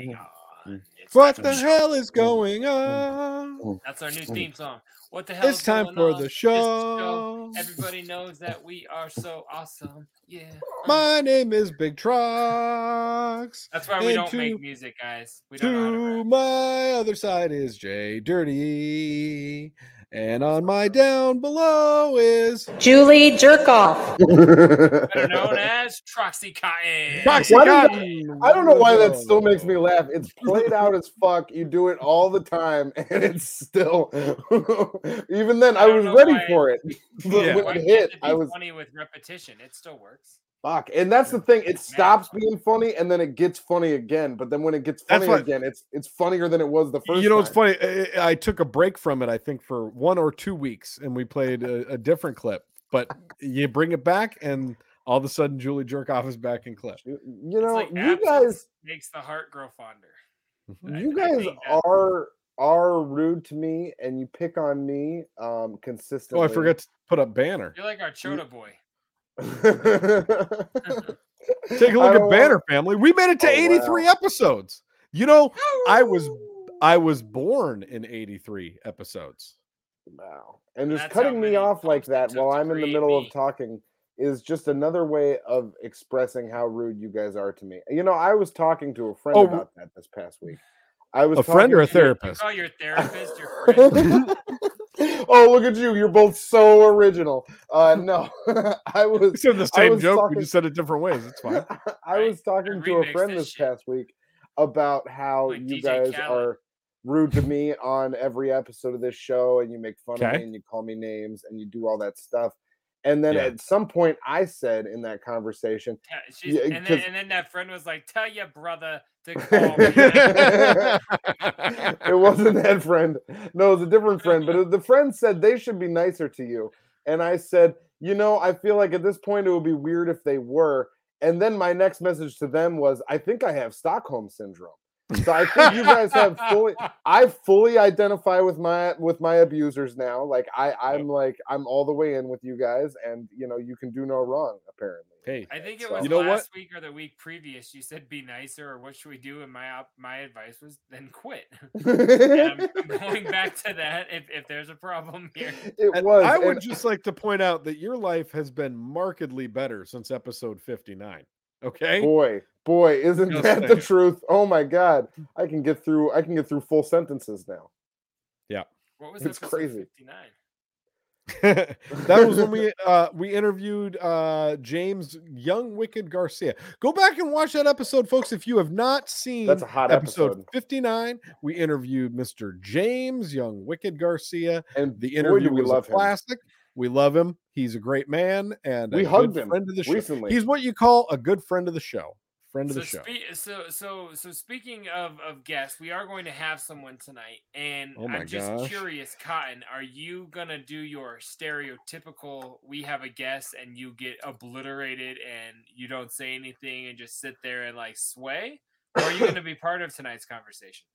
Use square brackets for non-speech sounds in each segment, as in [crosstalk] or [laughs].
Mm. going on? It's What the hell is going on? That's our new theme song. What the hell? It's is time going for on? the It's show. Everybody knows that we are so awesome. Yeah. My name is Big Trox. That's why we and don't to- make music, guys. We don't know how to To my other side is Jay Dirty. And on my down below is Julie Jerkoff. [laughs] better known [laughs] as Troxy Cotton. Troxy Why does Cotton. I don't know why that still makes me laugh. It's played out as fuck. You do it all the time, [laughs] and it's still. Even then, I, I don't was know ready why- for it. But Yeah. when Why it can't hit, it I was funny with repetition. It still works. Fuck. And that's the thing. It stops being funny, and then it gets funny again. But then when it gets funny what- again, it's it's funnier than it was the first. you know, it's funny. I, I took a break from it, I think, for one or two weeks, and we played a, a different clip. But you bring it back, and all of a sudden, Julie Jerkoff is back in clip. You It's know, like you guys, makes the heart grow fonder. Mm-hmm. You I guys think are are rude to me, and you pick on me um consistently. Oh, I forgot to put up banner. You're like our Chota boy. [laughs] Take a look at Banner Family. We made it to Oh, 83 episodes. You know, I was I was born in 83 episodes. Wow. And just That's cutting me off like that while I'm in the middle me. of talking is just another way of expressing how rude you guys are to me. You know, I was talking to a friend Oh, about that this past week. I was A friend or a talking to- therapist? Call your therapist your [laughs] friend. Oh, look at you. You're both so original. Uh [laughs] no. [laughs] I was We said the same joke. talking- We just said it different ways. It's fine. [laughs] I Right. was talking to a friend this this shit. past week about how Like you DJ guys Khaled. are rude to me on every episode of this show and you make fun of me and you call me names and you do all that stuff. And then Yeah. at some point I said in that conversation, Yeah, she's, Yeah, and, then, 'cause- and then that friend was like, "Tell your brother to [laughs] call me." it wasn't that friend. No, it was a different friend. But [laughs] the friend said they should be nicer to you. And I said, you know, I feel like at this point it would be weird if they were. And then my next message to them was, I think I have Stockholm syndrome. So I think you guys have fully I fully identify with my with my abusers now. Like I I'm like I'm all the way in with you guys and you know you can do no wrong apparently. Hey, I think it So- was You know what? last week or the week previous. You said be nicer, or what should we do? And my op- my advice was then quit. [laughs] I'm, I'm [laughs] going back to that if, if there's a problem here. it And was I would and- just like to point out that your life has been markedly better since episode 59. Okay. boy boy isn't Just that the truth oh my god i can get through i can get through full sentences now Yeah, What was It's crazy. [laughs] that was when we uh we interviewed uh James Young Wicked Garcia. Go back and watch that episode, folks. If you have not seen That's a hot episode episode. 59, we interviewed Mr. James Young Wicked Garcia. and The boy, interview we was love a him. classic. We love him. He's a great man and We a hugged good him friend of the show. recently. He's what you call a good friend of the show. Friend of So, the show. spe- so so so speaking of of guests, we are going to have someone tonight, and Oh I'm just gosh. curious, Cotton, are you gonna do your stereotypical? We have a guest, and you get obliterated, and you don't say anything, and just sit there and like sway, or are you gonna be part of tonight's conversation?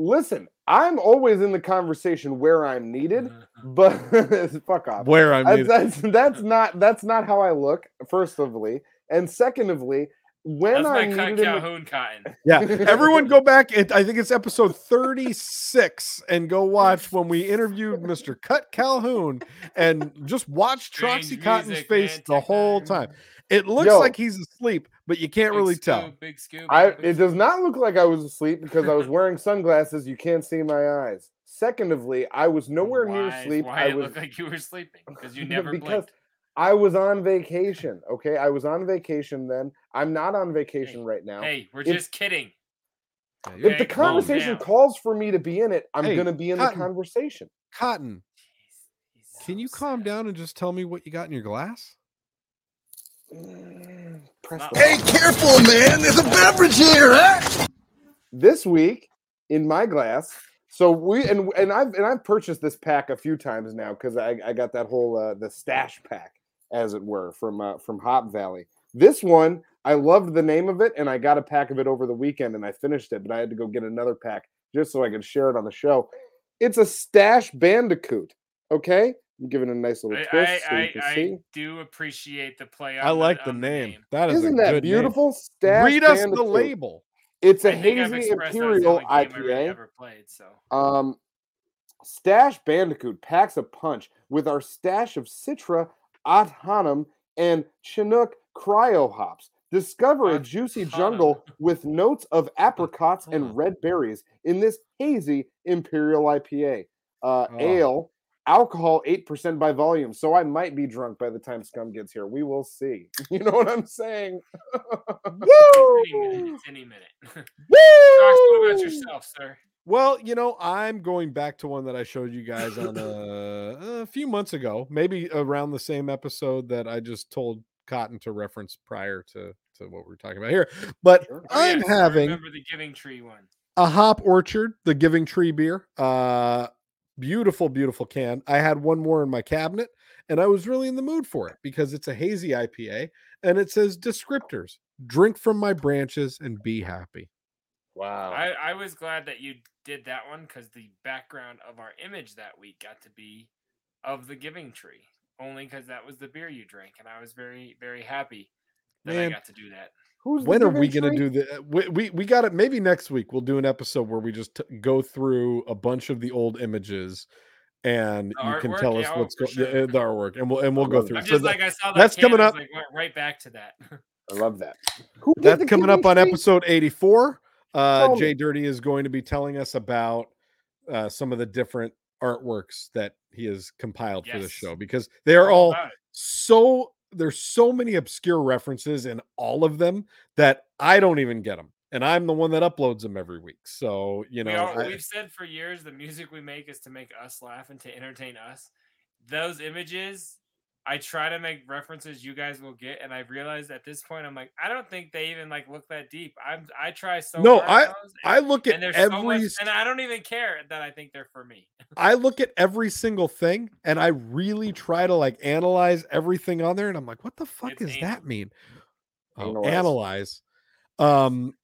listen i'm always in the conversation where i'm needed uh-huh. but [laughs] fuck off Where I'm that's, needed. that's that's not that's not how i look first ofly and secondly when That's i'm my Cut needed in the- Calhoun Cotton. Yeah, [laughs] everyone go back. It, I think it's episode 36 and go watch when we interviewed Mr. Kutt Calhoun and just watch Strange Troxy Cotton's music, face man, the whole time. time. It looks Yo. like he's asleep, but you can't Big really scoop, tell. Big scoop. I big it scoop. does not look like I was asleep because I was [laughs] wearing sunglasses. You can't see my eyes. Secondly, I was nowhere near Why- sleep. Why I it was looked like you were sleeping because you [laughs] never because blinked. I was on vacation. Okay, I was on vacation then. I'm not on vacation right now. Hey, we're If- just kidding. if the okay, calm conversation calls for me to be in it, I'm Hey, gonna be in the conversation. Cotton, He's- he's Can you calm down and just tell me what you got in your glass? [sighs] Mm, press Not- Hey, careful, man. There's a beverage here, huh? this week in my glass. So we and and I've and I've purchased this pack a few times now because I, I got that whole uh, the stash pack, as it were, from uh, from Hop Valley. This one I loved the name of it, and I got a pack of it over the weekend, and I finished it, but I had to go get another pack just so I could share it on the show. It's a stash bandicoot. Okay, I'm giving it a nice little twist I, so you I, can I see. do appreciate the play. I like the on name. That is Isn't a that good name. beautiful? Stash Read us the label. It's a I hazy expressed that as the imperial only game I really IPA. ever played. So Um, Stash Bandicoot packs a punch with our stash of Citra, Ahtanum, and Chinook cryo hops. Discover a juicy jungle with notes of apricots and red berries in this hazy Imperial IPA. Uh, Oh. Ale, alcohol 8% by volume. So I might be drunk by the time Scum gets here. We will see. [laughs] You know what I'm saying? any minute, Woo! it's any minute. Josh, [laughs] what about yourself, sir? Well, you know, I'm going back to one that I showed you guys on a, a few months ago, maybe around the same episode that I just told Cotton to reference prior to to what we're talking about here. But Sure. Oh, I'm having remember the Giving Tree one. a hop orchard, the Giving Tree beer. Uh beautiful, beautiful can. I had one more in my cabinet and I was really in the mood for it because it's a hazy IPA and it says descriptors. Drink from my branches and be happy. Wow. I, I was glad that you did that one because the background of our image that week got to be of the Giving Tree, only because that was the beer you drank, and I was very very happy that I got to do that. Who's when are we going to do the uh, we, we we got it maybe next week we'll do an episode where we just t- go through a bunch of the old images and The you can tell us Yeah, what's for going sure. Uh, the artwork and we'll and we'll go through I'm just So like I saw that. that's can, coming I up. Like, right back to that. I love that. Who that's coming up on Tree? episode 84 uh jay dirty is going to be telling us about uh some of the different artworks that he has compiled for this show because they are all so there's so many obscure references in all of them that i don't even get them and i'm the one that uploads them every week so you know we we've said for years the music we make is to make us laugh and to entertain us. Those images, I try to make references you guys will get, and I've realized at this point, I'm like, I don't think they even like look that deep. I'm I try so No, hard on those, I look at and there's every so much, and I don't even care that I think they're for me. [laughs] I look at every single thing and I really try to like analyze everything on there and I'm like what the fuck It's does anal. that mean? Oh, Analyze. analyze. Um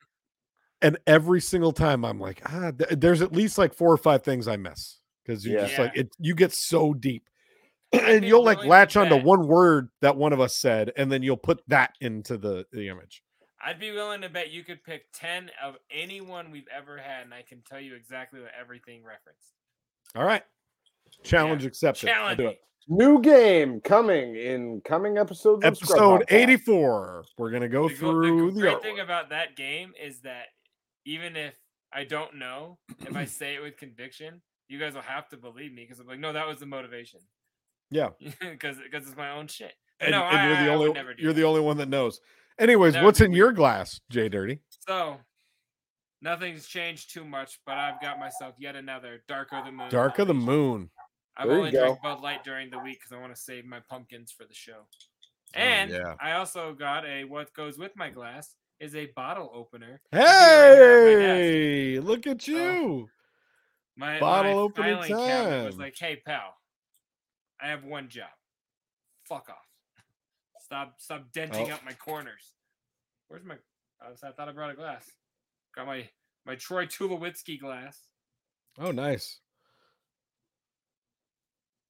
and every single time I'm like ah th- there's at least like four or five things I miss because you Yeah. just like it you get so deep. I'd And you'll like latch onto bet- one word that one of us said and then you'll put that into the the image. I'd be willing to bet you could pick ten of anyone we've ever had, and I can tell you exactly what everything referenced. All right. Challenge accepted. Challenge do it. New game coming in coming episodes. Episode 84. We're going to go The, through the the, great artwork. thing about that game is that even if I don't know, if I say it with conviction, you guys will have to believe me because I'm like, no, that was the motivation. Yeah. [laughs] because because it's my own shit. and, no, and I, you're the I- I only never you're that. the only one that knows. Anyways, what's in your glass, Jay Dirty? So nothing's changed too much, but I've got myself yet another Dark of the Moon. Dark of the Moon. I've There only drank. Bud Light during the week because I want to save my pumpkins for the show. Oh, And yeah. I also got a what goes with my glass is a bottle opener. to be right here at my desk. Hey, look at So, you. My Bottle my opening cabinet was time. like, "Hey, pal, I have one job. Fuck off. Stop, stop denting Oh. up my corners. Where's my? I, thought I brought a glass. Got my my Troy Tulowitzki glass. Oh, nice.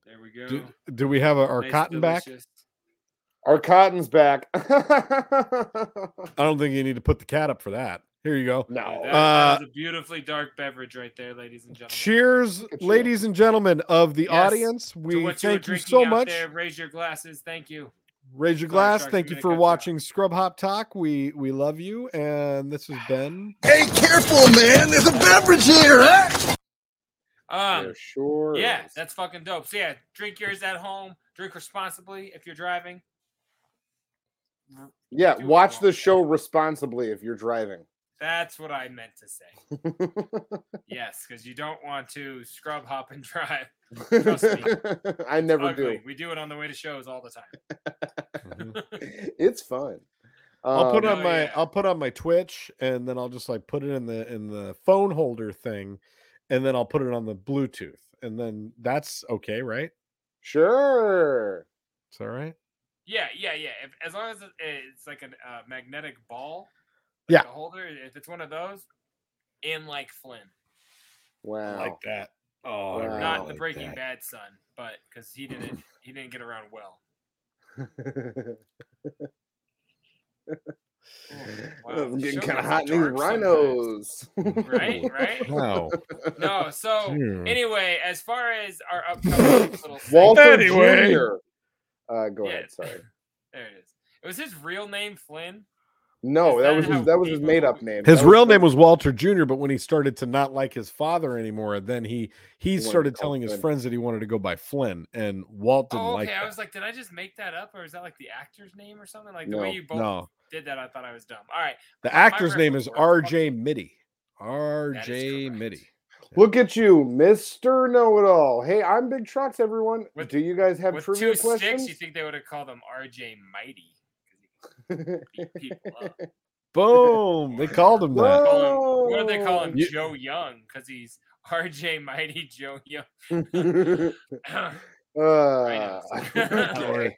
There we go. Do, do we have a, our Nice, cotton back? Our cotton's back. [laughs] I don't think you need to put the cat up for that. Here you go. Dude, no. that, Uh, that is a beautifully dark beverage right there, ladies and gentlemen. Cheers, ladies and gentlemen of the Yes, audience. We what you thank you drinking so much. There, raise your glasses. Thank you. Raise your glass. Shark, Thank you for cut you off. watching Scrub Hop Talk. We we love you, and this has been Hey, careful, man. There's a beverage here, huh? Um, There sure. Yeah, is. that's fucking dope. So yeah, drink yours at home. Drink responsibly if you're driving. yeah. do what you Watch the show responsibly if you're driving. That's what I meant to say. [laughs] yes, because you don't want to scrub, hop, and drive. Trust me. [laughs] I never Ugly. do. We do it on the way to shows all the time. [laughs] It's fun. I'll put Um, on Oh, my yeah. I'll put on my Twitch and then I'll just like put it in the in the phone holder thing and then I'll put it on the Bluetooth and then that's okay, right? Sure. It's all right. Yeah, yeah, yeah. If, as long as it's like a uh, magnetic ball, Yeah. Like a holder. If it's one of those, in like Flynn, Wow. Like that. Oh, Wow. not the Breaking Bad son, but because he didn't he didn't get around well. [laughs] Wow, It's the getting kind of hot in these dark rhinos. Right, [laughs] right. Wow. No, so Hmm. anyway, as far as our upcoming [laughs] little Walter Anyway. Jr. Uh, go Yeah. ahead. Sorry. there it is. It was his real name, Flynn. No, that that was his, that was his made up name. His That real the- name was Walter Jr., but when he started to not like his father anymore, then he he to started be called telling his Flynn. friends that he wanted to go by Flynn, and Walt didn't Oh, like okay. I was like, did I just make that up, or is that like the actor's name or something? Like the No, way you both no, did that, I thought I was dumb. All right, the my actor's name is. R.J. Mitte. R.J. correct. Mitte. Look at you, Mister Know It All. Hey, I'm Big Trox, everyone. With- Do you guys have with trivia two questions? sticks, you think they would have called him R.J. Mighty? 'Cause he beat people up. Boom! They called him that. What do they call him? You- Joe Young, because he's R.J. Mighty Joe Young. [laughs] uh, [laughs] okay.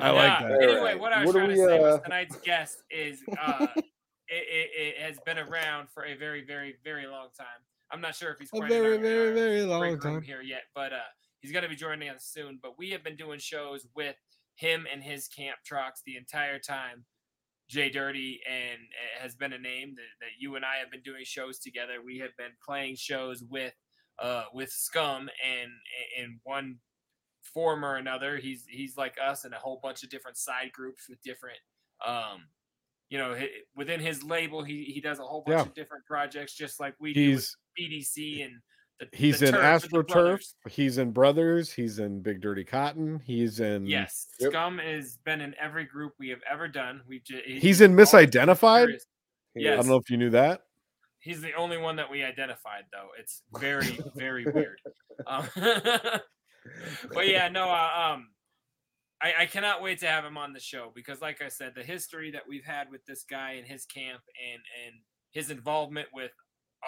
I like Yeah, that. Anyway, what I was what trying we, to say was uh, tonight's guest is uh, [laughs] it, it, it has been around for a very, very, very long time. I'm not sure if he's A quite very, very, very long time. here yet, but uh, he's going to be joining us soon. But we have been doing shows with him and his camp Trox the entire time. Jay Dirty and it has been a name that, that you and I have been doing shows together. We have been playing shows with uh with Scum and in one form or another. He's he's like us in a whole bunch of different side groups with different um you know within his label he he does a whole bunch Yeah. of different projects just like we do with BDC and the, he's the in Turf and the AstroTurf. He's in Brothers. He's in Big Dirty Cotton. He's in Yes, Yep. Scum has been in every group we have ever done. We've just He's in Misidentified? Yes. I don't know if you knew that. He's the only one that we identified, though. It's [laughs] very, very weird. Um, [laughs] but [laughs] yeah, no, uh, um, I, I cannot wait to have him on the show because, like I said, the history that we've had with this guy and his camp and and his involvement with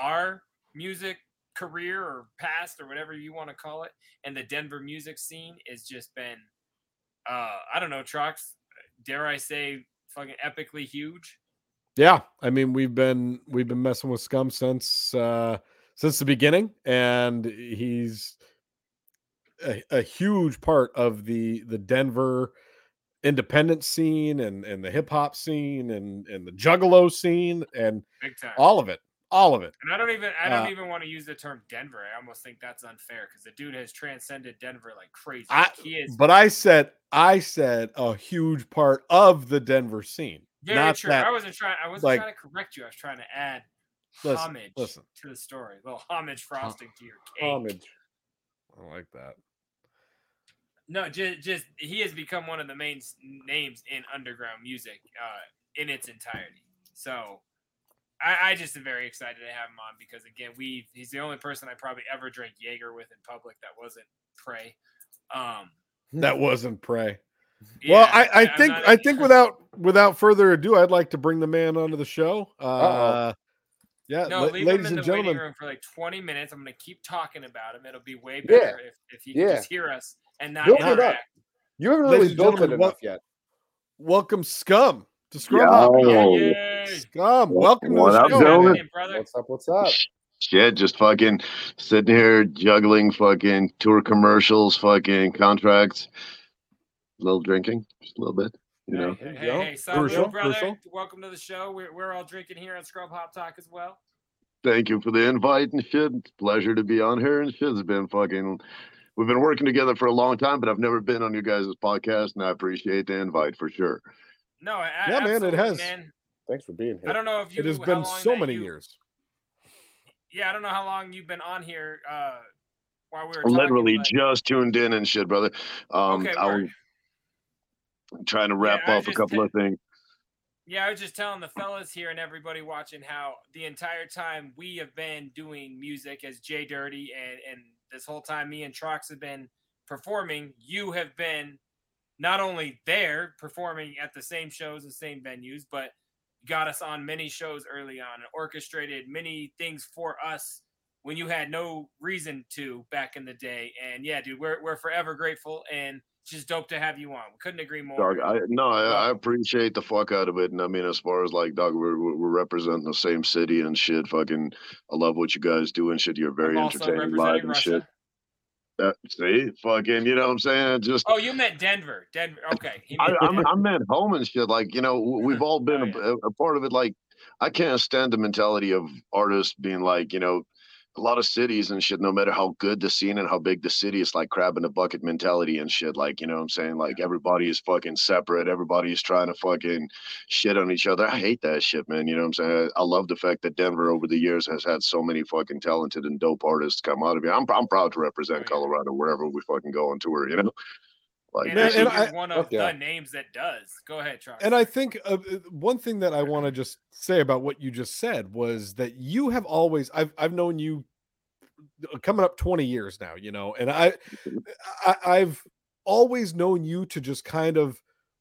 our music career or past or whatever you want to call it, and the Denver music scene has just been, uh, I don't know, Trox. Dare I say, fucking epically huge. Yeah, I mean we've been we've been messing with Scum since uh since the beginning, and he's a, a huge part of the the Denver independent scene and and the hip hop scene and and the juggalo scene and all of it, all of it. And I don't even I don't Uh, even want to use the term Denver. I almost think that's unfair because the dude has transcended Denver like crazy. I, Like, he is but I said I said a huge part of the Denver scene. very not true. that- I wasn't trying. I wasn't like- trying to correct you. I was trying to add Listen, homage listen. to the story. A little homage frosting to your cake. Homage. I like that. No, just just he has become one of the main names in underground music uh, in its entirety. So. I, I just am very excited to have him on because again, we he's the only person I probably ever drank Jaeger with in public that wasn't Prey. Um, That wasn't prey. Well, yeah, I, I I'm think not- I think without without further ado, I'd like to bring the man onto the show. Uh, yeah, No, la- leave ladies him in and the waiting gentlemen, room for like 20 minutes. I'm going to keep talking about him. It'll be way Yeah. better if, if he can Yeah. just hear us and not Build it up. interact. You haven't Ladies really and built it enough what- yet. welcome Scum to Scrub Hop. Yo. Yay! Scum, welcome to What the up, show. Thanks for having gentlemen? me, brother. What's up? What's up? Shit, just fucking sitting here juggling fucking tour commercials, fucking contracts, a little drinking, just a little bit, you know. Hey, hey, go. hey, son, Crucial, brother. crucial. Welcome to the show. We're, we're all drinking here on Scrub Hop Talk as well. Thank you for the invite and shit. It's a pleasure to be on here and shit. It's been fucking. We've been working together for a long time, but I've never been on you guys' podcast, and I appreciate the invite for sure. No, I, Yeah, man, it has. Man. Thanks for being here. I don't know if you It has been so many you- years. Yeah, I don't know how long you've been on here uh, while we were talking, Literally but- just tuned in and shit, brother. Um, Okay, I word. was trying to wrap I up a couple did- of things. Yeah, I was just telling the fellas here and everybody watching how the entire time we have been doing music as Jay Dirty and and this whole time me and Trox have been performing, you have been not only there performing at the same shows and same venues, but got us on many shows early on and orchestrated many things for us when you had no reason to back in the day. And yeah, dude, we're we're forever grateful and just dope to have you on. We couldn't agree more. Dog, I no, I, I appreciate the fuck out of it, and I mean, as far as like, dog, we're we're representing the same city and shit. Fucking, I love what you guys do and shit. You're very entertaining live and shit. Uh, see, fucking, you know what I'm saying? Just Oh, you meant Denver. Denver. Okay. I, meant I'm, I'm at home and shit. Like, you know, we've [laughs] all been Oh, yeah. a- a part of it. Like, I can't stand the mentality of artists being like, you know, a lot of cities and shit, no matter how good the scene and how big the city, it's like crab in a bucket mentality and shit. Like, you know what I'm saying? Like, everybody is fucking separate. Everybody is trying to fucking shit on each other. I hate that shit, man. You know what I'm saying? I love the fact that Denver over the years has had so many fucking talented and dope artists come out of here. I'm, I'm proud to represent Oh. Colorado wherever we fucking go on tour, you know? Like, And, Man, I this think is- and I- one of yeah. the names that does. Go ahead, Trox. And I think uh, uh, one thing that I want to just say about what you just said was that you have always I've I've known you uh, coming up 20 years now, you know, and I, [laughs] I I've always known you to just kind of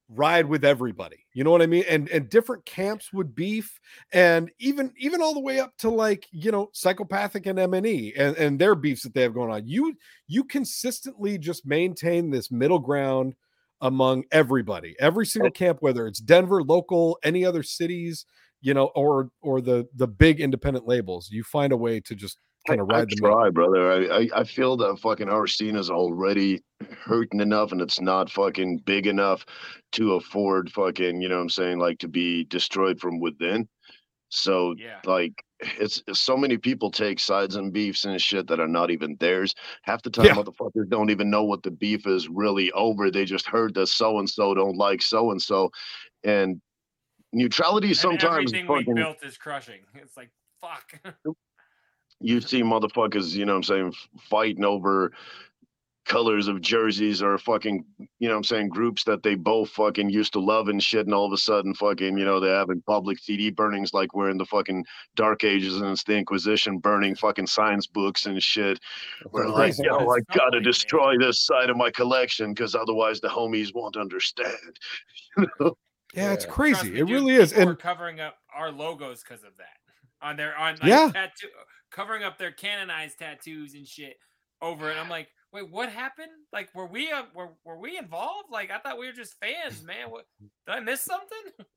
ride with everybody. You know what I mean? And and different camps would beef and even even all the way up to like, you know, psychopathic and MNE and and their beefs that they have going on. You you consistently just maintain this middle ground among everybody, every single camp, whether it's Denver, local, any other cities, you know, or or the the big independent labels. You find a way to just kind of I, I the try, brother. I, I I feel that fucking our scene is already hurting enough, and it's not fucking big enough to afford fucking, you know, what I'm saying, like to be destroyed from within. So Yeah. like it's so many people take sides and beefs and shit that are not even theirs. Half the time, Yeah. motherfuckers don't even know what the beef is really over. They just heard that so and so don't like so and so, and neutrality And sometimes everything we built is crushing. It's like fuck. [laughs] you see motherfuckers, you know what I'm saying, fighting over colors of jerseys or fucking, you know what I'm saying, groups that they both fucking used to love and shit. And all of a sudden, fucking, you know, they're having public CD burnings like we're in the fucking dark ages and it's the Inquisition burning fucking science books and shit. We're like, crazy. yo, I gotta ugly, man. destroy this side of my collection because otherwise the homies won't understand. [laughs] Yeah, it's Yeah. Trust crazy. me, It dude, really is. people are And covering up our logos because of that. On their on like Yeah. tattoo covering up their canonized tattoos and shit over it. I'm like, wait, what happened? Like, were we uh, were were we involved? Like, I thought we were just fans, man. What did I miss something? Mm, [laughs]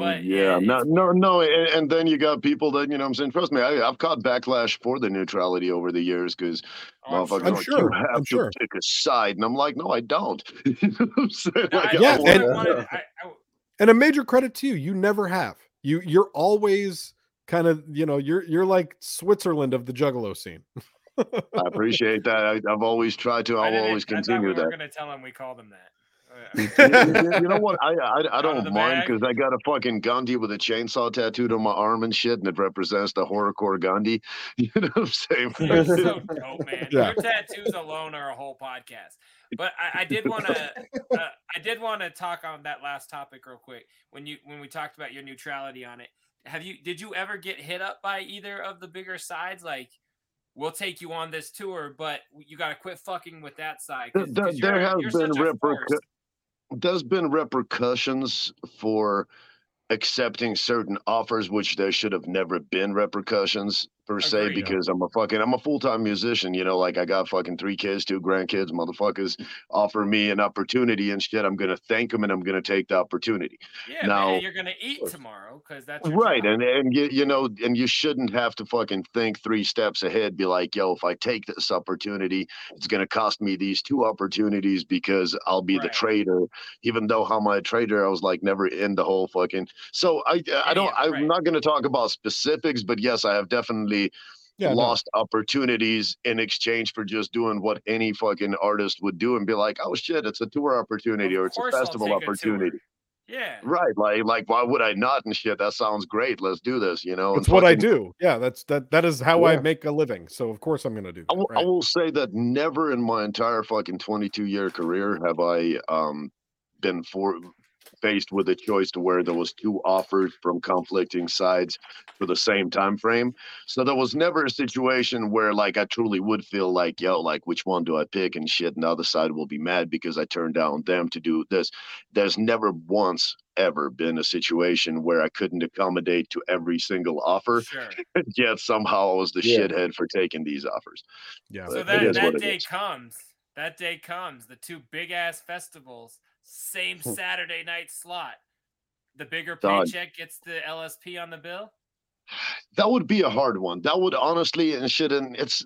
But, yeah, yeah, no, no, no, and, and then you got people that you know. I'm saying, trust me, I, I've caught backlash for the neutrality over the years because Oh, I'm motherfuckers sure. I'm like, sure, you have I'm to sure. pick a side, and I'm like, no, I don't. [laughs] you know I'm saying? No, Like, I, I Yeah, that's don't what I and- wanted. I, I, and a major credit to you. You never have. You you're always kind of, you know, you're you're like Switzerland of the juggalo scene. I appreciate that. I, I've always tried to. I I'll didn't- always I thought continue we were that. gonna tell him we called him that. You, you- you [laughs] know what? I I, I don't mind because I got a fucking Gandhi with a chainsaw tattooed on my arm and shit, and it represents the horrorcore Gandhi. [laughs] You know what I'm saying? [laughs] You're so dope, man. Yeah. Your tattoos alone are a whole podcast. But I, I did want to, uh, I did want to talk on that last topic real quick. When you when we talked about your neutrality on it, have you did you ever get hit up by either of the bigger sides? Like, we'll take you on this tour, but you got to quit fucking with that side. 'cause- There- 'cause there has been repercu- there's been repercussions for accepting certain offers which there should have never been repercussions per se because I'm a fucking I'm a full-time musician, you know, like I got fucking three kids, two grandkids, motherfuckers offer me an opportunity and shit, I'm gonna thank them and I'm gonna take the opportunity. Yeah, Now- man, you're gonna eat tomorrow because that's Right, job. and and you you know, and you shouldn't have to fucking think three steps ahead. Be like, yo, if I take this opportunity, it's gonna cost me these two opportunities because I'll be the Right. traitor. Even though how my traitor, I was like never in the whole fucking. So I I don't. Idiot, I'm not gonna talk about specifics, but yes, I have definitely Yeah, no. lost opportunities in exchange for just doing what any fucking artist would do and be like, oh shit, it's a tour opportunity Of or it's a festival take a opportunity. Yeah. Right, like like why would I not and shit? That sounds great. Let's do this, you know. That's and what I do. Yeah, that's that that is how I make a living. So of course I'm gonna do I that. will, I will say that never in my entire fucking 22 year career have I um been for faced with a choice to where there was two offers from conflicting sides for the same time frame. So there was never a situation where like I truly would feel like, yo, like which one do I pick and shit, and the other side will be mad because I turned down them to do this. There's never once ever been a situation where I couldn't accommodate to every single offer, Sure. [laughs] yet somehow I was the Yeah. shithead for taking these offers. Yeah. So It that, is that day is. comes. That day comes. The two big ass festivals, same hmm. Saturday night slot. The bigger Done. paycheck gets the LSP on the bill. That would be a hard one. That would honestly and shit. And it's,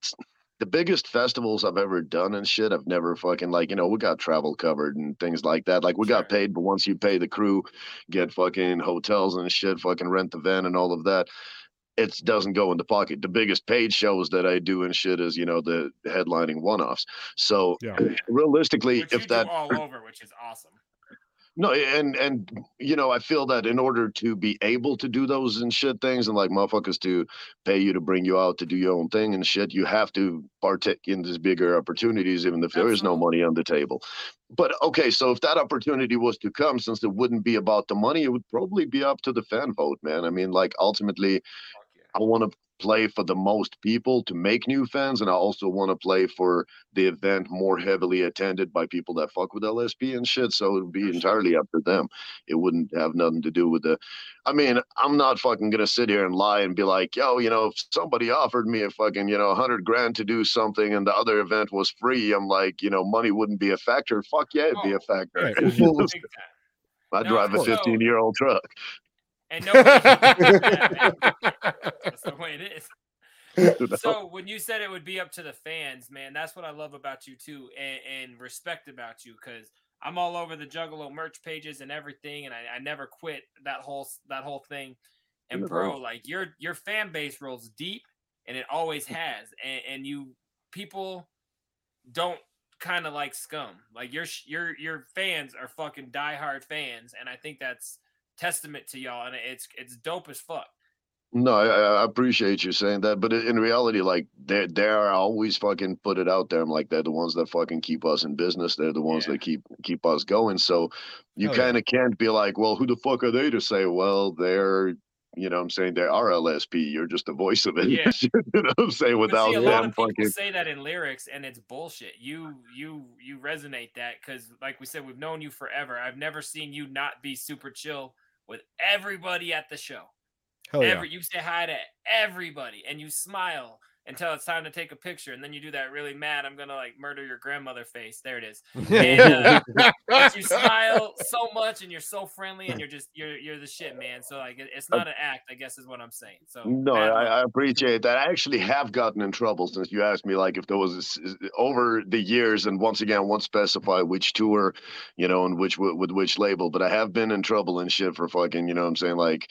it's the biggest festivals I've ever done and shit. I've never fucking like you know we got travel covered and things like that. Like we got paid, but once you pay the crew, get fucking hotels and shit, fucking rent the van and all of that. It doesn't go in the pocket. The biggest paid shows that I do and shit is you know the headlining one-offs. So Yeah. realistically, Which you if that do all over, which is awesome. no, and and you know, I feel that in order to be able to do those and shit things, and like motherfuckers to pay you to bring you out to do your own thing and shit, you have to partake in these bigger opportunities, even if there is no money on the table. But okay, so if that opportunity was to come, since it wouldn't be about the money, it would probably be up to the fan vote, man. I mean, like ultimately, Fuck yeah. I want to play for the most people to make new fans, and I also want to play for the event more heavily attended by people that fuck with LSP and shit. So it would be entirely up to them. It wouldn't have nothing to do with the. I mean, I'm not fucking gonna sit here and lie and be like, yo, you know, if somebody offered me a fucking, you know, hundred grand to do something, and the other event was free, I'm like, you know, money wouldn't be a factor. Fuck yeah, it'd be Oh, a factor. Right. [laughs] I drive a 15 year old truck. And [laughs] man. that's the way it is. [laughs] So when you said it would be up to the fans, man, that's what I love about you too, and, and respect about you, because I'm all over the Juggalo merch pages and everything, and I, I never quit that whole that whole thing. And No. bro, like your your fan base rolls deep, and it always has, and, and you people don't kind of like scum. Like your your your fans are fucking diehard fans, and I think that's testament to y'all, and it's it's dope as fuck. No, I, I appreciate you saying that, but in reality, like they they are always fucking put it out there. I'm like they're the ones that fucking keep us in business. They're the ones Yeah. that keep keep us going. So you Hell yeah. kind of can't be like, well, who the fuck are they to say? Well, they're you know what I'm saying they are LSP. You're just the voice of it. Yeah. [laughs] you know what I'm saying without see, a lot them of people fucking. say that in lyrics, and it's bullshit. You you you resonate that because, like we said, we've known you forever. I've never seen you not be super chill with everybody at the show. Hell yeah. You say hi to everybody, and you smile until it's time to take a picture, and then you do that really mad. I'm gonna like murder your grandmother face. There it is. [laughs] And, uh, you [laughs] smile so much, and you're so friendly, and you're just you're you're the shit, man. So like, it's not an act, I guess, is what I'm saying. So No, I. I appreciate that. I actually have gotten in trouble since you asked me, like, if there was a s- s- over the years, and once again, I won't specify which tour, you know, and which with, with which label, but I have been in trouble and shit for fucking, you know, what I'm saying like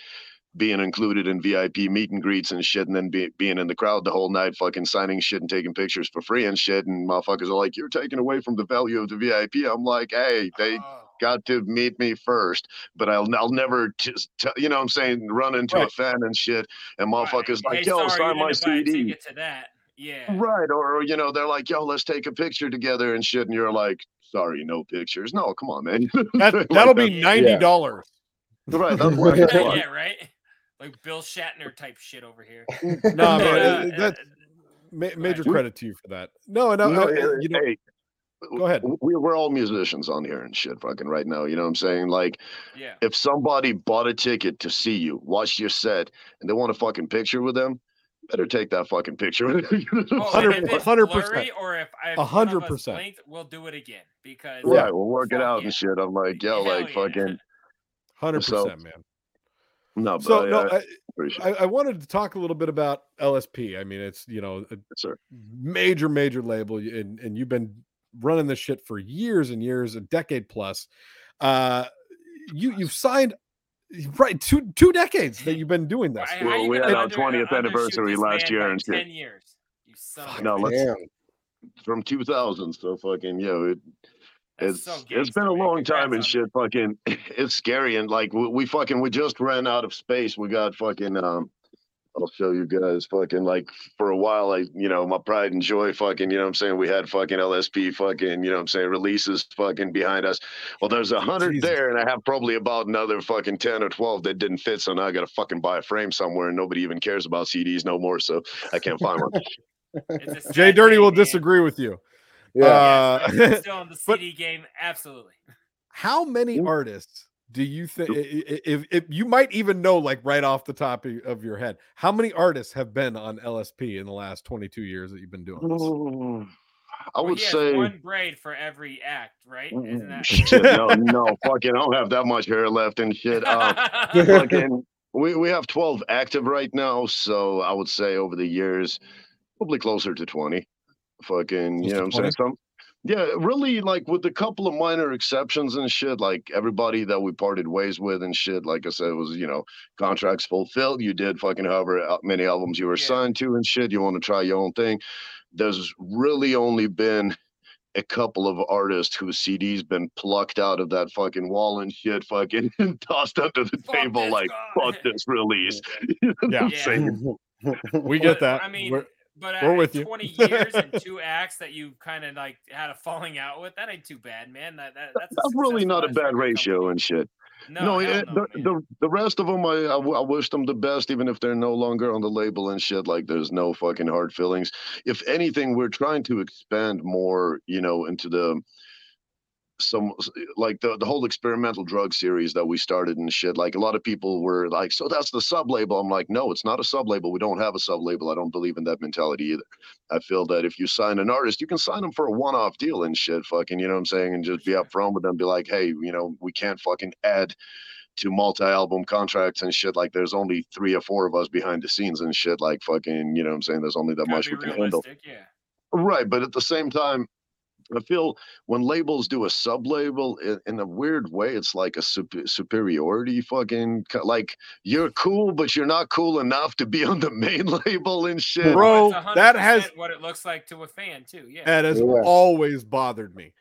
being included in VIP meet and greets and shit, and then be, being in the crowd the whole night, fucking signing shit and taking pictures for free and shit, and motherfuckers are like, "You're taking away from the value of the VIP." I'm like, "Hey, they." Oh. got to meet me first, but I'll I'll never just t- you know what I'm saying run into a fan and shit, and Right. motherfuckers like Hey, yo sorry, sign my didn't buy CD, to that. Yeah. right? Or, or you know they're like yo let's take a picture together and shit, and you're like sorry no pictures. No, come on man. [laughs] That, Like, that'll be ninety dollars. right. That's whack as fuck. yeah, right. Like Bill Shatner type shit over here. No, But, but uh, uh, that ma- major We- credit to you for that. No, and I, No, I- you know, hey, go ahead. we, we're all musicians on here and shit fucking right now. You know what I'm saying? Like yeah. if somebody bought a ticket to see you, watched your set, and they want a fucking picture with them, better take that fucking picture. [laughs] You know what I'm Oh, Hundred- and if it's hundred blurry percent. or if I A hundred percent. we'll do it again because Right, we'll work it out yeah. and shit. I'm like, yo, Hell like yeah. fucking Hundred So- percent, man. No, but So I, no, I I, I, wanted to talk a little bit about LSP. I mean, it's you know a sir. major, major label, and and you've been running this shit for years and years, a decade plus. Uh, you you've signed right two two decades that you've been doing this. Well, we had our 20th undershoot anniversary last year by and shit. ten years. You son of a No, let's Damn. from 2000. So fucking yo, it, That's it's so it's gangster, been a long time and shit. Fucking, [laughs] it's scary and like we, we fucking we just ran out of space. We got fucking um I'll show you guys fucking like for a while I you know my pride and joy fucking you know what I'm saying we had fucking LSP fucking you know what I'm saying releases fucking behind us. Well there's a hundred there and I have probably about another fucking ten or twelve that didn't fit so now I gotta fucking buy a frame somewhere and nobody even cares about CDs no more so I can't find one. [laughs] Jay Dirty will man. disagree with you. Yeah. Uh, Yes, still on [laughs] the but- CD game, absolutely. how many Ooh. artists do you think if, if you might even know like right off the top of- of your head how many artists have been on lsp in the last 22 years that you've been doing this I would he has say one braid for every act, right? Isn't that [laughs] shit, no, no, fucking, I don't have that much hair left and shit. Uh, [laughs] fucking, we we have twelve active right now, so I would say over the years, probably closer to twenty. Fucking, Close you know what I'm saying? 20? Some, yeah, really, like with a couple of minor exceptions and shit. Like everybody that we parted ways with and shit. Like I said, it was you know contracts fulfilled. You did fucking however uh, many albums you were Yeah. signed to and shit. You want to try your own thing. There's really only been a couple of artists whose CD's been plucked out of that fucking wall and shit, fucking [laughs] tossed under the Fuck table like guy. fuck this release. [laughs] You know Yeah. I'm Yeah. [laughs] we get But, that I mean, We're- but we're with you. 20 [laughs] years and two acts that you kind of like had a falling out with, that ain't too bad, man. That, that That's, That's really not a bad ratio company. and shit. No, No, hell yeah, no, the, man. the the rest of them, I I wish them the best, even if they're no longer on the label and shit. Like, there's no fucking hard feelings. If anything, we're trying to expand more, you know, into the some like the the whole experimental drug series that we started and shit. Like, a lot of people were like, "So that's the sub label." I'm like, "No, it's not a sub label. We don't have a sub label. I don't believe in that mentality either." I feel that if you sign an artist, you can sign them for a one off deal and shit. Fucking, you know what I'm saying, and just be upfront with them. Be like, "Hey, you know, we can't fucking add." to multi-album contracts and shit like there's only three or four of us behind the scenes and shit like fucking you know what i'm saying there's only that Gotta much we can handle yeah. right but at the same time i feel when labels do a sub label in, in a weird way it's like a sup- superiority fucking like you're cool but you're not cool enough to be [laughs] on the main label and shit Bro, that has- what it looks like to a fan too. Yeah. that has Yeah. always bothered me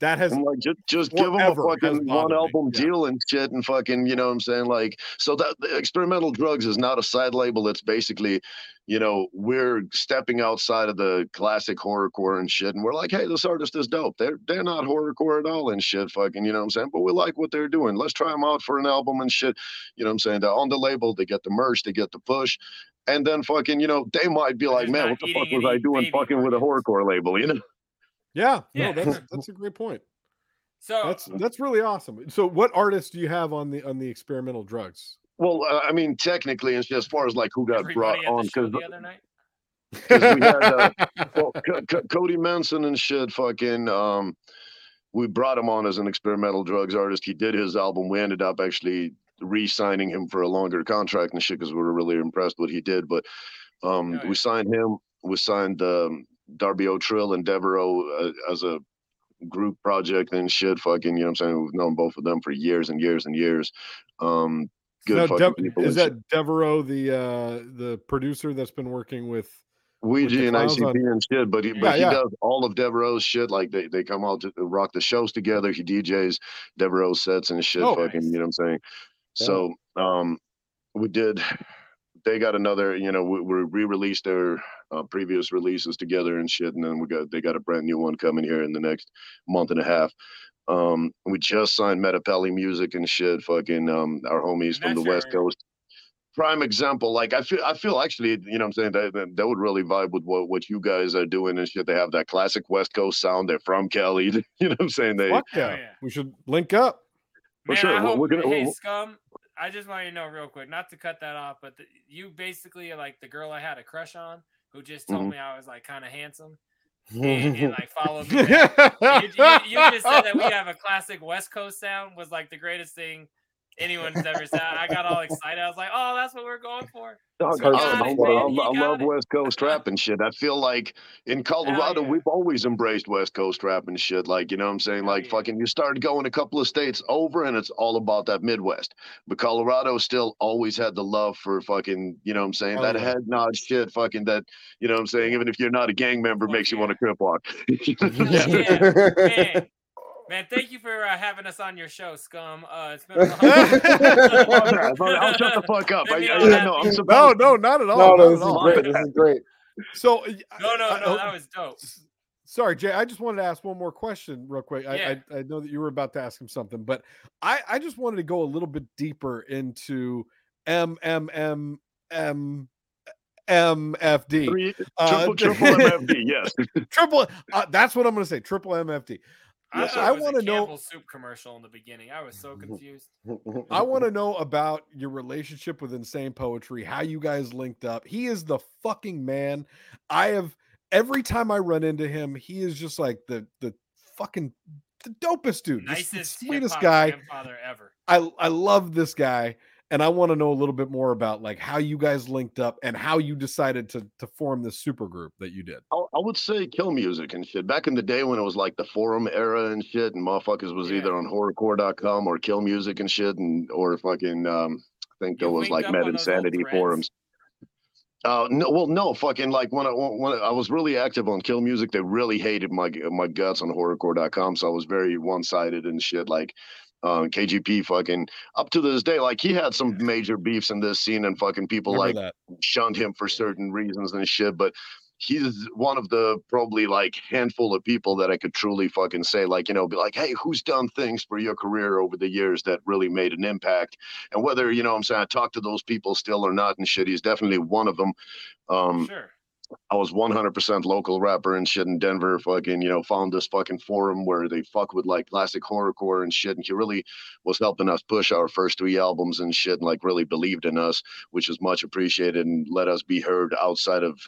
that has I'm like, just, just give them a fucking bothered one me, album yeah. deal and shit, and fucking, you know what I'm saying? Like, so that the experimental drugs is not a side label. It's basically, you know, we're stepping outside of the classic horrorcore and shit, and we're like, hey, this artist is dope. They're they're not horrorcore at all and shit, fucking, you know what I'm saying? But we like what they're doing. Let's try them out for an album and shit. You know what I'm saying? They're on the label, they get the merch, they get the push. And then fucking, you know, they might be like, man, what the fuck was I doing fucking with a horrorcore label, you know? Yeah Yeah. no that's [laughs] that's a great point So that's that's really awesome so what artists do you have on the on the experimental drugs Well, uh, I mean, technically, it's just as far as like who got brought everybody at on, the because the other night. [laughs] we had uh, [laughs] well, C- C- Cody Manson and shit. Fucking, um, we brought him on as an experimental drugs artist. He did his album. We ended up actually re-signing him for a longer contract and shit because we were really impressed what he did. But um, Oh, yeah. we signed him. We signed um, Darby O'Trill and Devereaux uh, as a group project and shit. Fucking, you know what I'm saying? We've known both of them for years and years and years. Um, good Now, Dev- is shit. that devereaux the uh the producer that's been working with Ouija and ICP on- and shit, but he, Yeah, but he yeah. does all of Devereaux's shit. Like they, they come out to rock the shows together. He DJs Devereaux sets and shit. Oh, fucking, nice. you know what I'm saying? Yeah. So, um, we did. They got another. You know, we, we re-released their uh, previous releases together and shit, and then we got they got a brand new one coming here in the next month and a half. Um, we just signed Metapelli Music and shit. Fucking, um, our homies from the That's West Coast prime example. Like I feel, I feel actually, you know, what I'm saying that that, that would really vibe with what what you guys are doing and shit. They have that classic West Coast sound. They're from Cali. [laughs] You know what I'm saying? They fuck Hell yeah. yeah. we should link up For Man, sure. I Well, hope, we're gonna- hey, we'll- scum. I just want you to know real quick, not to cut that off, but the, you basically are like the girl I had a crush on, who just told Mhm. me I was like kind of handsome [laughs] and, and like followed me. you, you, you just said that we have a classic West Coast sound was like the greatest thing anyone's ever said. I got all excited. I was like, "Oh, that's what we're going for." Dog, You I, it. I I love it. West Coast rap and shit. I feel like in [laughs] oh, Colorado, yeah. we've always embraced West Coast rap and shit. Like, you know what I'm saying? Like, yeah. fucking, you start going a couple of states over and it's all about that Midwest. But Colorado still always had the love for fucking, you know what I'm saying? Hell that yeah. head nod shit, fucking that, you know what I'm saying? Even if you're not a gang member, Fuck makes you want to crip walk. Yeah, [laughs] man. Man, thank you for uh, having us on your show, scum. Uh, it's been a long [laughs] I'll shut the fuck up. [laughs] I, I, I'll I have. I'm you- no, no, not at all. No, no, at this is all. great. This is great. So, uh, No, no, I- no, I- that was dope. Sorry, Jay. I just wanted to ask one more question, real quick. I, Yeah. I, I know that you were about to ask him something, but I, I just wanted to go a little bit deeper into M M M M MFD. Three, Uh, triple, triple MFD, yes. [laughs] triple. Uh, that's what I'm going to say. Triple MFD. I, Yes, thought I wanna know- Campbell soup commercial in the beginning. I was so [laughs] confused. I want to know about your relationship with Insane Poetry, how you guys linked up. He is the fucking man. I have every time I run into him, he is just like the the fucking the dopest dude, Nicest sweetest guy. ever. I I love this guy, and I want to know a little bit more about like how you guys linked up and how you decided to to form this super group that you did. I, I would say kill music and shit. Back in the day when it was like the forum era and shit, and motherfuckers was Yeah. either on horrorcore.com or kill music and shit, and or fucking um, I think there You was like up Med on those old Insanity forums. Uh, no, well, no, fucking like when I when I was really active on Kill Music, they really hated my my guts on horrorcore.com, so I was very one sided and shit. Like, um, KGP fucking up to this day, like he had some major beefs in this scene, and fucking people Remember like that. shunned him for certain reasons and shit. But he's one of the probably like handful of people that I could truly fucking say, like, you know, be like, hey, who's done things for your career over the years that really made an impact? And whether, you know what I'm saying, I talk to those people still or not and shit, he's definitely one of them. Um, Sure. I was 100% local rapper and shit in Denver. Fucking, you know, found this fucking forum where they fuck with like classic horrorcore and shit. And he really was helping us push our first three albums and shit, and like really believed in us, which is much appreciated and let us be heard outside of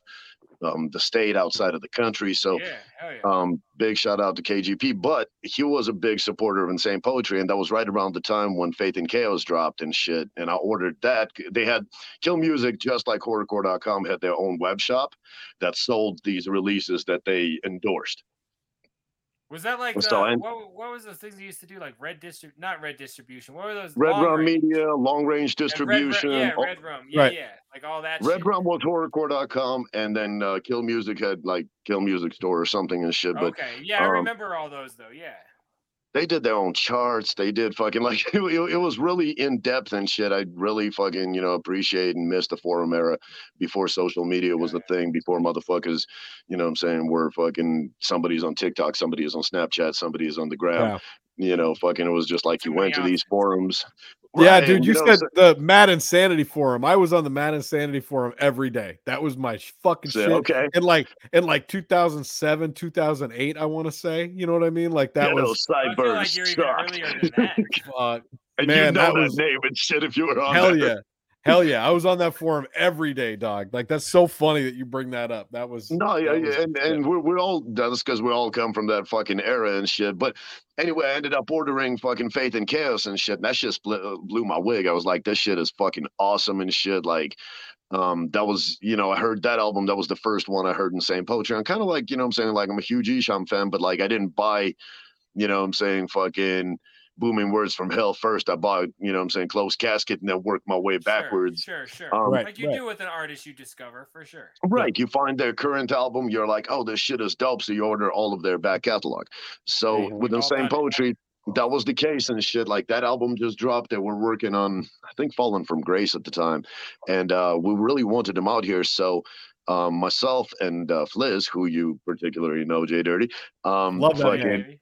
um, the state, outside of the country. So, yeah, yeah. um, big shout out to KGP. But he was a big supporter of Insane Poetry, and that was right around the time when Faith and Chaos dropped and shit. And I ordered that. They had Kill Music, just like Horrorcore.com, had their own web shop that sold these releases that they endorsed. Was that like the, what, what was those things you used to do like red distrib not red distribution? What were those? Red long Rum range? Media, Long Range And Red Distribution. yeah, Red Rum. Yeah, Right. yeah, like all that. Red shit. Rum was horrorcore.com, and then uh, Kill Music had like Kill Music Store or something and shit. But Okay, yeah, I um, remember all those though. Yeah. They did their own charts. They did fucking [laughs] like it, it, it was really in depth and shit. I really fucking you know appreciate and miss the forum era before social media was Yeah, the thing. Before motherfuckers, you know what I'm saying, were fucking somebody's on TikTok, somebody is on Snapchat, somebody is on the gram. Yeah. You know, fucking it was just like you went to these forums. Yeah, dude, and, you know, said so- the Mad Insanity forum. I was on the Mad Insanity forum every day. That was my fucking so, shit. okay. In like in like 2007, 2008, I want to say. You know what I mean? Like that Ghetto was I feel like you're even sucked. earlier than that. [laughs] uh, [laughs] and Man, you know that that, was- name and shit if you were on hell there. yeah. Hell yeah. I was on that forum every day, dog. Like that's so funny that you bring that up. That was No, yeah, was- yeah, and, and we're, we're all that's because we all come from that fucking era and shit. But anyway, I ended up ordering fucking Faith and Chaos and shit. And that shit split, uh, blew my wig. I was like, this shit is fucking awesome and shit. Like, um, that was, you know, I heard that album. That was the first one I heard Insane Poetry. I'm kind of like, you know what I'm saying? Like, I'm a huge Esham fan, but like, I didn't buy, you know what I'm saying, fucking booming words from hell first. I bought, you know what I'm saying, close casket and then worked my way backwards. Sure, sure. sure. Um, Right, like you right. do with an artist you discover for sure. Right. You find their current album, you're like, oh, this shit is dope. So you order all of their back catalog. So with the same done it. Poetry, that was the case and shit. Like that album just dropped. They were working on, I think, Fallen from Grace at the time. And uh, we really wanted them out here. So um, myself and uh, Fliz, who you particularly know, Jay Dirty, um, Love that fucking name. Okay. s-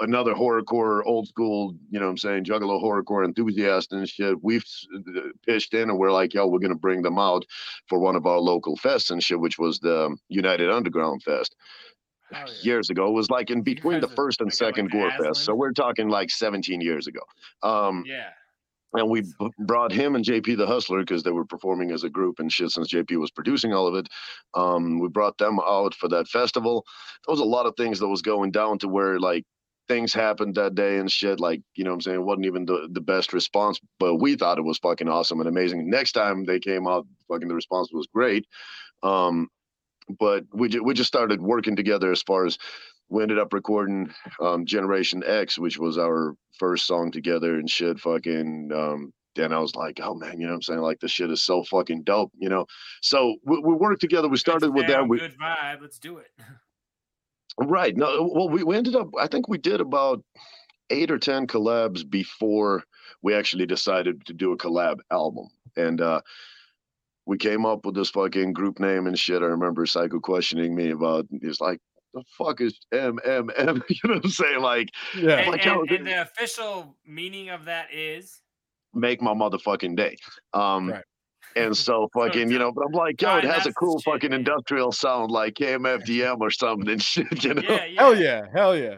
another horrorcore, old school, you know what I'm saying, juggalo horrorcore enthusiast and shit. We've uh, pitched in and we're like, yo, we're going to bring them out for one of our local fests and shit, which was the United Underground Fest yeah. years ago. It was like in between the first and second Gore Fest. So we're talking like 17 years ago. Um, Yeah. And we b- brought him and JP the Hustler because they were performing as a group and shit since JP was producing all of it. Um, we brought them out for that festival. There was a lot of things that was going down to where like things happened that day and shit. Like, you know what I'm saying? It wasn't even the, the best response, but we thought it was fucking awesome and amazing. Next time they came out, fucking the response was great. Um, but we, we just started working together as far as we ended up recording um, Generation X, which was our first song together and shit. Fucking, um, and I was like, oh man, you know what I'm saying? Like, this shit is so fucking dope, you know? So we, we worked together. We started with that. We, good vibe. Let's do it. [laughs] Right. No, well, we, we ended up, I think we did about eight or 10 collabs before we actually decided to do a collab album. And uh, we came up with this fucking group name and shit. I remember Psycho questioning me about, he's like, the fuck is MMM? [laughs] you know what I'm saying? Like, Yeah. And, like and, and the official meaning of that is make my motherfucking day. Um, Right. And [laughs] so fucking, you know, but I'm like, yo, it has a that's the cool shit, fucking man. industrial sound like KMFDM or something and [laughs] shit, you know? yeah, yeah. Hell yeah, hell yeah.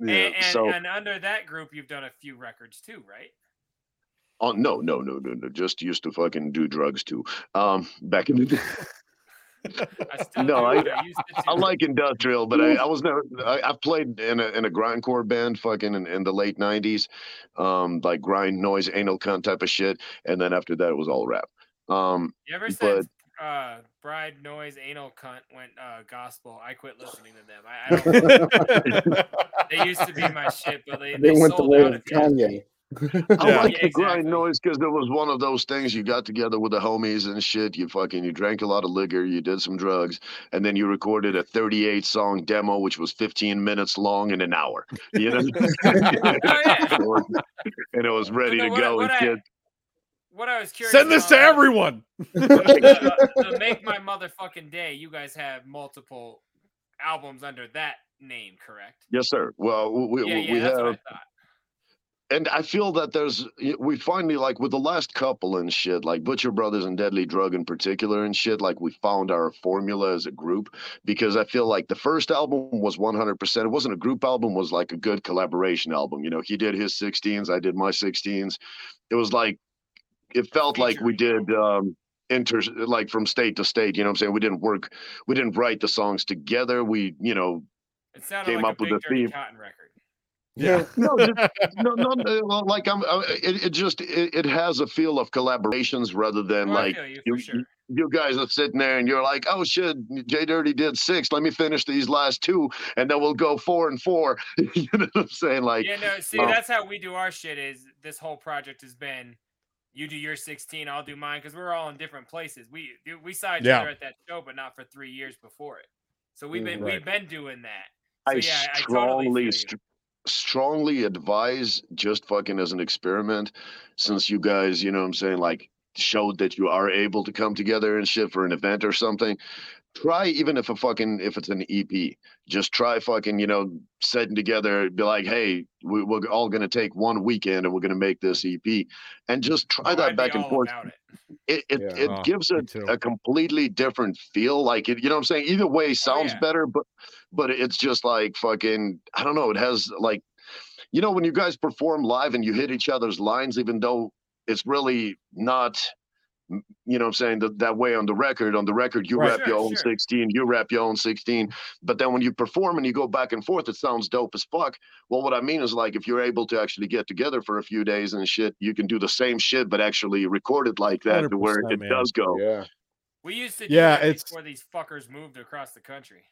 And, and, so, and under that group, you've done a few records too, right? oh, no, no, no, no, no, just used to fucking do drugs too. Um, back in the day. I No, I- I, I like industrial, but I, I was never. I, I've played in a in a grindcore band, fucking in, in the late '90s, um, like grind noise, anal cunt type of shit, and then after that it was all rap. Um, You ever but- said uh, bride noise anal cunt went uh, gospel? I quit listening to them. I, I [laughs] don't. they used to be my shit, but they, They they, went the way out of at the end. Kanye. [laughs] I Yeah. like Yeah, the grind exactly. noise because it was one of those things you got together with the homies and shit. You fucking you drank a lot of liquor, you did some drugs, and then you recorded a 38 song demo, which was 15 minutes long in an hour. You know, [laughs] [laughs] Oh, yeah. and it was ready no, to what go. what and I- What I was curious. Send this to about, uh, everyone. the, the make my motherfucking day. You guys have multiple albums under that name, correct? Yes, sir. Well, we, yeah, we, yeah, we that's have. What I thought. and I feel that there's we finally like with the last couple and shit, like Butcher Brothers and Deadly Drug in particular and shit, like we found our formula as a group because I feel like the first album was 100%. It wasn't a group album, was like a good collaboration album. You know, he did his 16s, I did my 16s. It was like it felt like we did um inter like from state to state, you know what I'm saying? We didn't work we didn't write the songs together. We, you know, It sounded came like up with the theme. Cotton record. Yeah. no, [laughs] just, no, no, no, like I'm. uh, It, it just it, it has a feel of collaborations rather than Oh, like you, you, sure. you, you guys are sitting there and you're like, oh shit, Jay Dirty did six. Let me finish these last two, and then we'll go four and four. [laughs] you know what I'm saying? Like, yeah, no, see, um, that's how we do our shit. Is this whole project has been, you do your 16, I'll do mine, because we're all in different places. We we saw each Yeah. other at that show, but not for three years before it. So we've been right. we've been doing that. I So, yeah, I totally strongly, feel you. Str- strongly advise just fucking as an experiment, since you guys, you know I'm saying, like showed that you are able to come together and shit for an event or something. Try even if a fucking if it's an EP, just try fucking you know setting together. Be like, hey, we, we're all gonna take one weekend and we're gonna make this EP, and just try Oh, that I'd back and forth it. it it, Yeah. it Oh, gives me it a completely different feel like it you know what i'm saying either way sounds yeah. better but but it's just like fucking i don't know it has like you know when you guys perform live and you hit each other's lines even though it's really not m- you know what i'm saying that, that way on the record on the record you Right. rap your own sure. 16 you rap your own 16 but then when you perform and you go back and forth it sounds dope as fuck well what i mean is like if you're able to actually get together for a few days and shit you can do the same shit but actually record it like that to where it man. does go Yeah. We used to do Yeah, that it's- before these fuckers moved across the country.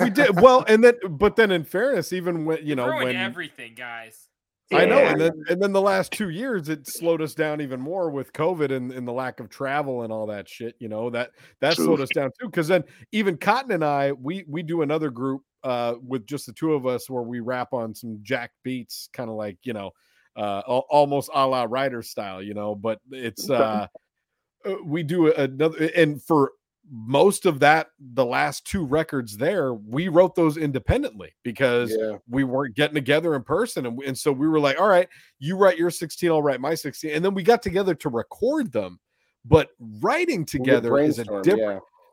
we did well, and then but then in fairness, even when you know when everything, guys. I know, and then and then the last two years it slowed us down even more with COVID and, and the lack of travel and all that shit. You know that that True. slowed us down too. Because then even Cotton and I, we we do another group uh with just the two of us where we rap on some jack beats, kind of like you know, uh almost a la writer style. You know, but it's uh uh, we do another and for most of that the last two records there we wrote those independently because Yeah. we weren't getting together in person. And, and so we were like all right you write your 16 i'll write my 16 and then we got together to record them but writing together is a different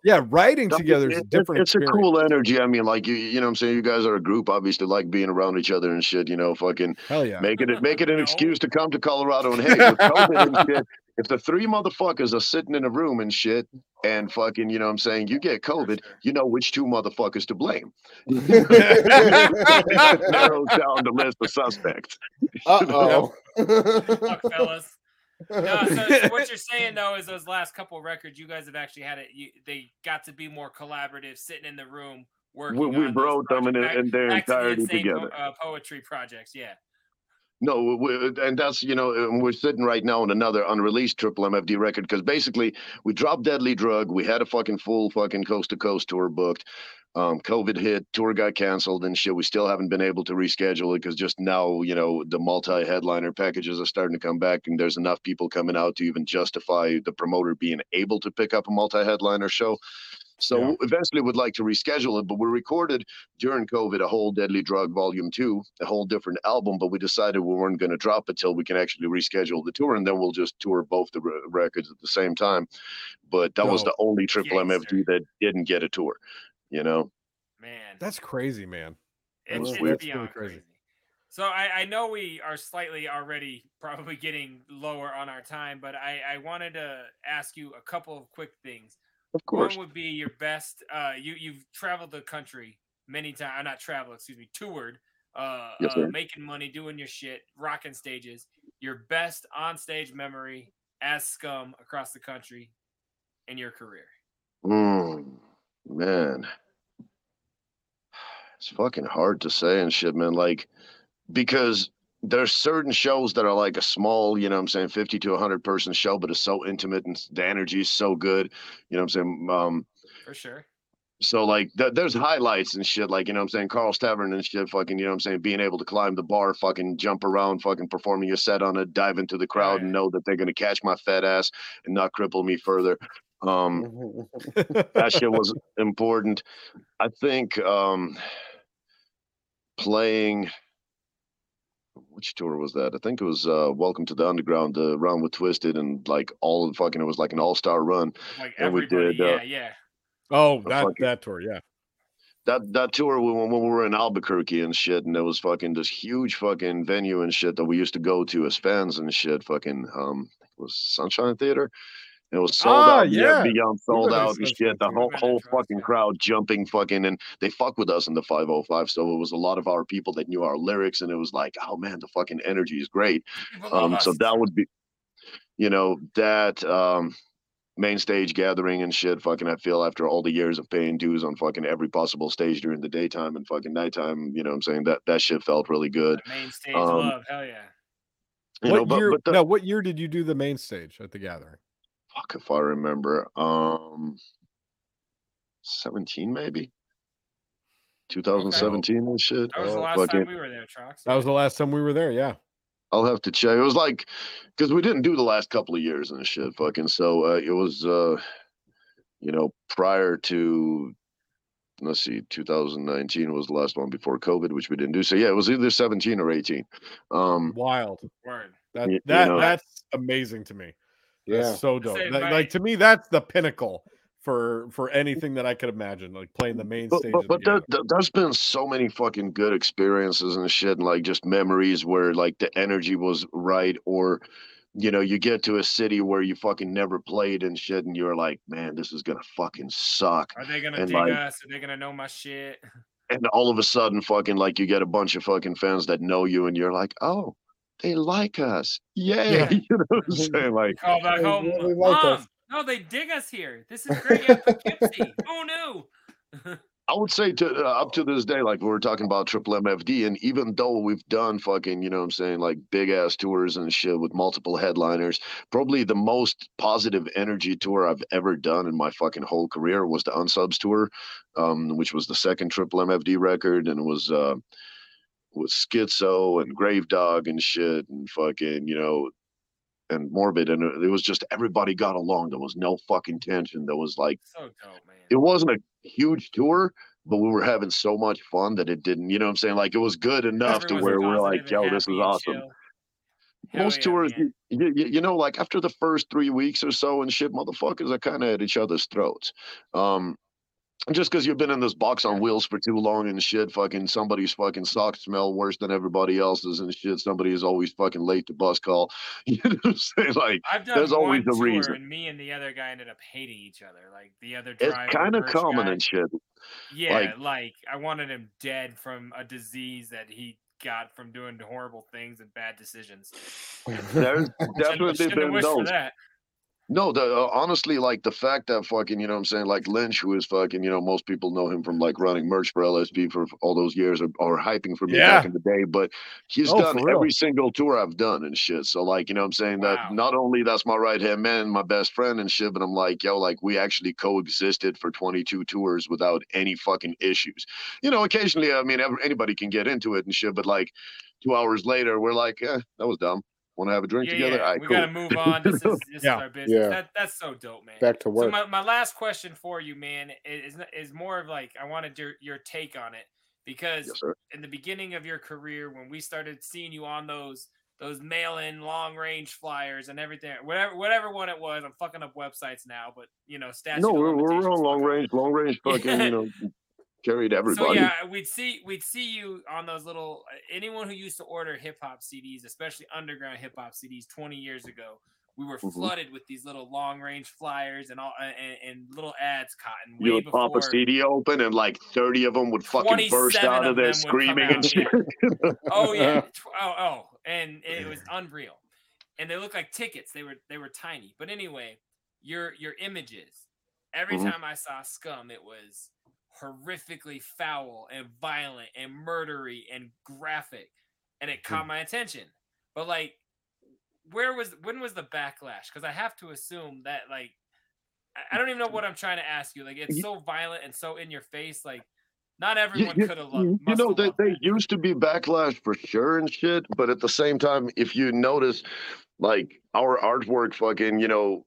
Yeah. yeah writing No, together is it- a it- different it's a experience. cool energy. I mean like you you know what i'm saying? You guys are a group obviously like being around each other and shit you know fucking hell yeah. make it make it an [laughs] excuse to come to colorado and hey [laughs] with COVID and shit if the three motherfuckers are sitting in a room and shit and fucking you know what i'm saying you get covid you know which two motherfuckers to blame [laughs] narrows down the list of suspects [laughs] Uh oh. Fuck, fellas. No, so, so what you're saying though is those last couple records, you guys have actually had it. You, they got to be more collaborative, sitting in the room working. we, we on those wrote them in, in their Back- back the entirety insane po- together uh, poetry projects, yeah. No, and that's you know, we're sitting right now on another unreleased triple MFD record because basically we dropped Deadly Drug. We had a fucking full fucking coast to coast tour booked. Um, COVID hit, tour got canceled and shit. We still haven't been able to reschedule it because just now, you know, the multi-headliner packages are starting to come back, and there's enough people coming out to even justify the promoter being able to pick up a multi-headliner show. So Yeah. eventually, would like to reschedule it, but we recorded during COVID a whole Deadly Drug Volume Two, a whole different album. But we decided we weren't going to drop it till we can actually reschedule the tour, and then we'll just tour both the re- records at the same time. But that was the only Triple Gangster. MFD that didn't get a tour. You know, Man, That's crazy, man. it's, that's it's weird. beyond That's really crazy. crazy. So I, I know we are slightly already [laughs] probably getting lower on our time, but I, I wanted to ask you a couple of quick things. Of course. What would be your best? Uh, you you've traveled the country many times. Not traveled, excuse me, toured. Uh, Yes, uh, making money, doing your shit, rocking stages. Your best on stage memory as Scum across the country in your career. Mm, man, [sighs] it's fucking hard to say and shit, man. Like, because there's certain shows that are like a small, you know what I'm saying, 50 to 100 person show, but it's so intimate and the energy is so good. You know what I'm saying? Um, For sure. so like th- there's highlights and shit, like, you know what I'm saying, Carl's Tavern and shit, fucking, you know what I'm saying, being able to climb the bar, fucking jump around, fucking performing your set on it, dive into the crowd and know that they're gonna catch my fat ass and not cripple me further. Um, [laughs] that shit was important. I think um playing which tour was that? I think it was uh Welcome to the Underground, the run with Twiztid and like all of fucking it was like an all-star run. Like And we everybody, did, uh, yeah, yeah. Oh, that fucking- that tour, yeah. That that tour when, when we were in Albuquerque and shit, and it was fucking this huge fucking venue and shit that we used to go to as fans and shit. Fucking um, it was Sunshine Theater. It was sold Ah, out, yeah. beyond We sold out and shit. The whole whole fucking crowd jumping fucking, and they fuck with us in the 505. So it was a lot of our people that knew our lyrics, and it was like, oh man, the fucking energy is great. [laughs] Um, so that would be, you know, that um main stage gathering and shit. Fucking, I feel after all the years of paying dues on fucking every possible stage during the daytime and fucking nighttime, you know, what I'm saying that that shit felt really good. main stage um, love, hell yeah. You what know, but year? but the, no, what year did you do the main stage at the gathering? Fuck if I remember, um, 17 maybe. 2017 and shit. That was the last fucking- time we were there, Trox. That was the last time we were there. Yeah. I'll have to check. It was like because we didn't do the last couple of years and shit. Fucking so uh, it was uh you know prior to let's see 2019 was the last one before COVID, which we didn't do. So yeah, it was either 17 or 18. Um Wild. Word. That Y- you that know- that's amazing to me. Yeah. That's so dope. say That- like to me, that's the pinnacle for for anything that I could imagine. Like playing the main but, stage. but, of the there, gathering. there- there's been so many fucking good experiences and shit and like just memories where like the energy was right or you know you get to a city where you fucking never played and shit and you're like man this is gonna fucking suck Are they gonna And, dig like- us? Are they gonna know my shit? and all of a sudden fucking like you get a bunch of fucking fans that know you and you're like oh they like us yay Yeah. [laughs] you know what i'm saying like Call back They home. really like Mom, us." no, they dig us here. This is great at Poughkeepsie. oh no. i would say to uh, up to this day like we were talking about triple mfd and even though we've done fucking you know what i'm saying like big ass tours and shit with multiple headliners probably the most positive energy tour i've ever done in my fucking whole career was the unsubs tour um which was the second triple mfd record and it was uh with Schizo and Grave Dog and shit and fucking, you know, and Morbid. And it, was just everybody got along. There was no fucking tension. There was like, So dope, man. it wasn't a huge tour, but we were having so much fun that it didn't, you know what I'm saying? Like, it was good enough Everyone's to where we're like, yo, this is awesome. Most yeah, tours, you, you, you know, like after the first three weeks or so and shit, motherfuckers are kind of at each other's throats. Um, just because you've been in this box on wheels for too long and shit, fucking somebody's fucking socks smell worse than everybody else's and shit. Somebody is always fucking late to bus call. [laughs] You know what I'm saying? Like, I've done there's always a tour reason. and me and the other guy ended up hating each other. Like the other it's kind of common guy, and shit. Yeah, like- like, I wanted him dead from a disease that he got from doing horrible things and bad decisions. [laughs] There's Shouldn't- definitely been wished for those. No, the uh, honestly, like the fact that fucking, you know what I'm saying, like Lynch, who is fucking, you know, most people know him from like running merch for LSP for all those years or, or hyping for me Yeah. back in the day, but he's Oh, done every single tour I've done and shit. So like, you know what I'm saying, Wow. that not only that's my right hand man, my best friend and shit, but I'm like, yo, like we actually coexisted for 22 tours without any fucking issues. You know, occasionally, I mean, anybody can get into it and shit, but like two hours later, we're like, eh, that was dumb. Want to have a drink Yeah, together? yeah, All right, we cool. gotta move [laughs] on. This is this Yeah. is our business. Yeah. That that's so dope, man. Back to So work. my, my last question for you, man, is is more of like I wanted your your take on it because Yes, in the beginning of your career, when we started seeing you on those those mail-in long range flyers and everything, whatever whatever one it was, I'm fucking up websites now, but you know, statute No, we're, we're on long-range, Long range [laughs] fucking, you know, carried everybody. So yeah, we'd see we'd see you on those little anyone who used to order hip hop CDs, especially underground hip hop CDs 20 years ago. We were Mhm. flooded with these little long range flyers and all and, and little ads cotton you would pop a. CD open and like 30 of them would fucking burst out of of there them would come screaming and shit. [laughs] Oh yeah, [laughs] oh oh, and it was unreal. And they looked like tickets. They were they were tiny. But anyway, your your images. Every Mhm. time I saw Scum, it was horrifically foul and violent and murdery and graphic, and it caught hmm. my attention. But like, where was when was the backlash? Because I have to assume that like. I- I don't even know what I'm trying to ask you. Like, it's so violent and so in your face. Like, not everyone could have you- loved. you know, they, they used to be backlash for sure and shit, but at the same time, if you notice, like our artwork fucking, you know,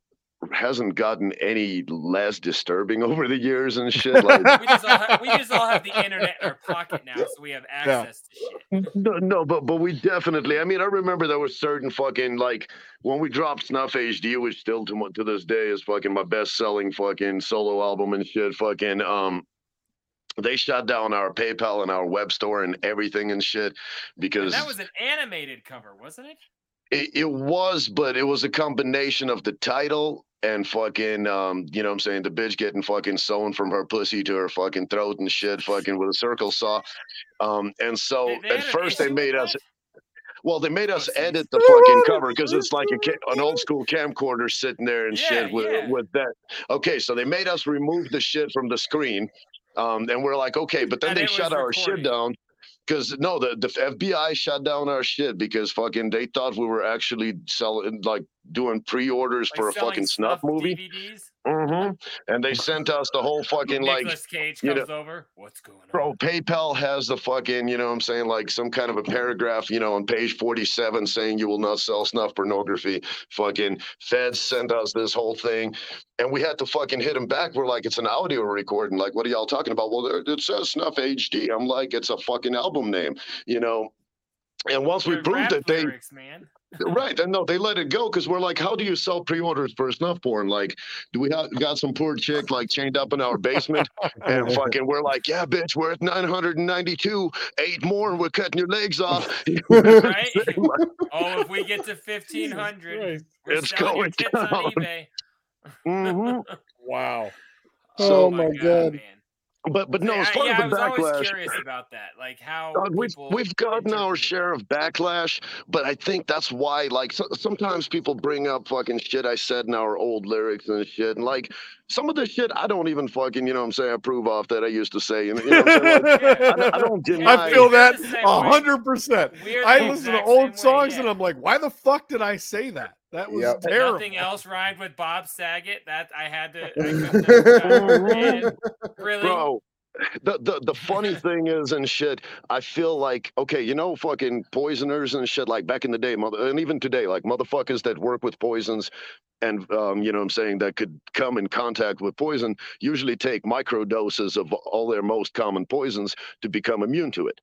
hasn't gotten any less disturbing [laughs] over the years and shit. [laughs] Like, we just all have, we just all have the internet in our pocket now, so we have access to shit. No, no, but but we definitely. I mean, I remember there was certain fucking like when we dropped Snuff HD, which still to to this day is fucking my best selling fucking solo album and shit. Fucking um, they shut down our PayPal and our web store and everything and shit And because that was an animated cover, wasn't it? it, it was, but it was a combination of the title and fucking um, you know what I'm saying, the bitch getting fucking sewn from her pussy to her fucking throat and shit, fucking with a circle saw. Um, and so They- they at first they made us well, they made us edit the fucking cover because it's like a, an old school camcorder sitting there and Yeah, shit with yeah. with that. Okay, so they made us remove the shit from the screen, um, and we're like, okay, but then And they shut was our shit down because no, the the FBI shut down our shit because fucking they thought we were actually selling like doing pre-orders Like for a fucking snuff movie. DVDs. Hmm And they sent us the whole fucking like Nicolas Cage you know- comes over. What's going on? Bro, PayPal has the fucking, you know what I'm saying, like some kind of a paragraph, you know, on page 47 saying you will not sell snuff pornography. Fucking feds sent us this whole thing. And we had to fucking hit them back. We're like, it's an audio recording. Like, what are y'all talking about? Well, it says Snuff HD. I'm like, it's a fucking album name, you know. And once we proved it, they lyrics, man. Right and no they let it go because we're like how do you sell pre-orders for snuff porn like do we have got some poor chick like chained up in our basement and [laughs] fucking we're like yeah bitch we're at 992 eight more and we're cutting your legs off [laughs] Right? [laughs] oh, if we get to fifteen hundred, It's going tits on down. eBay. Mhm. Wow. So- oh my god. man. But but no I- as I- far yeah, as I the was always curious about that, like how God, we've we've gotten our share of backlash, but I think that's why, like, so, sometimes people bring up fucking shit I said in our old lyrics and shit, and like some of the shit I don't even fucking, you know, what I'm saying, approve of that I used to say, you know, what I'm saying? Like, [laughs] I, don't- I don't deny. I feel that a hundred percent. I listen to old same way, songs and. I'm like, why the fuck did I say that? That was Yep. terrible. Nothing else rhymed with Bob Saget. That I had to. I couldn't have created. really? bro. The, the the funny [laughs] thing is and shit, I feel like okay, you know, fucking poisoners and shit like back in the day, mother, and even today, like motherfuckers that work with poisons, and um, you know, what I'm saying that could come in contact with poison, usually take micro doses of all their most common poisons to become immune to it.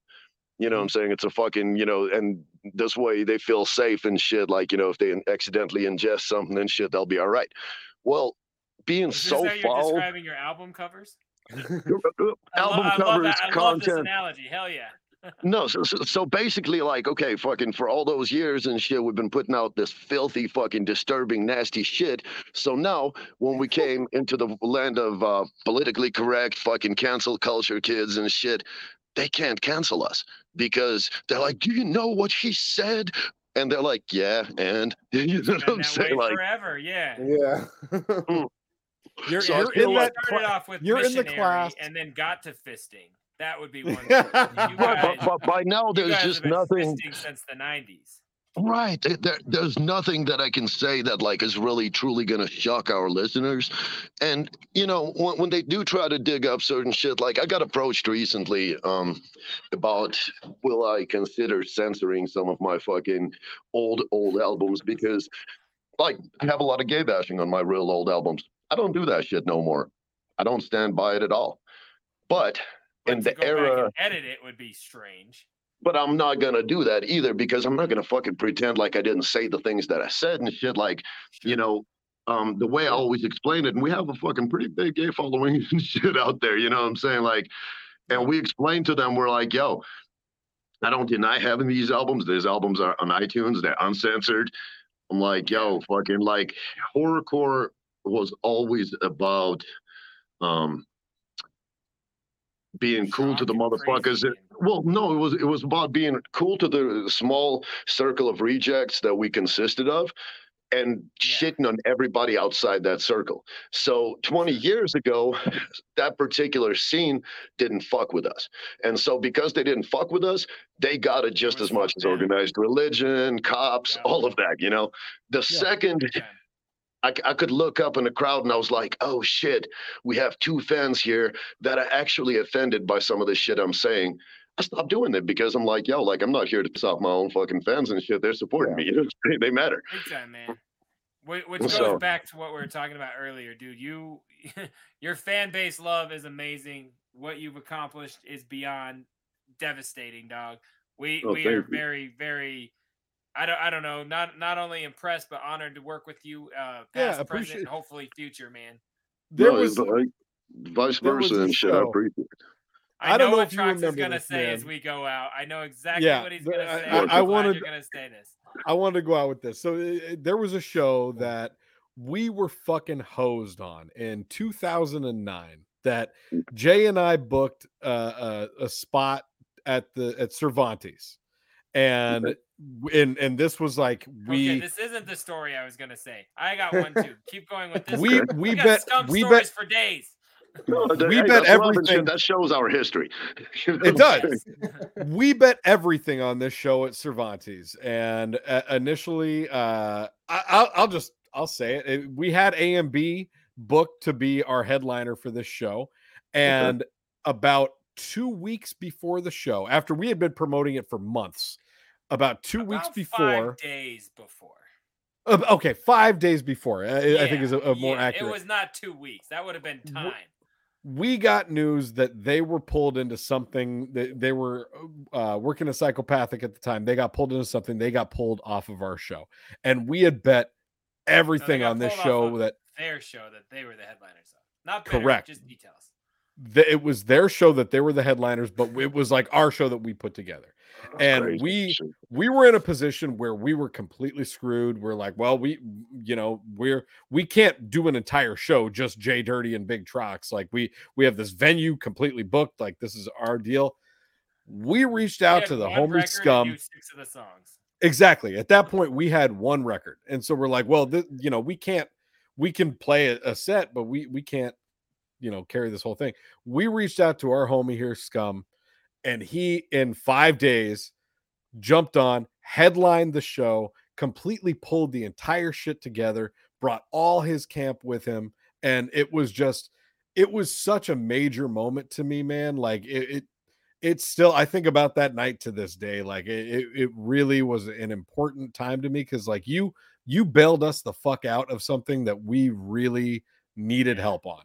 You know, what I'm saying it's a fucking, you know, and this way they feel safe and shit. Like you know, if they accidentally ingest something and shit, they'll be all right. Well, being Is so how you're foul. describing your album covers? I album lo- I love covers, that. I love this content. analogy. Hell yeah. [laughs] No, so, so so basically, like, okay, fucking for all those years and shit, we've been putting out this filthy, fucking disturbing, nasty shit. So now, when we came [laughs] into the land of uh, politically correct, fucking cancel culture kids and shit, they can't cancel us because they're like, do you know what he said? and they're like, yeah, and [laughs] you know what I'm saying? Like, forever, yeah. Yeah. You're, So you're in that. Started cla- off with you're in the class. and then got to fisting. That would be [laughs] one. thing. You right, guys, but, but by now you there's guys just have been nothing. since the '90s. Right. There, there- there's nothing that I can say that like is really truly gonna shock our listeners. And you know, when, when they do try to dig up certain shit, like I got approached recently um about will I consider censoring some of my fucking old old albums because like I have a lot of gay bashing on my real old albums. I don't do that shit no more. I don't stand by it at all. But But in the era edit it would be strange. but I'm not gonna do that either because I'm not gonna fucking pretend like I didn't say the things that I said and shit. Like, you know, um, the way I always explain it, and we have a fucking pretty big gay following and [laughs] shit out there. You know what I'm saying? Like, and we explain to them, we're like, yo, I don't deny having these albums. These albums are on iTunes. They're uncensored. I'm like, yo, fucking like horrorcore was always about um being cool to the motherfuckers. that- well, no, it was it was about being cool to the small circle of rejects that we consisted of and Yeah. shitting on everybody outside that circle. So 20 years ago, that particular scene didn't fuck with us. And so because they didn't fuck with us, they got it just as much as organized religion, cops, Yeah. all of that, you know. The second Big time. I, c- I could look up in the crowd and I was like, oh shit, we have two fans here that are actually offended by some of the shit I'm saying. I stopped doing it because I'm like, yo, like I'm not here to piss off my own fucking fans and shit. They're supporting me. You know, they- they matter. Big time, man. Which goes So- back to what we were talking about earlier, dude. You, [laughs] your fan base love is amazing. What you've accomplished is beyond devastating, dog. We Oh, we are you. very very. I don't I don't know. Not not only impressed, but honored to work with you, uh, Yeah, past, present, appreciate- and hopefully future, man. There No, was like vice there versa a and shit. I show- appreciate it. I, I don't know know what if you Trox is gonna this, say as we go out. I know exactly Yeah, what he's gonna I- say. I- I'm I wanted- you're gonna say this. I wanted to go out with this. So uh, there was a show that we were fucking hosed on in 2009 that Jay and I booked uh, a, a spot at the at Cervantes, and and and this was like we okay, this isn't the story I was gonna say. I got one too. Keep going with this. we one. we got bet scum we bet for days. No, that- We hey, bet that's Robin shit. everything- That shows our history. You [laughs] know It does. we bet everything on this show at Cervantes, and uh, initially, uh, I, I'll, I'll just I'll say it. it. We had A and B booked to be our headliner for this show, and about two weeks before the show, after we had been promoting it for months, about two weeks before, five days before. uh, okay, five days before, I, I think Yeah, is a, a more yeah, accurate. It was not two weeks. That would have been time. we got news that they were pulled into something that they were uh, working a psychopathic at the time. They got pulled into something. They got pulled off of our show, and we had bet everything got on this show of that their show that they were the headliners of. Not better, Correct. Just details. th- it was their show that they were the headliners, but it was like our show that we put together. And Crazy we shit. we were in a position where we were completely screwed. We're like, well, we you know, we're we can't do an entire show just Jay Dirty and Big Trox. Like we we have this venue completely booked. Like this is our deal. We reached out had to the homie scum. six of the songs. Exactly. At that point, we had one record, and so we're like, well, th- you know, we can't. We can play a, a set, but we we can't, you know, carry this whole thing. We reached out to our homie here, Scum, and he in five days jumped on, headlined the show, completely pulled the entire shit together, brought all his camp with him, and it was just, it was such a major moment to me, man. Like it, it it's still i think about that night to this day like it, it, really was an important time to me because like you you bailed us the fuck out of something that we really needed help on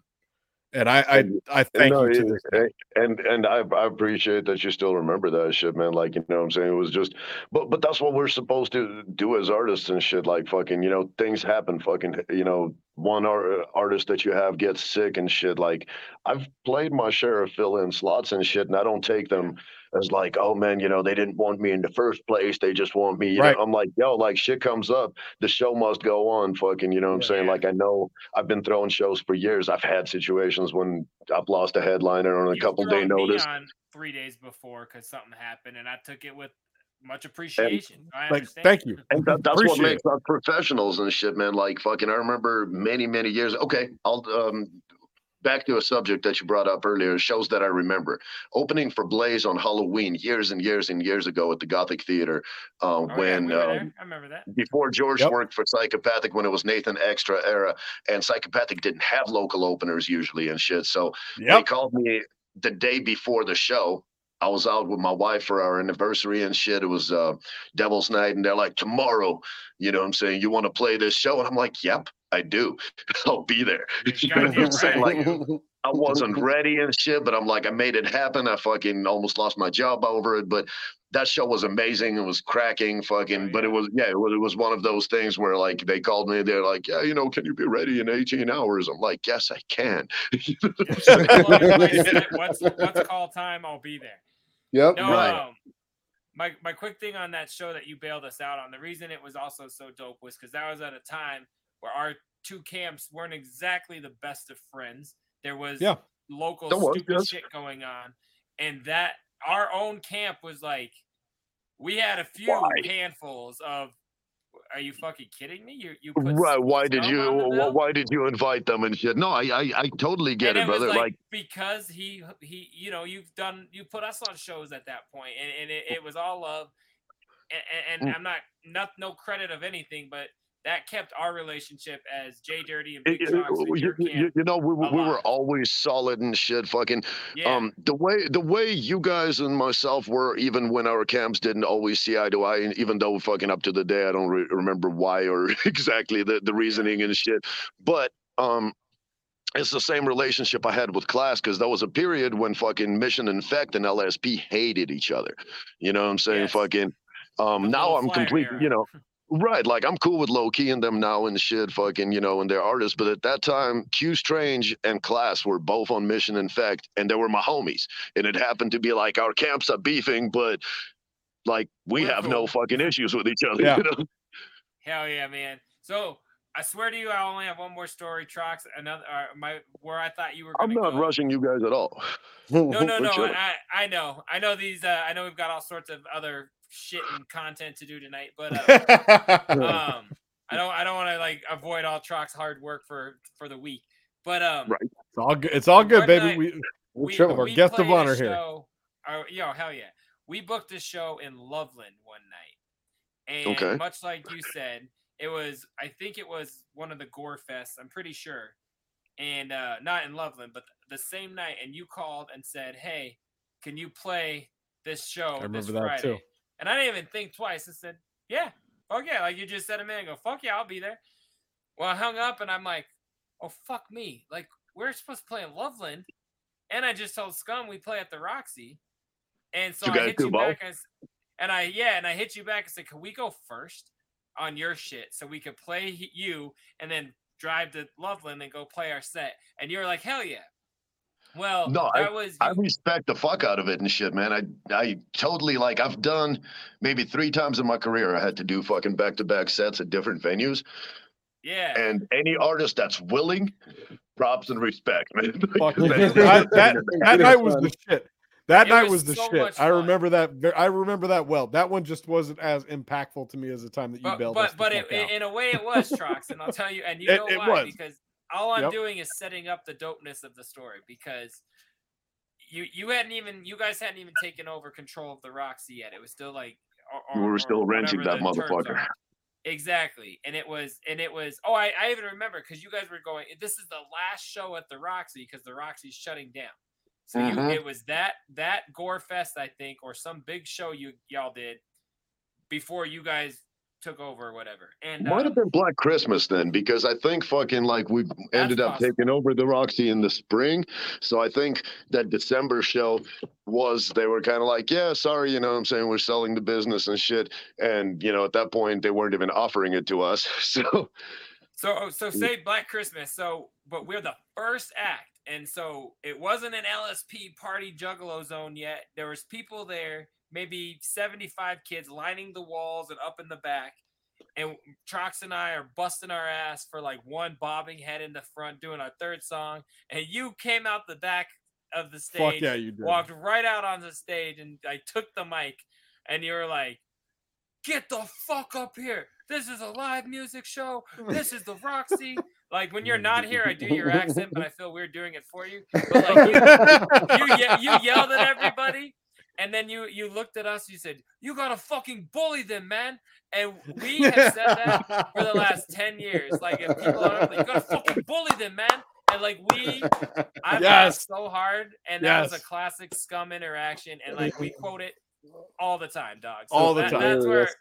and i i, I thank No, you it- this eh, and and I, I appreciate that you still remember that shit, man. Like you know what I'm saying? It was just but but that's what we're supposed to do as artists and shit. Like fucking, you know, things happen. Fucking, you know, one ar- artist that you have gets sick and shit. Like I've played my share of fill in slots and shit, and I don't take them as like, oh man, you know, they didn't want me in the first place. They just want me. You Right. know, I'm like, yo, like shit comes up, the show must go on. Fucking, you know what I'm saying? Yeah. Like I know I've been throwing shows for years. I've had situations when I've lost a headliner on a You couple day thrown me notice. on three days before because something happened, and I took it with much appreciation. I Like, thank you. [laughs] And that, that's what makes us professionals and shit, man. Like fucking, I remember many, many years. Okay, I'll um back to a subject that you brought up earlier. Shows that I remember opening for Blaze on Halloween years and years and years ago at the Gothic Theater. Uh, Oh, yeah, when we um. I remember that. before George Yep. worked for Psychopathic when it was Nathan Extra era, and Psychopathic didn't have local openers usually and shit. So they called me the day before the show. I was out with my wife for our anniversary and shit. It was uh, Devil's Night, and they're like, tomorrow, you know what I'm saying? You want to play this show? And I'm like, yep, I do. [laughs] I'll be there. You know what I'm saying? right. Like, I wasn't ready and shit, but I'm like, I made it happen. I fucking almost lost my job over it, but that show was amazing. It was cracking, fucking. Oh, But it was yeah, it was, it was one of those things where like they called me. They're like, yeah, you know, can you be ready in 18 hours? I'm like, yes, I can. [laughs] Well, like I said, once, once call time, I'll be there. Yep. No, Right. um, my my quick thing on that show that you bailed us out on. The reason it was also so dope was because that was at a time where our two camps weren't exactly the best of friends. There was Yeah. local There was, stupid yes. shit going on, and that our own camp was like, we had a few Why? handfuls of. Are you fucking kidding me? You you put right? Why did you? on the wh- bill? Why did you invite them and shit? No, I I, I totally get and it, it brother. like, Like, because he he you know you've done you put us on shows at that point and, and it, it was all love and, and, and Mm. i'm not not no credit of anything but that kept our relationship as Jay Dirty and Big it- you, you- you know, we, we were always solid and shit. Fucking Yeah, um the way the way you guys and myself were even when our camps didn't always see eye to eye and even though fucking up to the day i don't re- remember why or [laughs] exactly the, the reasoning and shit but um it's the same relationship I had with class because there was a period when fucking Mission Infect and LSP hated each other. You know what I'm saying? Yes. Fucking um now I'm completely, era. you know, [laughs] Right, like I'm cool with low key and them now and shit, fucking, you know, and they're artists. But at that time, Q Strange and Class were both on Mission Infect, and they were my homies. And it happened to be like our camps are beefing, but like we We're have cool. no fucking issues with each other. Yeah. You know? hell yeah, man. So I swear to you, I only have one more story. Trox, another uh, my where I thought you were. Going. I'm not go. rushing you guys at all. No, no, [laughs] no. I, I know, I know these. Uh, I know we've got all sorts of other shit and content to do tonight, but uh, [laughs] um, I don't, I don't want to like avoid all Trox's hard work for for the week. But um, Right. It's all good. It's all good, baby. night- We we, chilling. Our we guest of played a honor here. show- uh, yo, hell yeah. We booked a show in Loveland one night. And Okay. much like you said, it was I think it was one of the Gore Fests, I'm pretty sure. And uh not in Loveland, but the same night and you called and said, "Hey, can you play this show I this remember that, Friday?" too. And I didn't even think twice. I said, "Yeah. Fuck yeah." Like you just said a minute ago, "Fuck yeah, I'll be there." Well, I hung up and I'm like, "Oh fuck me. Like we're supposed to play in Loveland." And I just told Scum we play at the Roxy. And so You I hit you both? back and, s- and I yeah, and I hit you back and said, "Can we go first on your shit so we could play you and then drive to Loveland and go play our set?" And you were like, "Hell yeah!" Well, No, that was I respect the fuck out of it and shit, man. I I totally like I've done maybe three times in my career I had to do fucking back to back sets at different venues. yeah. And any artist that's willing, props and respect, [laughs] man. Fuck Because yeah. that's- that, that, that night was the shit. That It night was was the so shit. I remember that. I remember that well. That one just wasn't as impactful to me as the time that you but bailed us but, but it, in a way it was Trox, and I'll tell you, and you [laughs] It- know it why? was. Because all I'm Yep. doing is setting up the dopeness of the story because you you hadn't even you guys hadn't even taken over control of the Roxy yet. It was still like or- We were still renting that motherfucker. Exactly, and it was and it was. Oh, I, I even remember because you guys were going. This is the last show at the Roxy because the Roxy's shutting down. So you, Mhm. it was that that Gore Fest, I think, or some big show you y'all did before you guys took over or whatever. And Might um, have been Black Christmas then, because I think fucking like we ended up possible. taking over the Roxy in the spring. So I think that December show was they were kind of like, yeah, sorry, you know what I'm saying? We're selling the business and shit. And, you know, at that point, they weren't even offering it to us. [laughs] So So oh, so say Black Christmas. So but we're the first act, and so it wasn't an LSP party juggalo zone yet. There was people there, maybe seventy five kids lining the walls and up in the back, and Trox and I are busting our ass for like one bobbing head in the front doing our third song, and you came out the back of the Fuck stage, yeah, you did. walked right out on the stage, and I took the mic, and you were like. "Get the fuck up here! This is a live music show. This is the Roxy." [laughs] Like when you're not here, I do your accent, but I feel weird doing it for you. But like you, [laughs] you, ye- you yelled at everybody, and then you you looked at us. You said, "You gotta fucking bully them, man." And we [laughs] have said that for the last ten years. Like if people are like, "You gotta fucking bully them, man," and like we, I laughed Yes. so hard, and that was a classic scum interaction, and like we [laughs] quote it all the time, dog. So All the that- time. That's where. Yes.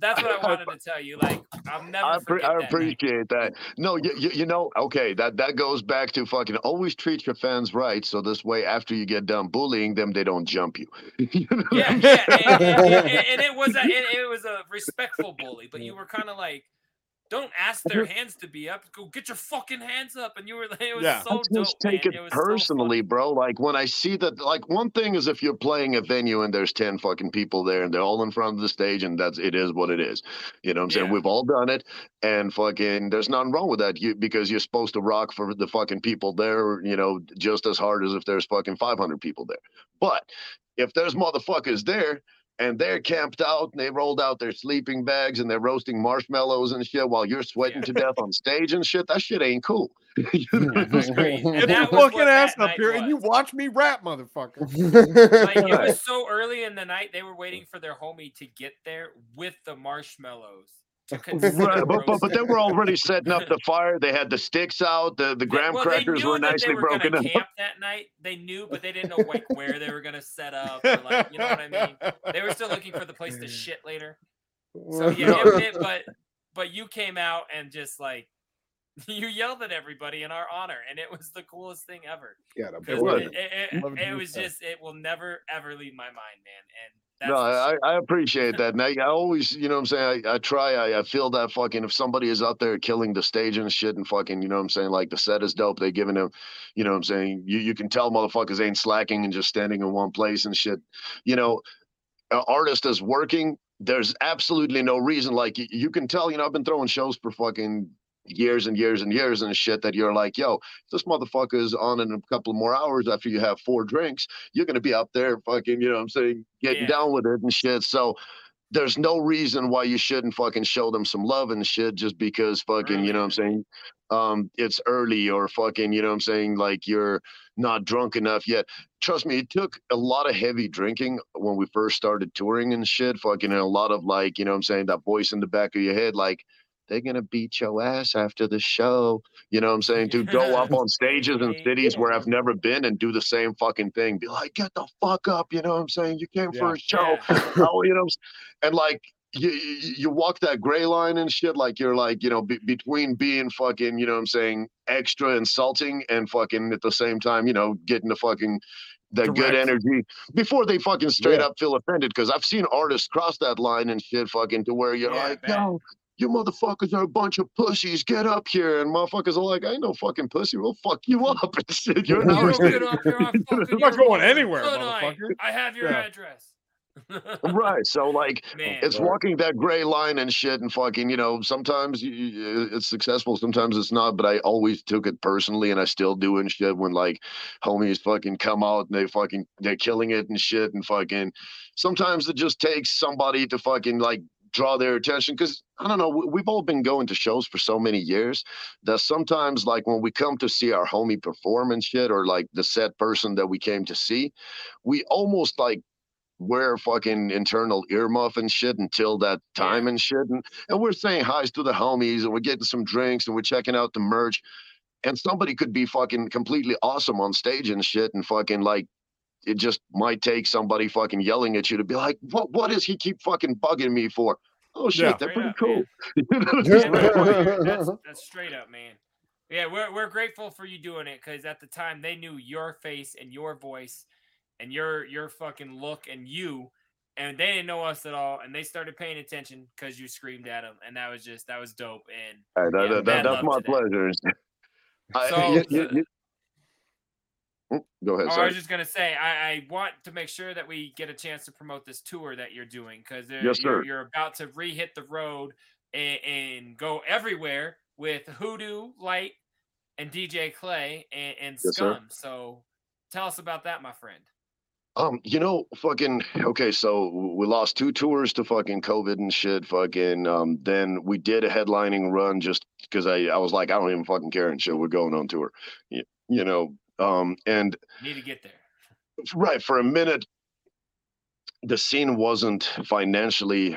That's what [laughs] I wanted to tell you. Like I'll never I, forget I that appreciate that. No, you, you, you know, okay, that, that goes back to fucking always treat your fans right. So this way, after you get done bullying them, they don't jump you. [laughs] You know Yeah, yeah, and, and- and- and it was a it, it was a respectful bully, but you were kind of like, don't ask their hands to be up. Go get your fucking hands up, and you were like, [laughs] it was Yeah. so I just dope, take man. it, was so personally, funny. bro. Like when I see that, like one thing is if you're playing a venue and there's ten fucking people there and they're all in front of the stage and that's it is what it is. You know what I'm saying? Yeah. We've all done it, and fucking there's nothing wrong with that. You because you're supposed to rock for the fucking people there. You know, just as hard as if there's fucking 500 people there. But if there's motherfuckers there. And they're camped out and they rolled out their sleeping bags and they're roasting marshmallows and shit while you're sweating Yeah. to death on stage and shit. That shit ain't cool. [laughs] You [laughs] know I'm It was saying? great. And Get that fucking what ass up night here and you watch me rap, motherfucker. [laughs] Like it was so early in the night, they were waiting for their homie to get there with the marshmallows to consider [laughs] Right, but, but, but they were already setting up the fire. They had the sticks out. The, the graham well, crackers were nicely they were broken up. camp that night. They knew, but they didn't know like where they were gonna set up. Or, like, you know what I mean? They were still looking for the place to shit later. So yeah, it, [laughs] it- but but you came out and just like [laughs] you yelled at everybody in our honor, and it was the coolest thing ever. Yeah, the 'Cause was. It, it, it- it was just it will never ever leave my mind, man. And that's No, I. I appreciate that. And I, I always, you know what I'm saying? I, I try, I, I feel that fucking, if somebody is out there killing the stage and shit and fucking, you know what I'm saying? Like the set is dope. They giving them, you know what I'm saying? You, you can tell motherfuckers ain't slacking and just standing in one place and shit. You know, an artist is working. There's absolutely no reason. Like you, you can tell, you know, I've been throwing shows for fucking years and years and years and shit that you're like, yo, this motherfucker is on in a couple more hours after you have four drinks. You're gonna be up there fucking, you know what I'm saying, getting Yeah. down with it and shit. So there's no reason why you shouldn't fucking show them some love and shit just because fucking, you know what I'm saying, um, it's early or fucking, you know what I'm saying, like you're not drunk enough yet. Trust me, it took a lot of heavy drinking when we first started touring and shit. Fucking and a lot of like, you know what I'm saying, that voice in the back of your head, like, they're gonna beat your ass after the show. You know what I'm saying? To go up [laughs] on stages in cities where I've never been and do the same fucking thing. Be like, get the fuck up, you know what I'm saying? You came for a show. [laughs] Oh, you know, what I'm s- and like you, you you walk that gray line and shit, like you're like, you know, be, between being fucking, you know what I'm saying, extra insulting and fucking at the same time, you know, getting the fucking that good energy before they fucking straight Yeah. up feel offended. Cause I've seen artists cross that line and shit fucking to where you're Yeah, like, bet. yo, you motherfuckers are a bunch of pussies. Get up here. And motherfuckers are like, I ain't no fucking pussy. We'll fuck you up [laughs] and shit. You're an You artist. don't get up here, I'm fucking not going [laughs] [laughs] anywhere, tonight. motherfucker. I have your Yeah. address. right. So like Man, it's walking that gray line and shit and fucking you know sometimes you, you- it's successful sometimes it's not but i always took it personally and i still do and shit when like homies fucking come out and they fucking they're killing it and shit and fucking sometimes it just takes somebody to fucking like draw their attention because i don't know we- we've all been going to shows for so many years that sometimes like when we come to see our homie perform and shit or like the set person that we came to see we almost like wear fucking internal earmuff and shit until that time and shit. And, and we're saying hi's to the homies and we're getting some drinks and we're checking out the merch. And somebody could be fucking completely awesome on stage and shit and fucking like it just might take somebody fucking yelling at you to be like, what what does he keep fucking bugging me for? Oh shit, Yeah. they're Straight pretty up, cool. man. You know what I'm Yeah, saying? no, you're- that's, that's straight up, man. Yeah, we're we're grateful for you doing it because at the time they knew your face and your voice and your your fucking look and you, and they didn't know us at all, and they started paying attention because you screamed at them, and that was just that was dope. And Hey, that- yeah, that- mad that's my to pleasure. [laughs] I- So- you- you- you- Go ahead. Oh, I was just gonna say, I, I want to make sure that we get a chance to promote this tour that you're doing because Yes, you're, sir. you're about to re-hit the road and, and go everywhere with Hoodoo Light and DJ Clay and, and Yes, sir. Scum. so tell us about that, my friend. Um, you know, fucking okay. So we lost two tours to fucking COVID and shit. Fucking. Um, then we did a headlining run just because I I was like I don't even fucking care and shit. We're going on tour, you, you know. Um, and Need to get there. right for a minute, the scene wasn't financially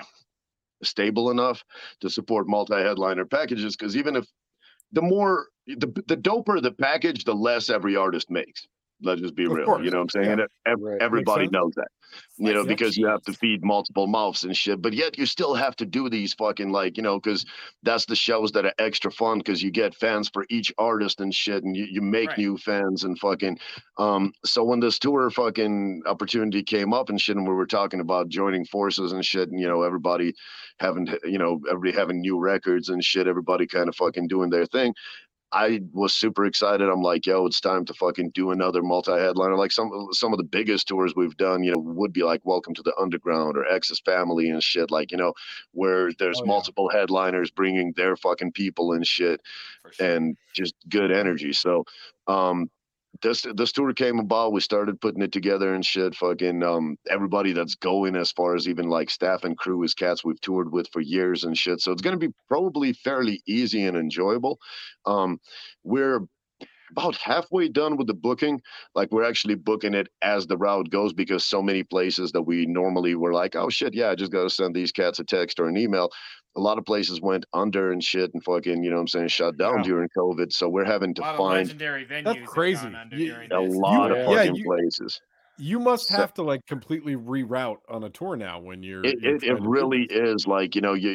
stable enough to support multi-headliner packages because even if the more the the doper the package, the less every artist makes. Let's just be Of real. course, You know what I'm saying? yeah. And ev- Right. Everybody knows that. You know, Slice because you have to feed multiple mouths and shit. But yet you still have to do these fucking like, you know, because that's the shows that are extra fun because you get fans for each artist and shit, and you, you make Right. new fans and fucking. Um, so when this tour fucking opportunity came up and shit, and we were talking about joining forces and shit, and you know, everybody having, you know, everybody having new records and shit, everybody kind of fucking doing their thing. I was super excited. I'm like, yo, it's time to fucking do another multi-headliner. Like some some of the biggest tours we've done, you know, would be like Welcome to the Underground or X's Family and shit. Like, you know, where there's Oh, yeah. multiple headliners bringing their fucking people and shit sure. and just good energy. So, um, this this tour came about. We started putting it together and shit. Fucking um, everybody that's going as far as even like staff and crew is cats we've toured with for years and shit. So it's gonna be probably fairly easy and enjoyable. Um, we're about halfway done with the booking. Like we're actually booking it as the route goes because so many places that we normally were like, oh shit, yeah, I just gotta send these cats a text or an email. A lot of places went under and shit and fucking, you know what I'm saying, shut down Yeah. during COVID. So we're having to a lot of find legendary venues. have crazy. under You- a this. lot of Yeah. fucking you- places. You must have to like completely reroute on a tour now when you're. It, you're it, it really is like you know you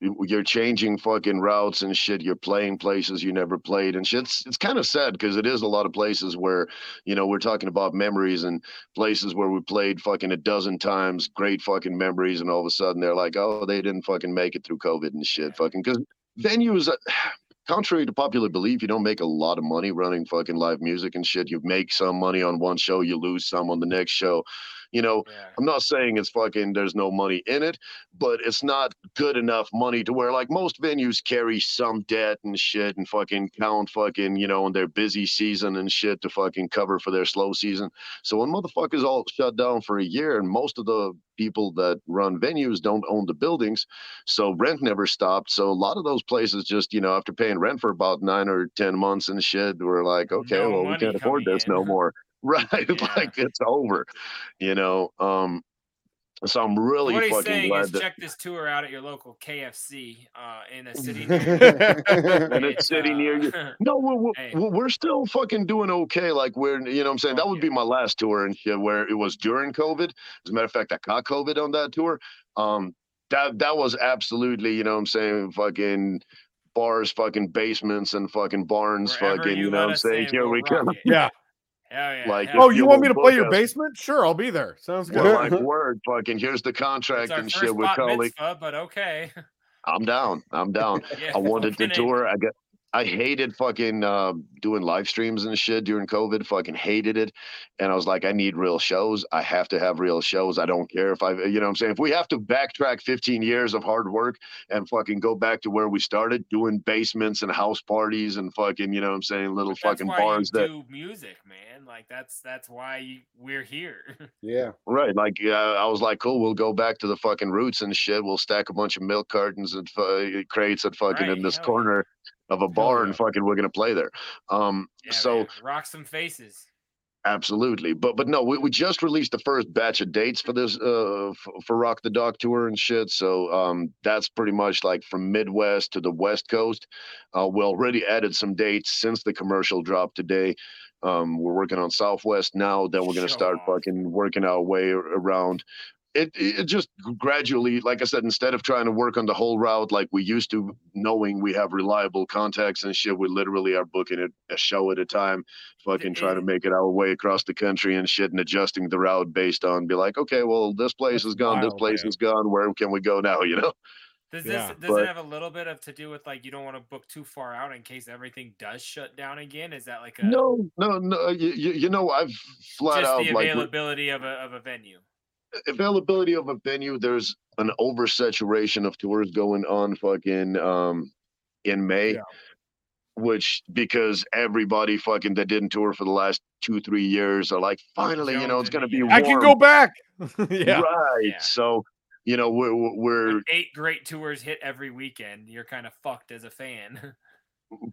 you- you're changing fucking routes and shit. You're playing places you never played and shit. It's, it's kind of sad because it is a lot of places where you know we're talking about memories and places where we played fucking a dozen times, great fucking memories, and all of a sudden they're like, oh, they didn't fucking make it through COVID and shit. Fucking because venues. Uh, [sighs] Contrary to popular belief, you don't make a lot of money running fucking live music and shit. You make some money on one show, you lose some on the next show. You know, Yeah. I'm not saying it's fucking there's no money in it, but it's not good enough money to where like most venues carry some debt and shit and fucking count fucking, you know, in their busy season and shit to fucking cover for their slow season. So when motherfuckers all shut down for a year and most of the people that run venues don't own the buildings, so rent never stopped. So a lot of those places just, you know, after paying rent for about nine or ten months and shit, were like, okay, No well, we can't afford this in. no more. [laughs] Right. [laughs] Yeah. like it's over. You know. Um so I'm really what he's fucking saying glad is that check this tour out at your local KFC uh, in a city [laughs] near you. and it's It's, sitting near you. uh, No, we're, we're, Hey. we're we're still fucking doing okay. Like we're, you know what I'm saying? That would yeah. be my last tour and shit where it was during COVID. As a matter of fact, I caught COVID on that tour. Um, that, that was absolutely, you know what I'm saying? Fucking bars, fucking basements and fucking barns, Wherever fucking, you you know what I'm saying? in, Here we'll we rock come. it. Yeah. Yeah. Like, Oh, you you want me to play book your us- basement? Sure, I'll be there. Sounds good. Well, like [laughs] word, fucking here's the contract our and shit. We're bat calling. mitzvah, but okay. I'm down. I'm [laughs] down. yeah, I wanted to tour. I got. I hated fucking uh, doing live streams and shit during COVID. Fucking hated it, and I was like, I need real shows. I have to have real shows. I don't care if I, you know, what I'm saying if we have to backtrack 15 years of hard work and fucking go back to where we started doing basements and house parties and fucking, you know, what I'm saying little that's fucking why bars you that do music, man. Like that's that's why you, we're here. [laughs] Yeah. Right, like uh, I was like, cool. We'll go back to the fucking roots and shit. We'll stack a bunch of milk cartons and fu- crates and fucking Right, in this hell yeah. Of a bar, and fucking we're gonna play there. Um, Yeah, so man. rock some faces. absolutely, but but no, we, we just released the first batch of dates for this uh f- for Rock the Dog tour and shit. So um, that's pretty much like from Midwest to the West Coast. Uh, we already added some dates since the commercial dropped today. Um, we're working on Southwest now. Then we're gonna Show start off. fucking working our way around. It, it it just gradually, like I said, instead of trying to work on the whole route like we used to, knowing we have reliable contacts and shit, we literally are booking it a show at a time, fucking trying to mm-hmm. make it our way across the country and shit, and adjusting the route based on be like, okay, well, this place That's is gone, this place man. is gone. Where can we go now? [laughs] You know? Does this Yeah, does but- it have a little bit of to do with like you don't want to book too far out in case everything does shut down again? Is that like a No, no, no. You, you, you know, I've flat just out the like availability of a of a venue? Availability of a venue there's an oversaturation of tours going on fucking um in may Yeah. which because everybody fucking that didn't tour for the last two three years are like finally you know it's gonna be I can go back. [laughs] yeah. right Yeah. so you know we're we're eight great tours hit every weekend. You're kind of fucked as a fan. [laughs]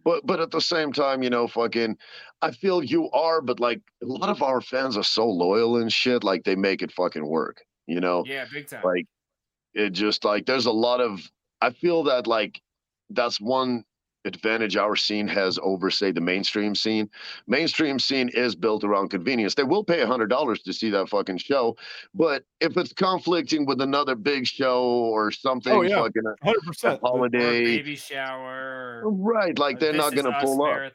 but but at the same time you know fucking i feel you are but like a lot of our fans are so loyal and shit like they make it fucking work you know yeah, big time. like it just like there's a lot of i feel that like that's one advantage our scene has over say the mainstream scene mainstream scene is built around convenience they will pay a hundred dollars to see that fucking show but if it's conflicting with another big show or something Oh, yeah. fucking a- 100%. A holiday baby shower. right like they're not gonna Us pull up.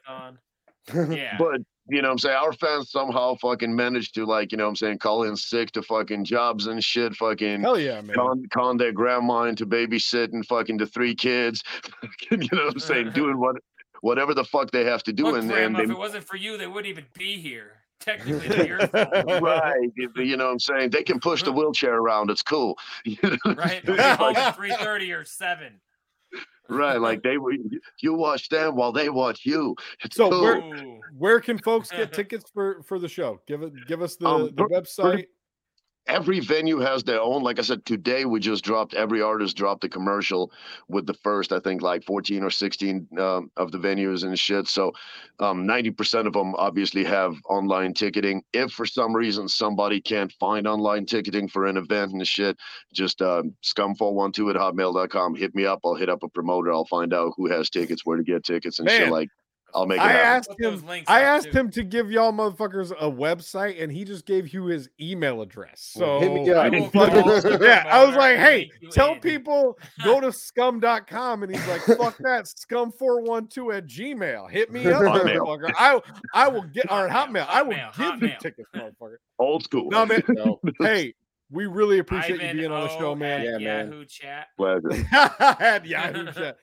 [laughs] Yeah. but you know what I'm saying our fans somehow fucking managed to like you know what I'm saying call in sick to fucking jobs and shit fucking Hell yeah, man. con, con their grandma into babysitting fucking the three kids [laughs] you know what I'm saying [laughs] doing what whatever the fuck they have to do Look, and, and they if it wasn't for you, they wouldn't even be here. Technically, they're your [laughs] fault. right you you know what I'm saying they can push the wheelchair around it's cool You know what I'm Right? They'll saying? be home Like, three thirty or seven. Right [laughs] like they were you watch them while they watch you it's So cool. where where can folks get [laughs] tickets for for the show? Give it give us the, Um, the per- website. Every venue has their own. Like I said, today we just dropped every artist dropped a commercial with the first, I think, like 14 or 16 um, of the venues and shit. So um, 90% of them obviously have online ticketing. If for some reason somebody can't find online ticketing for an event and shit, just um, scum412 at hotmail.com. Hit me up. I'll hit up a promoter. I'll find out who has tickets, where to get tickets and shit. Like, I'll make it I happen. asked him. I asked too. him to give y'all motherfuckers a website, and he just gave you his email address. So Hit me up. I I will didn't call fucking- the [laughs] yeah, I was like, hey, tell people [laughs] go to scum.com. And he's like, fuck that, scum412 at Gmail. Hit me up, motherfucker. I, I will get our Hotmail, hotmail. I will Hotmail, give you tickets, motherfucker. Old school. No, man. [laughs] No. Hey, we really appreciate Ivan you being on the show, man. at Yeah, man. Yahoo chat. Pleasure. At Yahoo chat.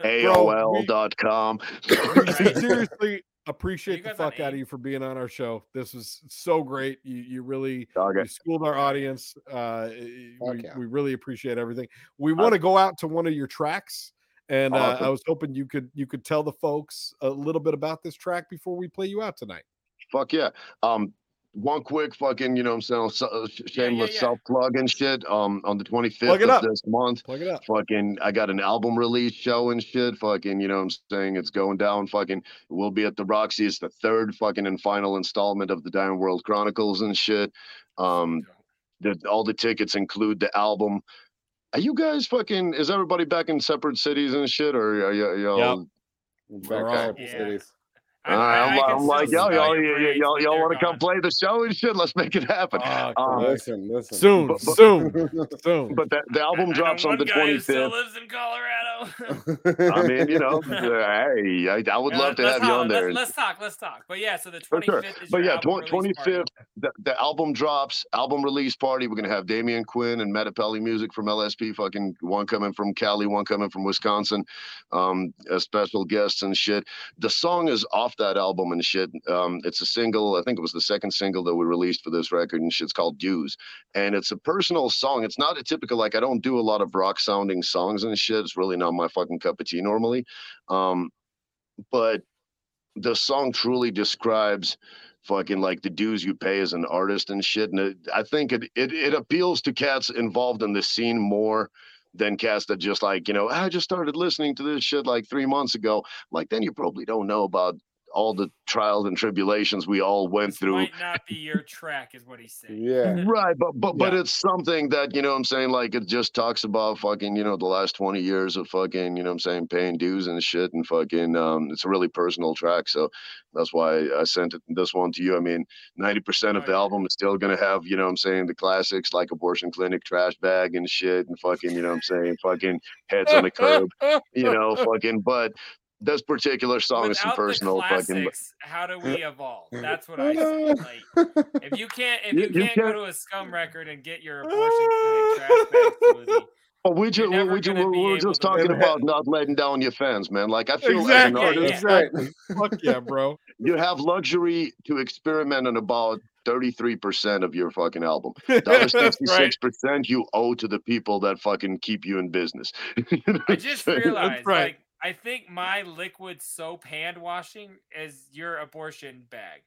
Bro, we- AOL.com. [laughs] We seriously appreciate the fuck out of you for being on our show. This was so great. You you really you schooled our audience. Uh, we, yeah. we really appreciate everything. We want to go out to one of your tracks, and uh, I was hoping you could you could tell the folks a little bit about this track before we play you out tonight. Fuck yeah. Um, one quick fucking, you know what I'm saying, so- uh, Yeah, yeah, shameless yeah. self plug and shit. Um, on the 25th of up. this month, Plug it up. fucking, I got an album release show and shit. Fucking, you know what I'm saying? It's going down. Fucking, we'll be at the Roxy. It's the third fucking and final installment of the Dying World Chronicles and shit. Um, the, all the tickets include the album. Are you guys fucking? Is everybody back in separate cities and shit, or are you? are y'all Back Okay. up, Yeah. cities. I- can like- I'm like, yo, y'all, y'all, y'all, y'all they're want to come play the show and shit? Let's make it happen. Ah, Um. Listen, listen. soon, but- but- soon, [laughs] soon. But the, the album I drops on the guy who still 25th. lives in Colorado. [laughs] I mean, you know, [laughs] uh, hey, I, I would Yeah, love to let's have you on there. Let's, let's talk. Let's talk. But yeah, so the For 25th sure. is But yeah, album tw- release party. 25th, the, the album drops, album release party. We're gonna have Damian Quinn and Metapelli music from LSP. Fucking one coming from Cali, one coming from Wisconsin. Um, as special guests and shit. The song is off that album and shit. Um, it's a single. I think it was the second single that we released for this record, and shit's called Dues. And it's a personal song. It's not a typical like I don't do a lot of rock sounding songs and shit. It's really not my fucking cup of tea normally. Um, but the song truly describes fucking like the dues you pay as an artist and shit. And it, I think it, it it appeals to cats involved in the scene more than cats that just like, you know, I just started listening to this shit like three months ago. Like then you probably don't know about all the trials and tribulations we all went This through. might not be your track, is what he's saying. Yeah. [laughs] Right, but but but it's something that you know what I'm saying like it just talks about fucking you know the last 20 years of fucking you know what I'm saying paying dues and shit and fucking um it's a really personal track so that's why I sent it this one to you. I mean 90% of Oh, the yeah. album is still going to have you know what I'm saying the classics like abortion clinic trash bag and shit and fucking you know what I'm saying fucking heads on the curb you know [laughs] fucking but this particular song is some personal the fucking classics, how do we evolve? [laughs] That's what I say. Like, if [laughs] you can't, if You- you, you can't go can't- to a scum record and get your abortion clinic [laughs] trash bag smoothie, Well, we just we, never we, ju- gonna we be were able just talking make it. about not letting down your fans, man. Like I feel Exactly. as an Yeah, artist, yeah. right. Fuck yeah, bro. you have luxury to experiment on about 33% of your fucking album. The other That's right. 66% you owe to the people that fucking keep you in business. I just realized, right. like, I think my liquid soap hand washing is your abortion bag.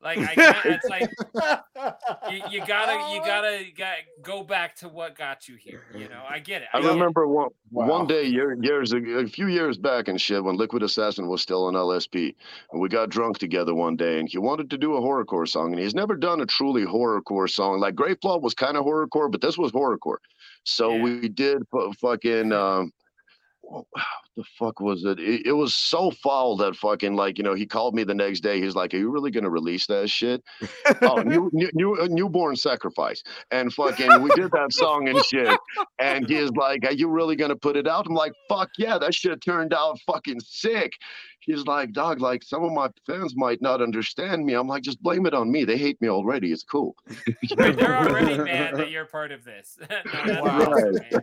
Like I can't, it's like [laughs] you, you gotta you gotta got go back to what got you here. You know, I get it. I get it. remember one Wow. one day year, years a few years back and shit when Liquid Assassin was still on LSP, and we got drunk together one day, and he wanted to do a horrorcore song, and he's never done a truly horrorcore song. Like Grey Flaw was kind of horrorcore, but this was horrorcore. So Yeah. we did fu- fucking. [laughs] Um, what the fuck was it? it? It was so foul that fucking like you know he called me the next day. He's like, "Are you really gonna release that shit?" oh, [laughs] new, new, new, uh, newborn sacrifice, and fucking we did that song and shit. And he's like, "Are you really gonna put it out?" I'm like, "Fuck yeah, that shit turned out fucking sick." He's like, "Dog, like some of my fans might not understand me." I'm like, "Just blame it on me. They hate me already. It's cool." Right, they're already [laughs] mad that you're part of this. [laughs] No, Wow. awesome, man.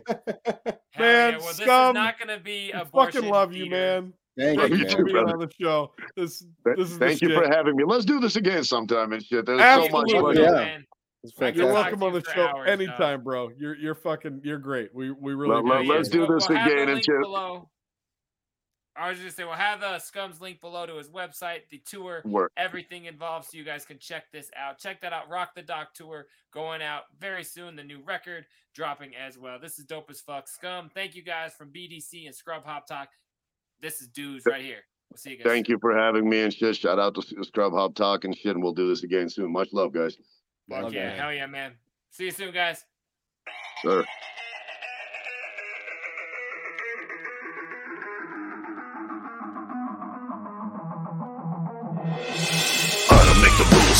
Hell yeah. well, this scum, is not going to be a abortion. Fucking love you, man. Thank Thank you, you You for too, being brother. on the show. This, Th- this is the Thank you shit. for having me. Let's do this again sometime and shit. There's so much. Absolutely. fucking- Yeah. man. It's I can You're welcome on the show hours, anytime, bro. You're you're fucking you're great. We we really let, let, let's do this we'll again and shit. Below. I was just saying, we'll have the Scums link below to his website, the tour, Work. everything involved, so you guys can check this out. Check that out. Rock the Dock tour going out very soon. The new record dropping as well. This is dope as fuck. Scum. Thank you guys from BDC and Scrub Hop Talk. This is dudes right here. We'll see you guys. Thank you for having me and shit. Shout out to Scrub Hop Talk and shit. And we'll do this again soon. Much love, guys. Fuck Love yeah, that. hell yeah, man. See you soon, guys. Sir.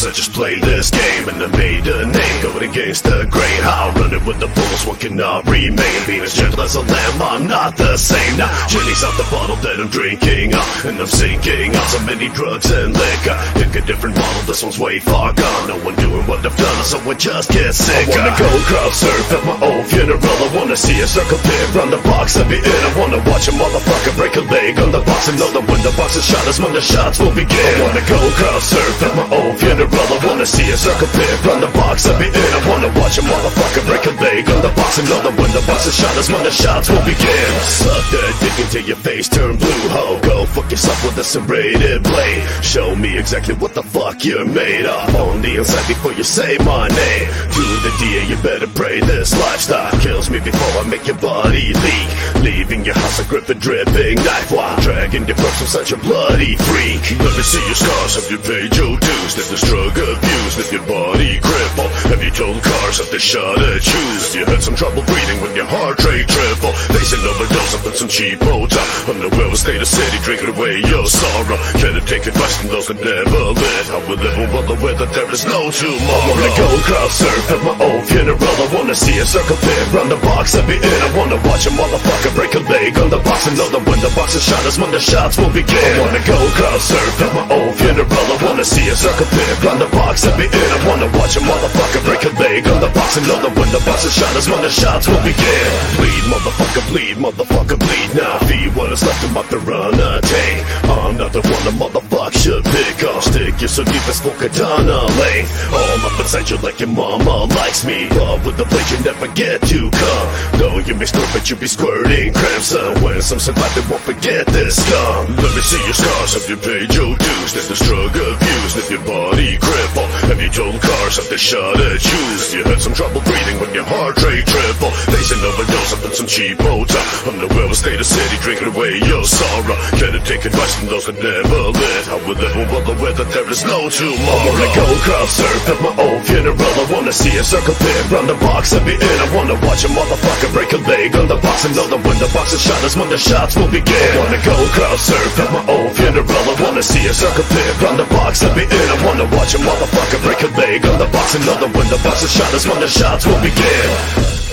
I just play this game And I made a name. Going against the grain. How running with the bulls, what cannot remain. Being as gentle as a lamb, I'm not the same. Now, Jenny's out the bottle that I'm drinking uh, And I'm sinking out so many drugs and liquor. Pick a different model, this one's way far gone. No one doing what I've done, so I just get sick I wanna go crowd surf at my own funeral. I wanna see a circle pit round the box I'll be in. I wanna watch a motherfucker break a leg on the box. And know that when the box is shot is when the shots will begin. I wanna go crowd surf at my own funeral I wanna see a circle pit round the box I'll be in I wanna watch a motherfucker break a leg on the box. That when the box is shot is when the shots will begin. Suck that dick until your face turn blue Ho, go fuck yourself with a serrated blade. Show me exactly what the fuck you're made of. On the inside before you say my name. To the DA you better pray this lifestyle Kills me before I make your body leak. Leaving your house a grip a dripping knife. While dragging your corpse from such a bloody freak. Let me see your scars, have you paid your dues? If there's drug abuse, if your body cripple Have you told cars that they shot at If you had some trouble breathing when your heart rate triple Facing overdose up in some cheap hotel Unaware of state of city, drinking away your sorrow. Can it take advice from those that never lived. I will live well aware that there is no tomorrow. I wanna go crowd surf at my own funeral. I wanna see a circle pit round the box I'll be in. I wanna watch a motherfucker break a leg on the box. And know that when the box is shot is when the shots will begin. I wanna go crowd surf at my own funeral. I wanna see a circle pit round the box I'll be in. I wanna watch a motherfucker break a leg. On the box And know that when the box is shot is when the shots will begin. Bleed motherfucker bleed motherfucker bleed now. Feed what is left of my piranha tank. I'm not the one the motherfucker should pick off Stick you so deep as Volcadana lane. All up inside you like your mama likes me. Love with the blade you never get to come. Though you may squirt but you be squirting crimson When some survive they won't forget this scum. Let me see your scars, have you paid your dues? There's drug abuse, if your body cripple Have you told cars? That they shot at you you had some trouble breathing when your heart rate triple. Facing overdose up in some cheap hotel. Unaware of state of city, drinking away your sorrow. It take advice from those that never lived? How will live well aware that there is no tomorrow. I wanna go crowd surf at my own funeral. I wanna see a circle pit round the box I'll be in. I wanna watch a motherfucker break a leg on the box. And know that when the box is shot is when the shots will begin. I wanna go crowd surf at my own funeral. I wanna see a circle pit round the box I'll be in. I wanna watch a motherfucker break a leg on the box. And know when the box is shot is when the shots will begin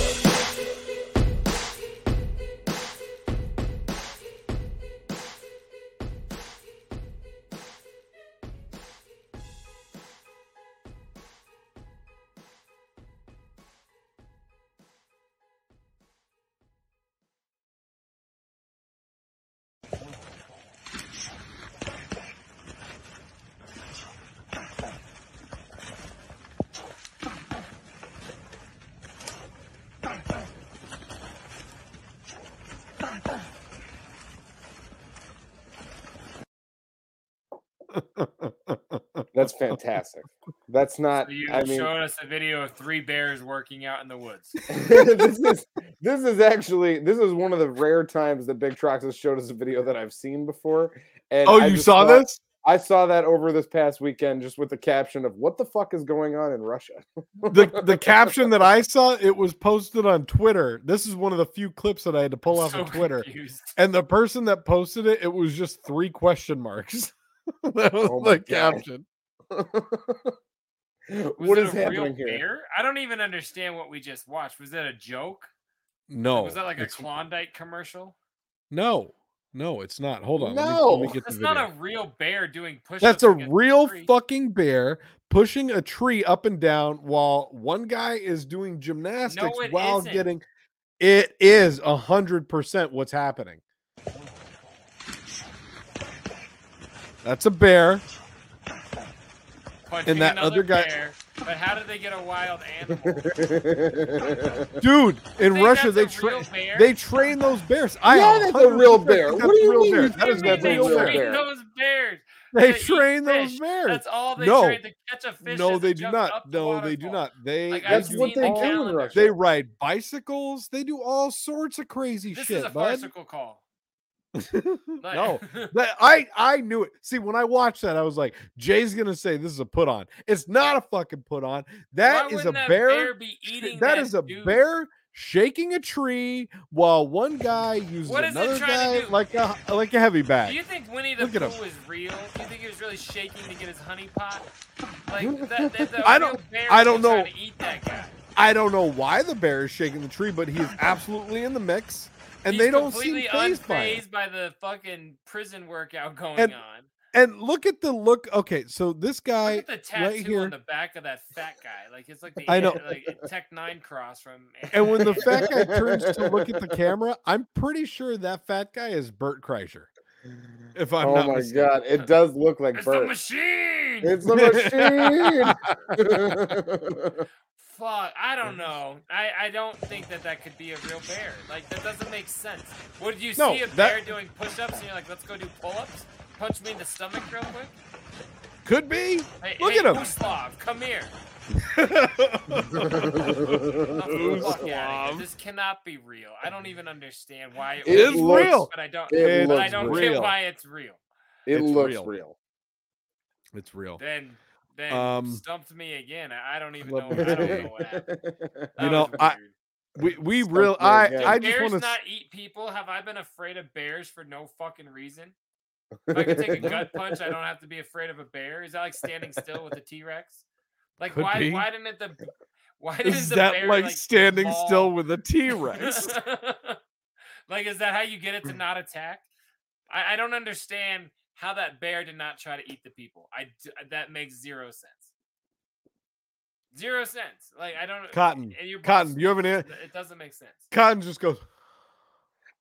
fantastic. That's not. So you I mean, showed us a video of three bears working out in the woods. [laughs] this is this is actually this is one of the rare times that Big Trox has showed us a video that I've seen before. And oh, I you saw thought- this? I saw that over this past weekend, just with the caption of "What the fuck is going on in Russia?" the the [laughs] caption that I saw, it was posted on Twitter. This is one of the few clips that I had to pull off So of Twitter. confused. And the person that posted it, it was just three question marks. [laughs] that was Oh the God. caption. [laughs] Was what it is a real happening here? bear? I don't even understand what we just watched. Was that a joke? No, was that like a Klondike commercial? no, no, it's not. Hold on. let me- Let No. me, get That's video. not a real bear doing push-ups. That's a real tree. fucking bear pushing a tree up and down while one guy is doing gymnastics it while isn't. getting. It is a hundred percent what's happening. That's a bear. Punching that other guy- bear. But how did they get a wild animal? [laughs] Dude, in Russia they a train they train those bears. I Yeah, that's a real bear. think What do you real mean bear. you That think is They that's a a real real bear. train bear? those bears. They train those fish. bears. That's all they No. train to catch a fish. No, they do not. up the No, they do not. They Like, That's what they do in. Russia. They ride bicycles. They do all sorts of crazy This shit, is a bud. farcical call. [laughs] No, [laughs] that- I I knew it. See, when I watched that, I was like, Jay's gonna say this is a put on. It's not a fucking put on. That is a that bear. be sh- eating that is a dude? bear shaking a tree while one guy uses What is it another guy like a like a heavy bag. Do you think Winnie the Look. Pooh is real? Do you think he was really shaking to get his honey pot? Like that, that, I don't- bear I don't know. To eat that guy. I don't know why the bear is shaking the tree, but he is absolutely in the mix, and He's they don't seem completely phased by it. by the fucking prison workout going And on. And look at the look. Okay, so this guy Look at the tattoo right here. on the back of that fat guy. Like it's like the I know. like Tech N9ne cross from. And when the fat guy turns to look at the camera, I'm pretty sure that fat guy is Bert Kreischer. If I'm oh not my mistaken. god, it does look like Bert. it's the Bert. machine. It's the machine. [laughs] [laughs] Fuck, I don't know. I, I don't think that that could be a real bear. Like that doesn't make sense. Would you No, see a that- bear doing push-ups and you're like, let's go do pull-ups? Punch me in the stomach real quick. Could be. Hey, Look hey, at him. Uslav, come here. [laughs] Get the fuck outta here. Uslav. This cannot be real. I don't even understand why It would looks- real, but I don't. it but I don't real. get why it's real. it It's looks real. real. It's real. Then, then Um, stumped me again. I I don't even know. I don't know you. what happened. That You know, I- We we Stumped real I again. I just want to not eat people? Have I been afraid of bears for no fucking reason? If I can take a [laughs] gut punch, I don't have to be afraid of a bear. Is that like standing still with a T Rex? Like Could why? be. Why didn't the? Why didn't is the that bear like, standing still with a T-Rex? [laughs] like, is that how you get it to not attack? I, I don't understand how that bear did not try to eat the people. I that makes zero sense. Zero sense. Like I don't. Cotton, and you're both Cotton, you have an stupid. an- It doesn't make sense. Cotton just goes.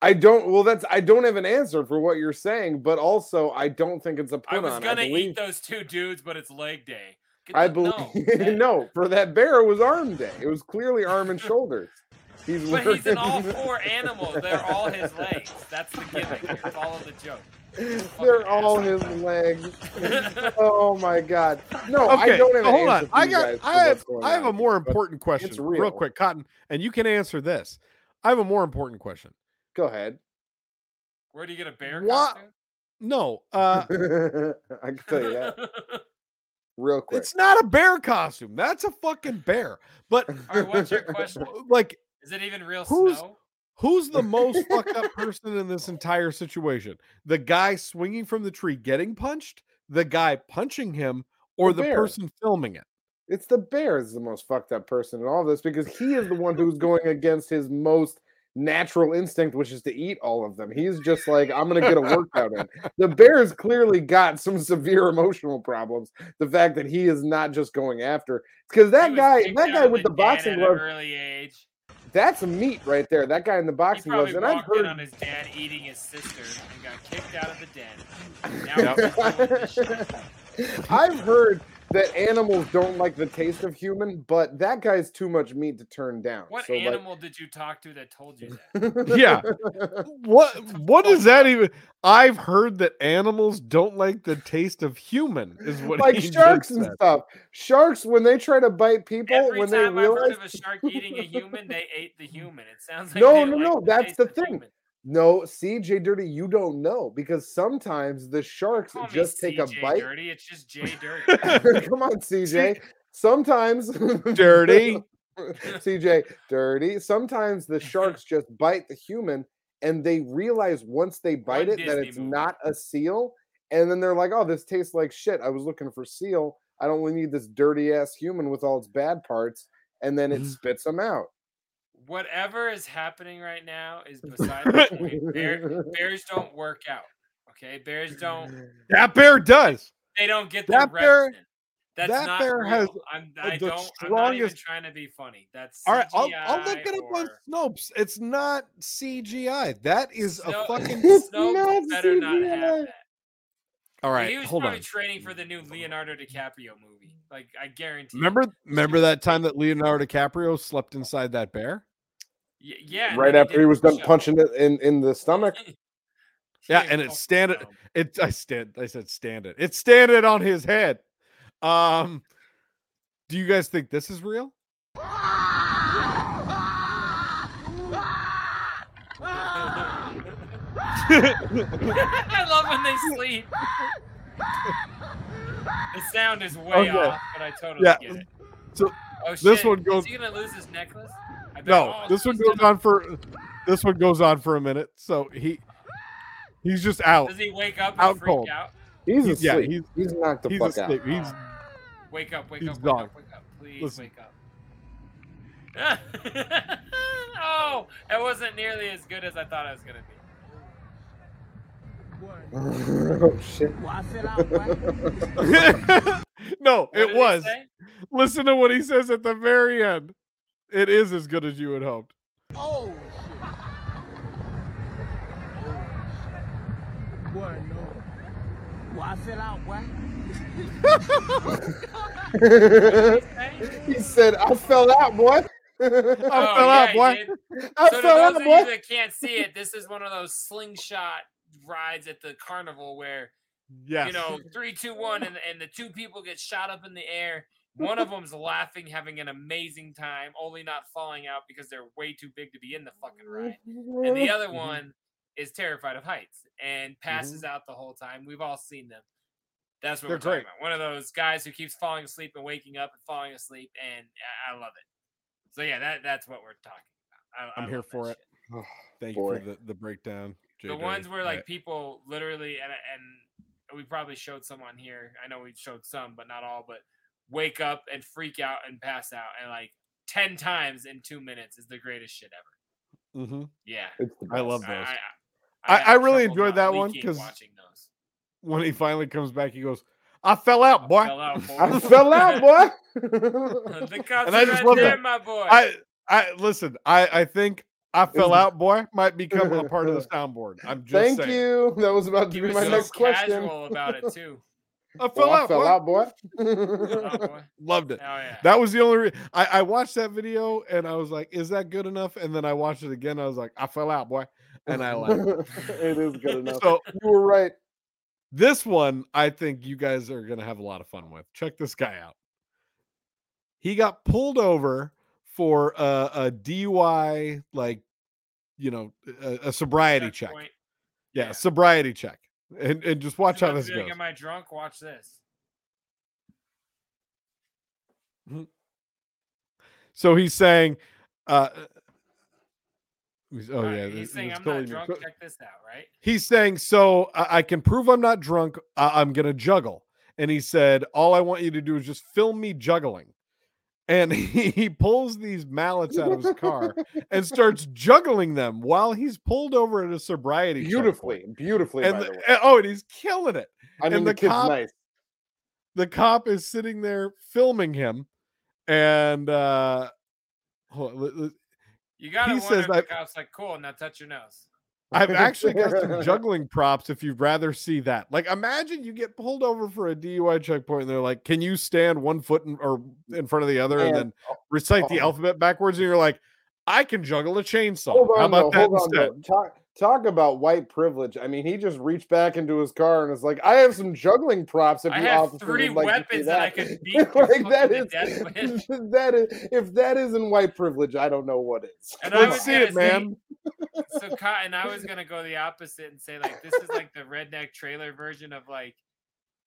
I don't. Well, that's. I don't have an answer for what you're saying, but also I don't think it's a I put was on. gonna I believe. eat those two dudes, but it's leg day. Get I the- believe. no, [laughs] No, for that bear, it was arm day. It was clearly arm and shoulders. He's But he's in wearing- all four [laughs] animals. They're all his legs. That's the gimmick. here. It's the joke. They're all his legs. oh my god! No, Okay, I don't have. hold on. I got. I have. I have on a more here, but important question, real real. quick, Cotton, and you can answer this. I have a more important question. Go ahead. Where do you get a bear What- costume? No, uh, [laughs] I can tell you that [laughs] real quick. it's not a bear costume. That's a fucking bear. But All right, what's your [laughs] question? like, Is it even real Who's- snow? Who's the most [laughs] fucked up person in this entire situation? The guy swinging from the tree getting punched, the guy punching him, or The the, person filming it? It's the bear is the most fucked up person in all of this because he is the one who's going against his most natural instinct, which is to eat all of them. He's just like, I'm gonna get a workout in. The bear's clearly got some severe emotional problems. The fact that he is not just going after because that guy, that guy with the boxing glove, early age. That's meat right there. That guy in the He boxing gloves, probably and I've heard on his dad eating his sister and got kicked out of the den. [laughs] Now he's doing this shit. I've heard that animals don't like the taste of human, but that guy's too much meat to turn down. What so, like- animal did you talk to that told you that? [laughs] Yeah. What what is that even? I've heard that animals don't like the taste of human, is what like [laughs] he sharks and said. stuff. Sharks, when they try to bite people, Every when they time I've realize heard of a shark eating a human, they ate the human. It sounds [laughs] like no, no, no, that's taste the thing. human. No, CJ Dirty, you don't know because sometimes the sharks Call me just take a CJ bite. Dirty. It's just J Dirty. [laughs] Come on, CJ. Sometimes [laughs] Dirty. [laughs] CJ, dirty. Sometimes the sharks just bite the human and they realize once they bite One it that it's movie. not a seal. And then they're like, oh, this tastes like shit. I was looking for seal. I don't really need this dirty ass human with all its bad parts. And then Mm-hmm. it spits them out. Whatever is happening right now is beside the point. Bear, [laughs] bears don't work out. Okay, bears don't. That bear does. They don't get their That reps bear- in. That's that not bear real. has I'm, the I don't. I'm not even trying to be funny. That's All right, I'll, I'll look CGI it up on Snopes. It's not CGI. That is Snow- a fucking. [laughs] Snopes not better not have that. All right, he was hold probably on. training for the new Leonardo DiCaprio movie. Like I guarantee. you. Remember, remember that time that Leonardo DiCaprio slept inside that bear? Y- yeah. right after he was done push-ups. punching it in, in the stomach. [laughs] Yeah, Yeah, and it fucking stand it. dumb. It I stand. I said stand it. It's standing on his head. Um, do you guys think this is real? [laughs] I love when they sleep. the sound is way Okay. off, but I totally Yeah, get it. so Oh, this shit. one goes- Is he gonna lose his necklace? I bet- No, oh, this one goes on for. This one goes on for a minute. So he, he's just out. Does he wake up and Out freak cold. out? He's He's- yeah, he's- he's, knocked the He's fuck out. He's Oh. Wake up! Wake He's up! Wake gone. up! Wake up! Please Listen. wake up! [laughs] oh, it wasn't nearly as good as I thought it was gonna be. [laughs] oh shit. [laughs] no, What it he was. Listen to what he says at the very end. It is as good as you had hoped. Oh, oh Boy, no. Boy, I fell out, boy. he said, I fell out, boy. I Oh, fell yeah, out, he boy. did. I so to fell those out, of boy. you that can't see it, this is one of those slingshot rides at the carnival where Yes. you know three, two, one, and and the two people get shot up in the air. One of them's laughing, having an amazing time, only not falling out because they're way too big to be in the fucking ride. And the other mm-hmm. one is terrified of heights and passes mm-hmm. out the whole time. We've all seen them. That's what They're we're talking great. about. One of those guys who keeps falling asleep and waking up and falling asleep, and I- I love it. So yeah, that that's what we're talking about. I, I I'm here for it. shit. Thank Boy. you for the, the breakdown. The ones where I- like people literally and and we probably showed some on here. I know we showed some, but not all. But wake up and freak out and pass out, and like ten times in two minutes is the greatest shit ever. Mhm. Yeah, I love those. I, I- got I really enjoyed that one because when he finally comes back, he goes, "I fell out, boy." Fell out, boy. [laughs] I fell out, boy. [laughs] the [laughs] cops And I just right love there, that. my boy. I, I listen. I, I think "I fell out, boy" might become a part of the soundboard. I'm just Thank saying. you. That was about to he be was my so next question. casual about it too. I oh, fell Well, I out, fell boy. out, boy. Fell out, boy. [laughs] Loved it. Hell yeah. That was the only. Re- I, I watched that video and I was like, "Is that good enough?" And then I watched it again. I was like, "I fell out, boy," and I like. [laughs] it is good enough. So you were right. this one, I think you guys are gonna have a lot of fun with. Check this guy out. He got pulled over for a, a DUI, like you know, a, a sobriety check. Yeah, Yeah. sobriety check, and and just watch how this goes. Am I drunk? Watch this. So he's saying, uh, he's- oh yeah, he's saying it's I'm totally not drunk. Check this out, right? he's saying, so I, I can prove I'm not drunk. I, I'm gonna juggle, and he said, all I want you to do is just film me juggling. And he, [laughs] he pulls these mallets out of his car and starts juggling them while he's pulled over at a sobriety checkpoint. Beautifully, beautifully. And by the- the way. and- oh, and he's killing it. I mean, and the, the kid's cop- nice. the cop is sitting there filming him and uh on, let- let- You gotta He wonder says if the I- cop's like, cool, now touch your nose. I've actually got some [laughs] juggling props if you'd rather see that. Like, imagine you get pulled over for a DUI checkpoint and they're like, Can you stand one foot in, or in front of the other and then recite the oh. alphabet backwards? And you're like, I can juggle a chainsaw. Hold How about that instead? Talk, talk about white privilege. I mean, he just reached back into his car and is like, "I have some juggling props." If I you have three like weapons that I could [laughs] beat like that is to death with. [laughs] that is if that isn't white privilege, I don't know what is. And [laughs] Let's was see it, man. So, Cotton, I was gonna go the opposite and say like this is like the redneck trailer version of like,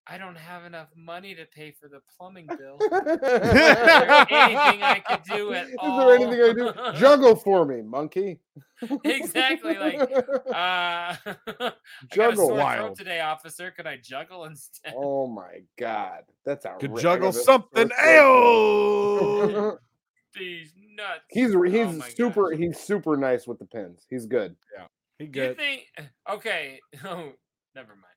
I don't have enough money to pay for the plumbing [laughs] bill. Is there anything I could do [laughs] at Is all? there anything I do? Juggle [laughs] for me, monkey. exactly. Like, uh, I got a Juggle. sore Wild. today, officer. Could I juggle instead? Oh my god, that's outrageous. Could juggle something. Ayo! These nuts. He's Oh he's my super gosh. he's super nice with the pins. He's good. Yeah, he Do you think? Okay. Oh, never mind.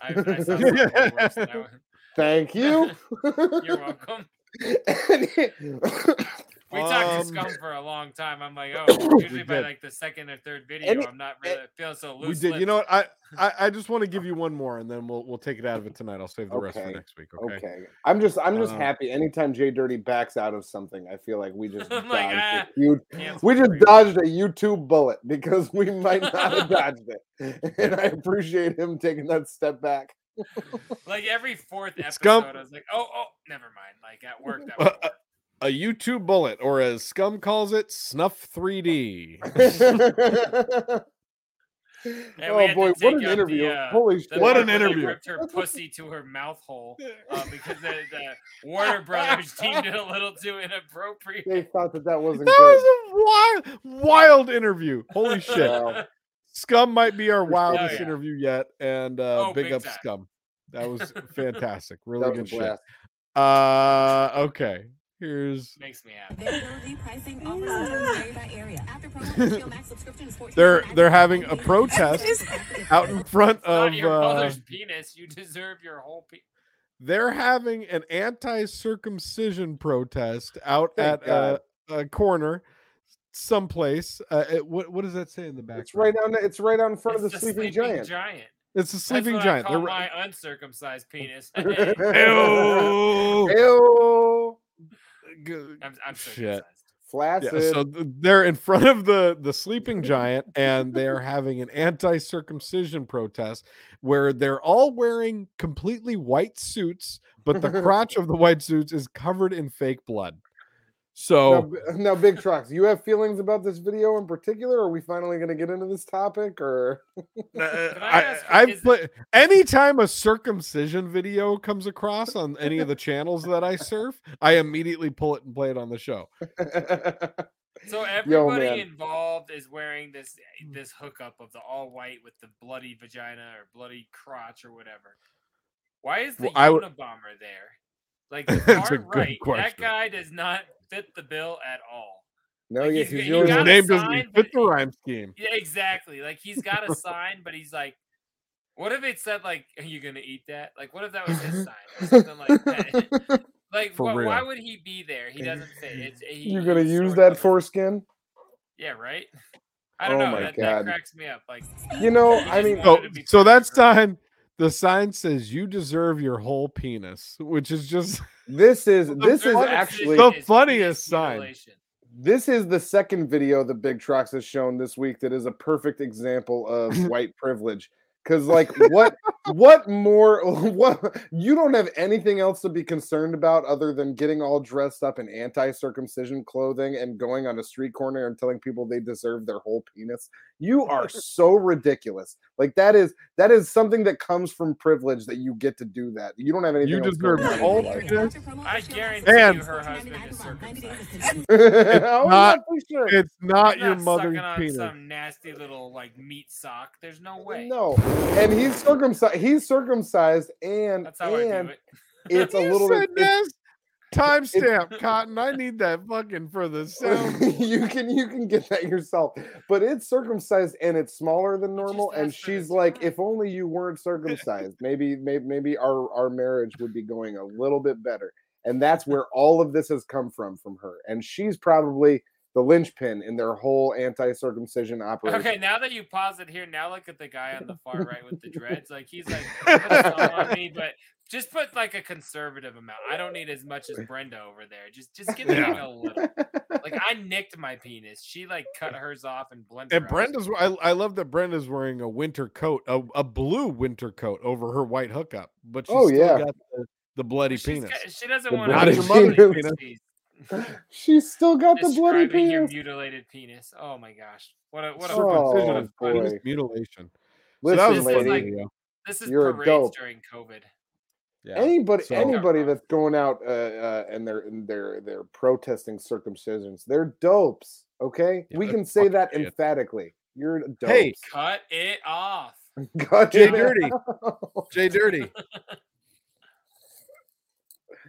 I, I saw something worse than that one. Thank you. [laughs] You're welcome. [laughs] We talked to Um, Scum for a long time. I'm like, [coughs] oh, usually by like the second or third video, Any- I'm not really feeling so loose. We loose. did. You know what? I, [laughs] I I just want to give you one more, and then we'll we'll take it out of it tonight. I'll save the rest for next week. Okay. Okay. I'm just I'm just Uh, happy anytime Jay Dirty backs out of something, I feel like we just [laughs] dodged like, a ah, huge we just for dodged a YouTube bullet because we might not have [laughs] dodged it. And I appreciate him taking that step back. Like every fourth episode, Scum- I was like, oh, oh, never mind. Like at work, that Would work. A YouTube bullet, or as Scum calls it, Snuff 3D. [laughs] And we oh boy, what an out the, interview. uh, Holy shit. What an where they interview. Ripped her pussy to her mouth hole [laughs] uh, because the, the Warner Brothers deemed it a little too inappropriate. They thought that that wasn't That good. was a wild, wild interview. Holy [laughs] shit. Wow. Scum might be our wildest yeah. interview yet. And uh, Oh, big, big up time. Scum. That was fantastic. Really That was a good shit. Uh, okay. Here's Makes me happy. Availability, pricing, [laughs] offers vary by area. After promo, [laughs] HBO Max subscription is $14.99 they're they're having a protest [laughs] out in front of your uh, mother's penis. You deserve your whole penis. they're having an anti-circumcision protest out Thank at a, a corner someplace. Uh, it, what what does that say in the back? It's right on the, it's right out in front of the It's sleeping, giant. giant. It's a That's sleeping what giant. I call They're my uncircumcised penis. Ew. Ew. G- I'm, I'm Shit. Flaccid. Yeah, so they're in front of the the sleeping giant and they're having an anti-circumcision protest where they're all wearing completely white suits but the [laughs] crotch of the white suits is covered in fake blood now, so B- [laughs] now, Big Trox. You have feelings about this video in particular? Are we finally going to get into this topic, or uh, I I, ask, I've is- put anytime a circumcision video comes across on any of the channels that I surf, I immediately pull it and play it on the show. [laughs] So everybody man. involved is wearing this this hookup of the all white with the bloody vagina or bloody crotch or whatever. Why is the Well, I would- Unabomber there? Like [laughs] the That's a far good right, that guy does not fit the bill at all. no? Like, yeah, he's because got- you you His got a name doesn't sign, fit the rhyme scheme. Yeah, exactly. Like he's got a [laughs] sign, but he's like, what if it said like, "Are you gonna eat that?" Like, what if that was his sign [laughs] or something like that? like, For wh- why would he be there? He doesn't fit. It's, eh, he, You're gonna he's use that of- foreskin? Yeah, right. I don't Oh know. my that, God. that cracks me up. Like, You know, I mean, wanted So, that's be so that perfect. sign, the sign says you deserve your whole penis, which is just this is this is actually The funniest sign. this is the second video that Big Trox has shown this week that is a perfect example of [laughs] white privilege. Because like what what more [laughs] what you don't have anything else to be concerned about other than getting all dressed up in anti-circumcision clothing and going on a street corner and telling people they deserve their whole penis. You are [laughs] so ridiculous. Like that is that is something that comes from privilege that you get to do that. You don't have anything you else deserve going all your life. penis. I guarantee And- you, her husband is circumcised. I'm [laughs] oh, not- sure. It's not He's your mother's sucking penis. some nasty little like meat sock. There's no uh, way. No, and he's circumcised. He's circumcised, and That's how I do and it. [laughs] it's a little bit. said it's- Timestamp, Cotton. I need that fucking for the sound. [laughs] you can you can get that yourself, but it's circumcised and it's smaller than normal. And asked for the she's like, time. if only you weren't circumcised, maybe maybe maybe our our marriage would be going a little bit better. And that's where all of this has come from from her. And she's probably the linchpin in their whole anti-circumcision operation. Okay, now that you pause it here, now look at the guy on the far right with the dreads. Like he's like, [laughs] on me, but just put like a conservative amount. I don't need as much as Brenda over there. Just just give me like Yeah. a little. Like I nicked my penis. She like cut hers off and blended. And Brenda's, I, I love that Brenda's wearing a winter coat, a, a blue winter coat over her white hookup, but she's Oh, still yeah. got the, the bloody She's penis. got- she doesn't The want bloody to penis. [laughs] [laughs] She's still got the bloody describing your penis. mutilated penis. Oh my gosh, what a what a Circumcision Oh, is penis boy. mutilation. So Listen, that was a This is like- This is You're a parades dope. during COVID. Yeah. Anybody, So- anybody that's going out uh, uh, and they're and they're they're protesting circumcisions, they're dopes. Okay, Yeah, we can say that shit. emphatically. You're a dope. Hey, Cut it off. [laughs] God Jay. Dirty, Jay [laughs] Dirty.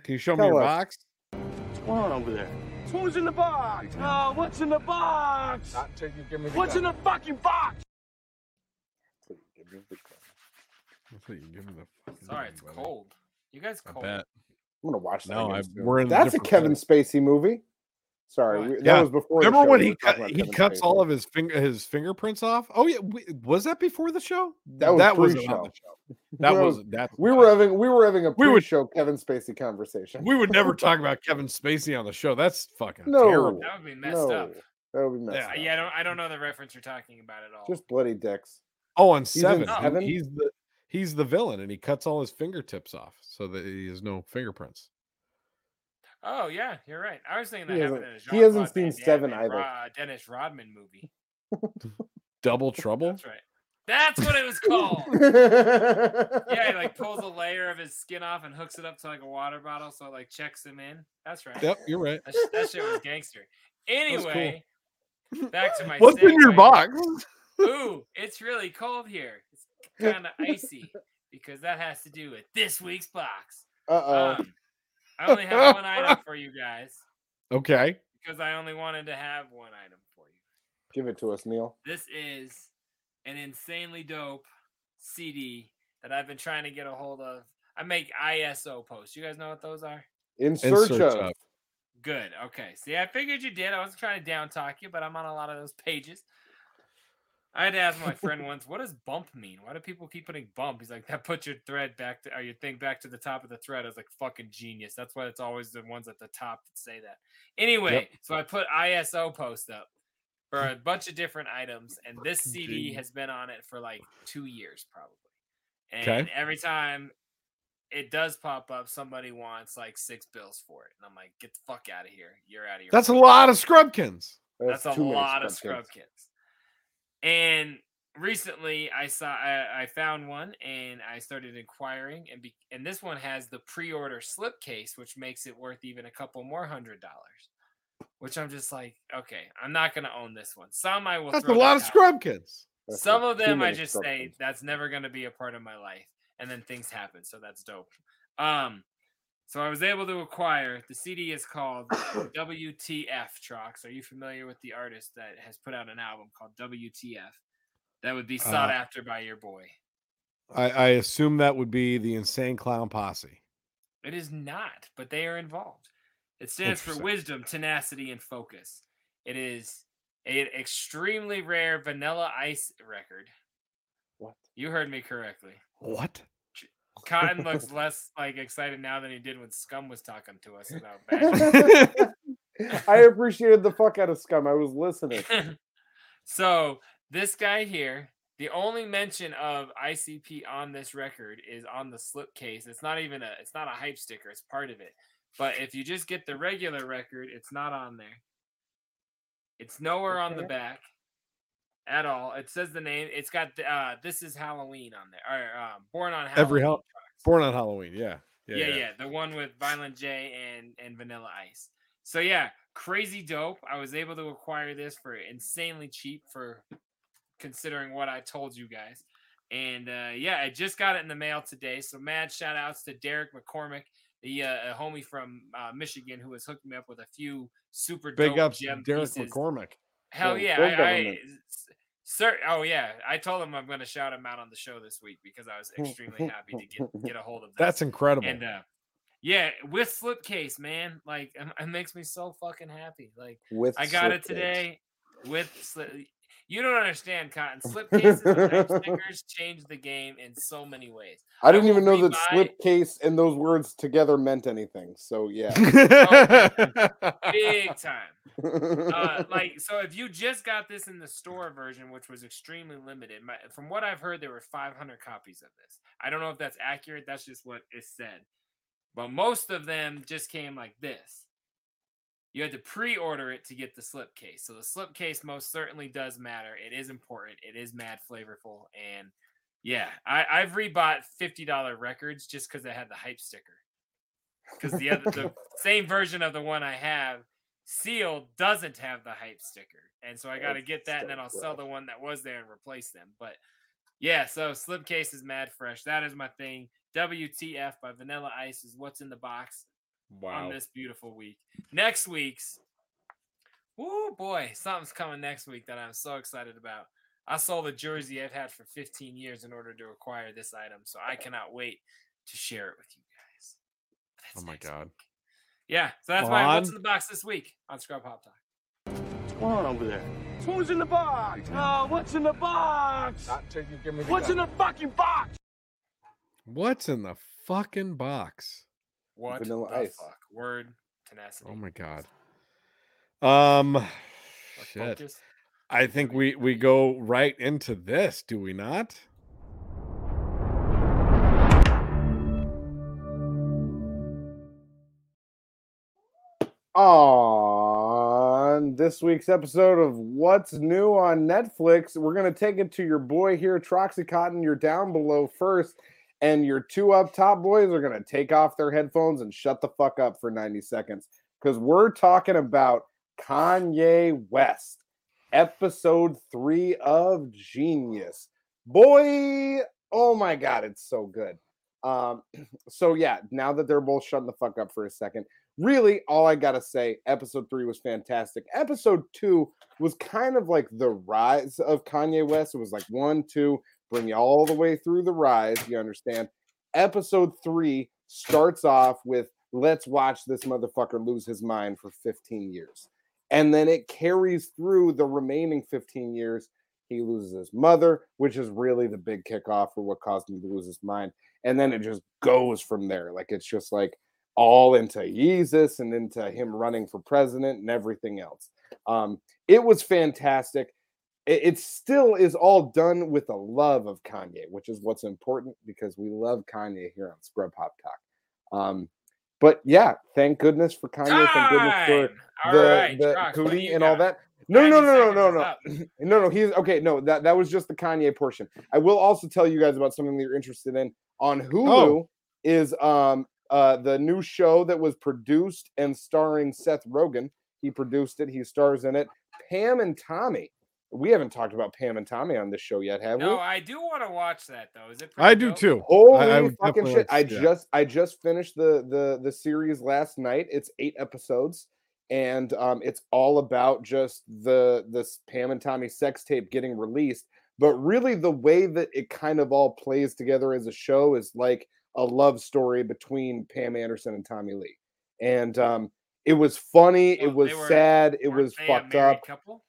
Can you show me your us. box? What's going on over there? Who's in the box? Oh, what's in the box? What's in the fucking box? That's what you give me the fucking Sorry, gun, it's buddy. cold. You guys I cold? bet. I'm gonna watch that. No, I- soon. we're in That's a different Kevin Spacey movie. Sorry, What? we, that Yeah. was before. the Remember show. when he cut, he Kevin cuts Spacey. all of his finger his fingerprints off? Oh yeah, we, was that before the show? That was that was pre-show. on the show. That That was was- that's We were having we were having a We would- pre-show Kevin Spacey conversation. we would never [laughs] talk about Kevin Spacey on the show. That's fucking No. terrible. That would be messed no, up. that would be messed Yeah. up. Yeah, I don't I don't know the reference you're talking about at all. Just bloody dicks. Oh, on in seven, he- Seven? he's the he's the villain, and he cuts all his fingertips off so that he has no fingerprints. Oh yeah, you're right. I was thinking that He happened in a hasn't- he hasn't Jean-Claude seen Van Damme Seven and either. Ro- Dennis Rodman movie. [laughs] Double [laughs] trouble. That's right. That's what it was called. yeah, he like pulls a [laughs] layer of his skin off and hooks it up to like a water bottle, so it like checks him in. That's right. Yep, you're right. That, sh- that shit was gangster. cool. Anyway, back to my. What's in your segue. box? Ooh, it's really cold here. It's kind of icy because that has to do with this week's box. Uh oh. Um, I only have one item [laughs] for you guys Okay. because I only wanted to have one item for you. Give it to us, Neil. This is an insanely dope CD that I've been trying to get a hold of. I make ISO posts. You guys know what those are? In In search, search of. of. Good. Okay. See, I figured you did. I wasn't trying to down talk you, but I'm on a lot of those pages. I had to ask my friend [laughs] once, what does bump mean? Why do people keep putting bump? He's like, that puts your thread back to or your thing back to the top of the thread. I was like, fucking genius. That's why it's always the ones at the top that say that. Anyway, so I put ISO post up for a bunch of different items, and this CD Genius. has been on it for like two years probably. And Okay. every time it does pop up, somebody wants like six bills for it. And I'm like, get the fuck out of here. You're out of here. That's a lot of scrubkins. That's, a too many lot of Scrubkins. Scrub kits. And recently, I saw I, I found one and I started inquiring, and be, and this one has the pre-order slipcase, which makes it worth even a couple more hundred dollars. Which I'm just like, okay, I'm not gonna own this one. Some I will. That's a throw the lot of towel. scrubkins. That's Some a- of them I just Scrubkins. say that's never going to be a part of my life, and then things happen, so that's dope. Um, so I was able to acquire the CD is called [coughs] WTF Trox. Are you familiar with the artist that has put out an album called WTF? That would be sought Uh, after by your boy. I, I assume that would be the insane clown posse. It is not, but they are involved. It stands for wisdom, tenacity, and focus. It is an extremely rare vanilla ice record. What? You heard me correctly. What? Cotton looks less like excited now than he did when Scum was talking to us about [laughs] Badger. I appreciated the fuck out of scum. I was listening. [laughs] so this guy here, the only mention of ICP on this record is on the slipcase. It's not even a it's not a hype sticker, it's part of it. But if you just get the regular record, it's not on there. It's nowhere on the back at all. It says the name. It's got the, uh this is Halloween on there. Or um, born on Halloween. Every hell, born on Halloween. Yeah. yeah, yeah, the one with Violent J and and Vanilla Ice. So yeah, crazy dope. I was able to acquire this for insanely cheap for considering what I told you guys. And uh, yeah, I just got it in the mail today. So mad shout outs to Derek McCormick, the uh, a homie from uh, Michigan who has hooked me up with a few super Big dope ups, Derek pieces. McCormick. Hell Yeah, yeah, I, I sir. Oh yeah, I told him I'm going to shout him out on the show this week because I was extremely happy to get get a hold of [laughs] that. That's incredible. And uh, Yeah, with slipcase, man. Like it makes me so fucking happy. Like With I got it today with slip. You don't understand, Cotton. Slipcases and [laughs] stickers change the game in so many ways. I didn't even know that slipcase and those words together meant anything. So yeah. [laughs] big [laughs] time. Uh, like so, if you just got this in the store version, which was extremely limited, my, from what I've heard, there were 500 copies of this. I don't know if that's accurate. That's just what is said. But most of them just came like this. You had to pre-order it to get the slipcase. So the slipcase most certainly does matter. It is important. It is mad flavorful, and yeah, I, I've rebought fifty dollar records just because I had the hype sticker. Because the other, the [laughs] same version of the one I have sealed doesn't have the hype sticker, and so I got to get that, and then I'll sell the one that was there and replace them. But yeah, so slipcase is mad fresh. That is my thing. WTF by Vanilla Ice is what's in the box on this beautiful week. Next week's, oh boy, something's coming next week that I'm so excited about. I sold a jersey I've had for 15 years in order to acquire this item, so I cannot wait to share it with you guys. Oh my god. Yeah, so that's my what's in the box this week on Scrub Hop Talk. What's going on over there? Who's in the box? Oh, what's in the box? Not till you give me the What's in the fucking box? What's in the fucking box? What Vanilla the Ice. fuck? Word tenacity. Oh my god. Um Like shit. focus. I think we we go right into this, do we not? On this week's episode of What's New on Netflix, we're going to take it to your boy here, Troxy Cotton. You're down below first, and your two up top boys are going to take off their headphones and shut the fuck up for 90 seconds because we're talking about Kanye West, episode three of Genius. Boy, oh my God, it's so good. Um, [clears throat] so yeah, now that they're both shutting the fuck up for a second, really all I gotta say, episode three was fantastic. Episode two was kind of like the rise of Kanye West. It was like one, two, bring you all the way through the rise. You understand? Episode three starts off with let's watch this motherfucker lose his mind for 15 years. And then it carries through the remaining 15 years. He loses his mother, which is really the big kickoff for what caused him to lose his mind. And then it just goes from there. Like it's just like all into Jesus and into him running for president and everything else. Um, it was fantastic. It, it still is all done with a love of Kanye, which is what's important because we love Kanye here on Scrub Hop Talk. Um, but yeah, thank goodness for Kanye. Thank goodness for All the, right, the cootie and all that. No, no, 90 no, no, no, no, [clears throat] no, no. He's okay. No, that that was just the Kanye portion. I will also tell you guys about something that you're interested in on Hulu. Oh. Is um uh the new show that was produced and starring Seth Rogen. He produced it. He stars in it. Pam and Tommy. We haven't talked about Pam and Tommy on this show yet, have we? No, I do want to watch that though. Is it? I pretty do too. Holy I- I fucking shit! like I to see that. just I just finished the the the series last night. It's eight episodes, and um, it's all about just the this Pam and Tommy sex tape getting released. But really, the way that it kind of all plays together as a show is like a love story between Pam Anderson and Tommy Lee, and um, it was funny. Well, it was were- sad. It was they fucked married up. Couple?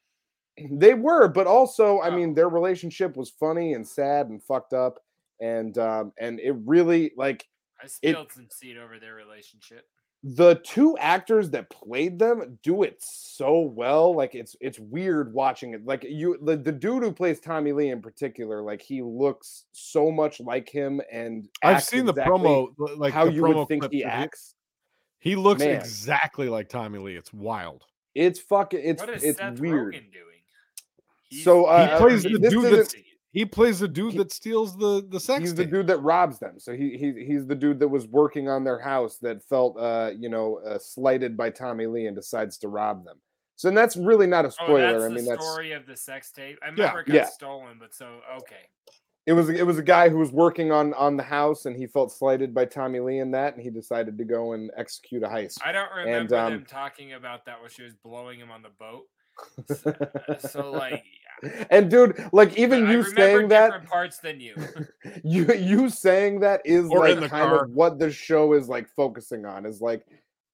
They were, but also, I mean, their relationship was funny and sad and fucked up, and um, and it really like I spilled some seed over their relationship. the two actors that played them do it so well. Like it's it's weird watching it. Like you, the, the dude who plays Tommy Lee in particular, like he looks so much like him, and I've acts seen the promo like how the you promo would think he acts. He looks Man. exactly like Tommy Lee. It's wild. It's fucking. It's what is it's Seth weird. Rogen doing? He's- So, uh, he uh, plays he- the dude isn't- he plays the dude he- that steals the the sex he's the dude that robs them. So he, he he's the dude that was working on their house that felt uh you know uh, slighted by Tommy Lee and decides to rob them. So and that's really not a Oh, spoiler. that's I the mean that's the story of the sex tape. I remember it got yeah. stolen, but so okay. it was it was a guy who was working on on the house and he felt slighted by Tommy Lee in that and he decided to go and execute a heist. I don't And, remember um, them talking about that when she was blowing him on the boat. [laughs] So like, and dude, like even you remember saying that, parts than you. [laughs] you you saying that is Or in like the kind car. of what the show is like focusing on is like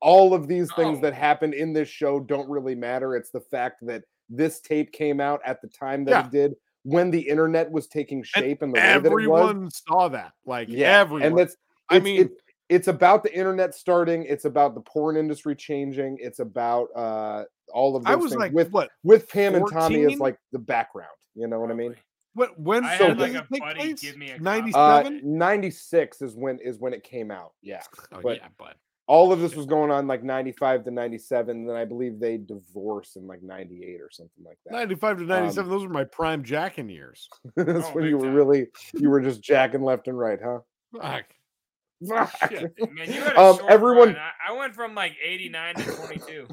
all of these things Oh. that happen in this show don't really matter. It's the fact that this tape came out at the time that Yeah. it did when the internet was taking shape and the way that. Everyone saw that. Like Yeah, everyone. and that's I mean- it- it's about the internet starting. It's about the porn industry changing. It's about uh all of those I was things like, with what? with Pam and Tommy as like the background. You know what I mean? What? When? I so had, like, it a buddy place? give me a copy. Uh, 97? 96 is when is when it came out. Yeah. [laughs] oh, but- yeah, but All of this was going on like 95 to 97. And then I believe they divorced in like 98 or something like that. 95 to 97, those were my prime jacking years. [laughs] That's Oh, when big you were really you were just [laughs] jacking left and right, huh? Fuck. Fuck. Shit. Man, you had a Um, short everyone- run. I, I went from like 89 to 22.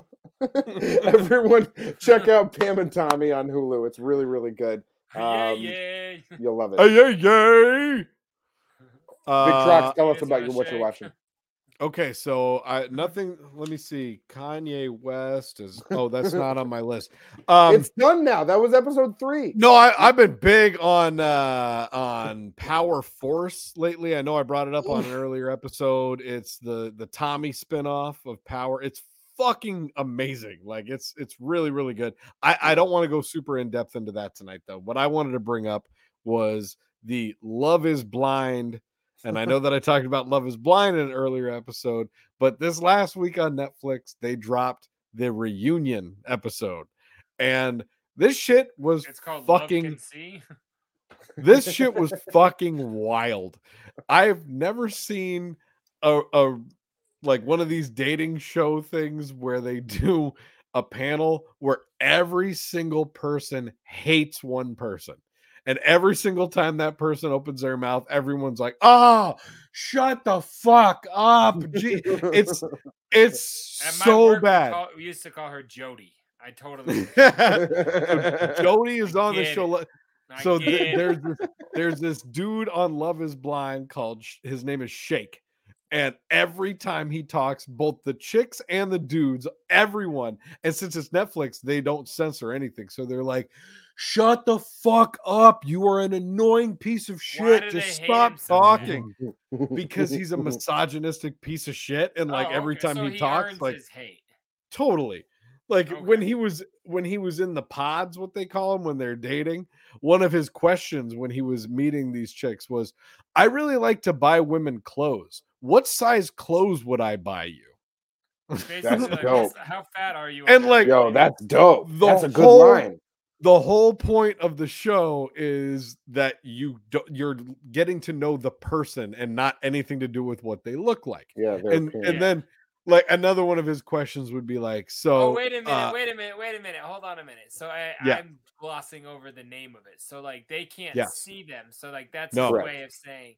[laughs] Everyone check out Pam and Tommy on Hulu. It's really, really good. [laughs] yeah, Um, yeah. You'll love it. Hey, yay, yay. Big Uh, Trox, tell us about your, a what you're watching. [laughs] Okay, so I nothing. Let me see. Kanye West is. Oh, that's not on my list. Um, it's done now. That was episode three. no, I, I've been big on uh on Power Force lately. I know I brought it up on an earlier episode. It's the the Tommy spinoff of Power. It's fucking amazing. Like it's it's really really good. I I don't want to go super in depth into that tonight though. What I wanted to bring up was the Love Is Blind. And I know that I [laughs] talked about Love is Blind in an earlier episode, but this last week on Netflix, they dropped the reunion episode. And this shit was It's called fucking See. this shit was [laughs] fucking wild. I've never seen a, a like one of these dating show things where they do a panel where every single person hates one person. And every single time that person opens their mouth, everyone's like, "Oh, shut the fuck up!" Gee, it's it's At so work, we bad. call- We, used to call her Jody. I totally. [laughs] Jody is on the show. it. So th- there's this, there's this dude on Love Is Blind called his name is Shake, and every time he talks, both the chicks and the dudes, everyone, and since it's Netflix, they don't censor anything, so they're like, "Shut the fuck up! You are an annoying piece of shit. Just stop so talking." Because he's a [laughs] misogynistic piece of shit, and like Oh, every okay, time so he talks, like his hate. totally like when he was when he was in the pods what they call them when they're dating one of his questions when he was meeting these chicks was i really like to buy women clothes what size clothes would i buy you Basically, like, dope. what's- how fat are you? And, like, that Yo, that's dope. The That's a good whole- line. the whole point of the show is that you do, you're getting to know the person and not anything to do with what they look like Yeah, and appearance. and then like another one of his questions would be like so Oh wait a minute! uh, wait a minute! Wait a minute! Hold on a minute. So I, Yeah. I'm glossing over the name of it. So like they can't Yeah. see them. So like that's No. his Correct. way of saying.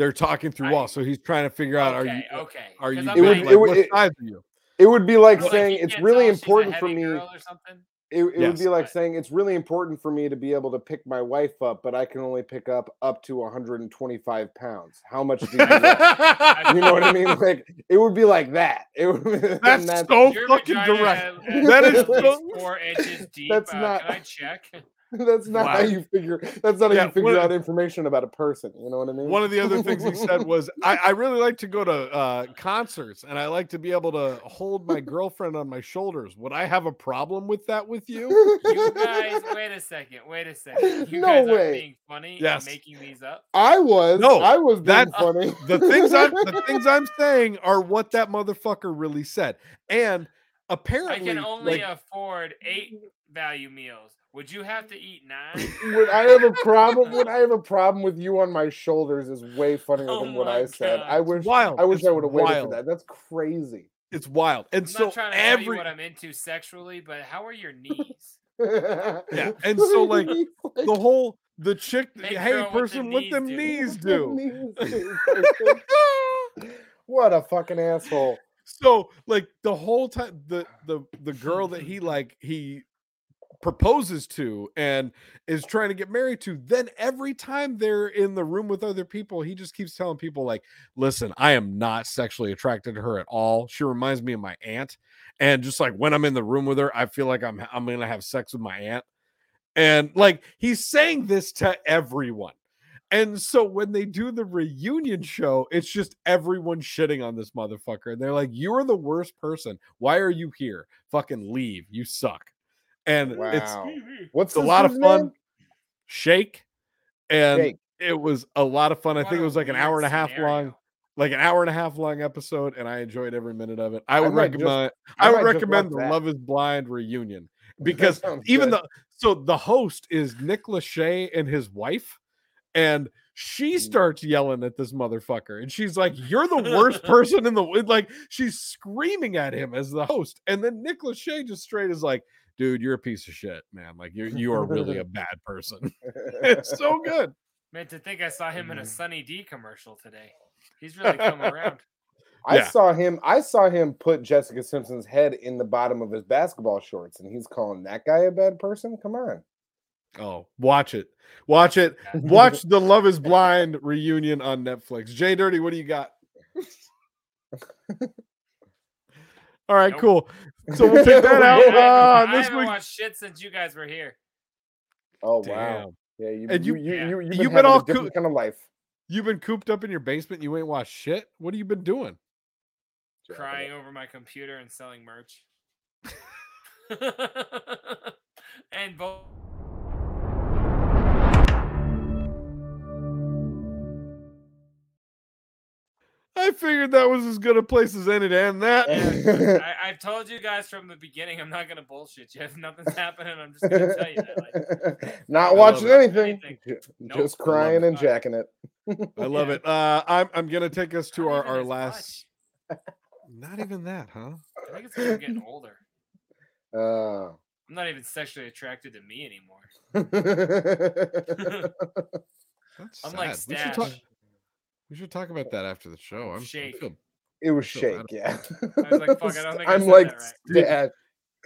They're talking through I- walls so he's trying to figure out Okay, are you okay. are 'Cause you It would- like- it would- what it- are you It would be like so, like, saying it's really tell she's a important for me. girl or something. It, it would be like Right. saying it's really important for me to be able to pick my wife up, but I can only pick up up to 125 pounds. How much do you weigh? [laughs] You know what I mean? [laughs] Like it would be like that. It would, [laughs] and That's, that's so fucking direct. at- That at is least so- four inches deep. That's uh, not- Can I check? [laughs] that's not how you figure. That's not how Yeah, you figure out information about a person. You know what I mean? One of the other things he said was, [laughs] I, I really like to go to uh, concerts and I like to be able to hold my girlfriend on my shoulders. Would I have a problem with that with you? You guys, wait a second. Wait a second. You No guys way. are being funny Yes. and making these up. I was. No, I was being that- funny. [laughs] the things I'm the things I'm saying are what that motherfucker really said. And apparently, I can only like, afford eight value meals. Would you have to eat nine? [laughs] Would I have a problem? Would I have a problem with you on my shoulders? Is way funnier Oh than what my I said. I wish. wild. I wish It's I would have waited for that. That's crazy. it's wild. And I'm so not trying to tell you every what I'm into sexually, but how are your knees? yeah, and so [laughs] like the whole the chick, Hey, hey girl, what the person, what knees them knees do. [laughs] what a fucking asshole. so like the whole time the the the girl that he like he proposes to and is trying to get married to then every time they're in the room with other people he just keeps telling people like listen i am not sexually attracted to her at all she reminds me of my aunt and just like when i'm in the room with her i feel like i'm i'm gonna have sex with my aunt and like he's saying this to everyone and so when they do the reunion show, it's just everyone shitting on this motherfucker. And they're like, You're the worst person. Why are you here? Fucking leave. You suck. And it's What's it's a lot of fun. name? Shake. And Shake. it was a lot of fun. I What think it was like an hour and a half scenario. long, like an hour and a half long episode, and I enjoyed every minute of it. I I would might just- recommend I I would might recommend the that. Love is Blind reunion [laughs] because even good. the so the host is Nick Lachey and his wife, and she Mm. starts yelling at this motherfucker, and she's like, "You're the worst [laughs] person in the wo-" like." She's screaming at him as the host, and then Nick Lachey just straight is like, "Dude, you're a piece of shit, man. Like you you are really a [laughs] bad person." [laughs] it's so [laughs] good. Man, to think I saw him in a mm-hmm. Sunny D commercial today. He's really come around. I Yeah. saw him. I saw him put Jessica Simpson's head in the bottom of his basketball shorts, and he's calling that guy a bad person. Come on. Oh, watch it. Watch it. Watch the Love is Blind reunion on Netflix. Jay Dirty, what do you got? All right, Nope. cool. [laughs] So we'll take that out. Uh, I this haven't week. watched shit since you guys were here. Oh wow. Damn. Yeah, you And you you- you yeah. you you've You've been, been all a different coo- kind of life. You've been cooped up in your basement. You ain't watched shit. What have you been doing? Crying over my computer and selling merch. [laughs] [laughs] and both. I figured that was as good a place as any to end that. [laughs] I, I've told you guys from the beginning, I'm not gonna bullshit you. [laughs] If nothing's happening, I'm just gonna tell you that. Like, [laughs] Not watching anything, Anything. ju- Nope. just crying and jacking it. I love Yeah. it. Uh, I'm I'm gonna take us to Not our, our as last. Not even that, huh? I think it's because I'm getting older. Uh, I'm not even sexually attracted to me anymore. That's I'm like sad. we, should talk, Stash. We should talk about that after the show. I'm I Shake. feel- it was shake, don't- yeah. I was like, fuck, I don't [laughs] think I I'm said like that right.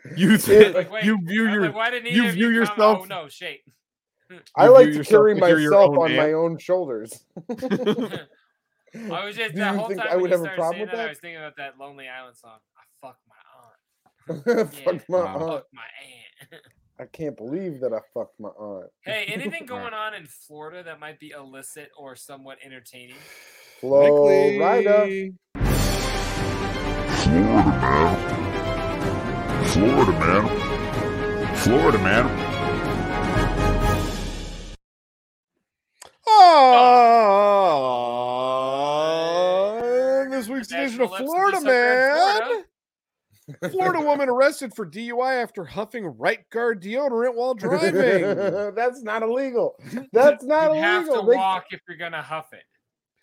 Stash. you [laughs] Yeah, think Like, wait, you view your like, why didn't you either view you yourself- Oh no, shake. I like view to carry like [laughs] you're your myself own on my own shoulders. I was just Do that whole time I would have a problem with that, I was thinking about that Lonely Island song. I fuck my aunt. Fuck my aunt. Fuck my aunt. I can't believe that I fucked my aunt. hey, anything [laughs] going on in Florida that might be illicit or somewhat entertaining? Flow Likely. rider. Florida, man. Florida, man. Oh, this week's edition of Florida Man. Florida. Florida [laughs] woman arrested for DUI after huffing right guard deodorant while [laughs] driving. That's not illegal. [laughs] That's not you have illegal. to They, walk if you're gonna huff it.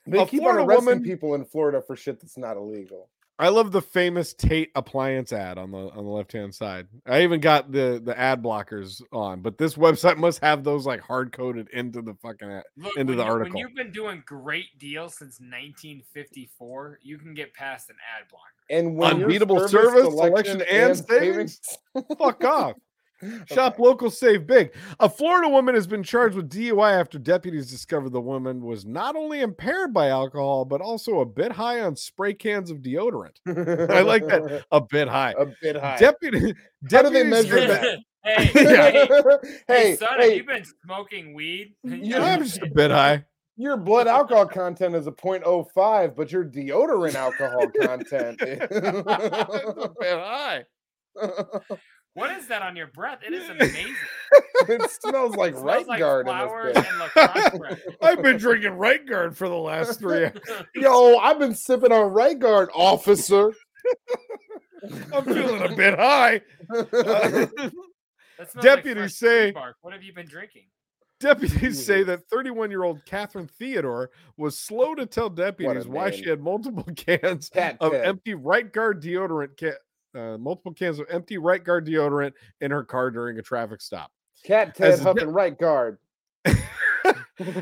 they keep Florida on arresting woman- people in Florida for shit that's not illegal. I love the famous Tate appliance ad on the on the left hand side. I even got the the ad blockers on, but this website must have those like hard coded into the fucking ad, Look, into the you- article. When you've been doing great deals since 1954, you can get past an ad blocker. And when your Unbeatable service, selection, and savings. Fuck off. [laughs] Shop local, save big. A Florida woman has been charged with DUI after deputies discovered the woman was not only impaired by alcohol, but also a bit high on spray cans of deodorant. I like that. [laughs] A bit high. A bit high. Deputy, [laughs] How do they deputies measure that? hey, Yeah. hey, hey, hey, son, hey, have you been smoking weed? Yeah, I'm just a bit high. your blood alcohol content is a 0.05, but your deodorant alcohol content is a bit high. What is that on your breath? It is amazing. [laughs] it smells like It smells right like guard in this and. [laughs] I've been drinking right guard for the last three. [laughs] hours. Yo, I've been sipping on right guard, officer. I'm feeling a bit high. That smells like Deputies say- What have you been drinking? Deputies say that 31 year old Catherine Theodore was slow to tell deputies why she had multiple cans Cat of Ted. empty right guard deodorant, ca- uh, multiple cans of empty right guard deodorant in her car during a traffic stop. Cat Ted As huffing right guard. [laughs]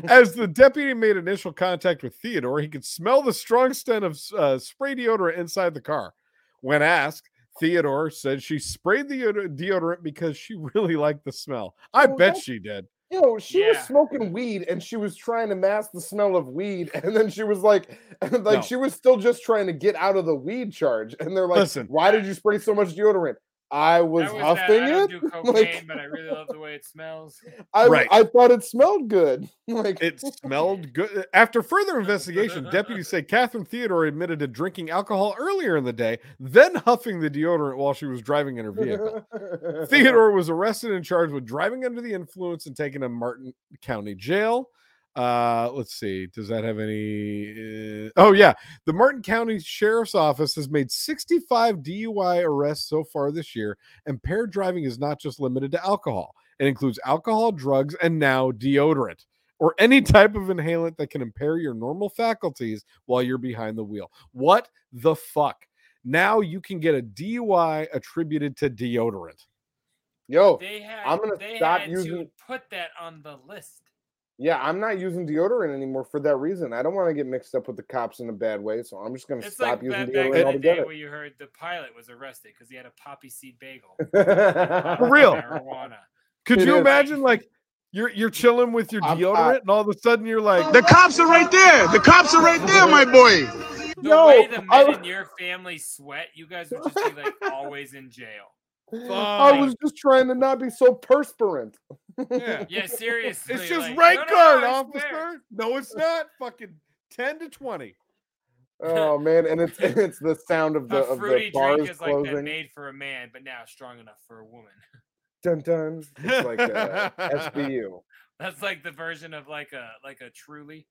As the deputy made initial contact with Theodore, he could smell the strong scent of uh, spray deodorant inside the car. When asked, Theodore said she sprayed the deodorant because she [laughs] really liked the smell. I Oh, bet she did. Yo, she was smoking weed and she was trying to mask the smell of weed, [laughs] and then she was like, [laughs] like No. she was still just trying to get out of the weed charge. And they're like, Listen. "Why did you spray so much deodorant?" I was, I was huffing that, I don't it. do [laughs] cocaine, like, but I really love the way it smells. I, Right. I thought it smelled good. [laughs] Like It smelled good. After further investigation, deputies say Catherine Theodore admitted to drinking alcohol earlier in the day, then huffing the deodorant while she was driving in her vehicle. [laughs] Theodore was arrested and charged with driving under the influence and taken to Martin County Jail. Uh, let's see. Does that have any? Uh, oh yeah, the Martin County Sheriff's Office has made 65 DUI arrests so far this year, and paired driving is not just limited to alcohol. It includes alcohol, drugs, and now deodorant or any type of inhalant that can impair your normal faculties while you're behind the wheel. What the fuck? Now you can get a DUI attributed to deodorant. Yo, They had, I'm gonna they stop had using- to put that on the list. Yeah, I'm not using deodorant anymore for that reason. I don't want to get mixed up with the cops in a bad way, so I'm just gonna stop like using back, back deodorant in the day altogether. where you heard the pilot was arrested because he had a poppy seed bagel. [laughs] For real. Marijuana. Could It you is. imagine like you're you're chilling with your deodorant I- and all of a sudden you're like The cops are right there. The cops are right there, my boy. The Yo, way the I- men in your family sweat, you guys would just be like always in jail. I was just trying to not be so perspirant. yeah. Yeah, seriously. It's just like, right no, no, guard, no, I officer. swear. No, it's not. Fucking 10 to 20. Oh man, and it's it's the sound of the A of the fruity bars drink is like that closing. made for a man, but now strong enough for a woman. Dun dun. It's like uh, SBU. [laughs] That's like the version of like a like a truly.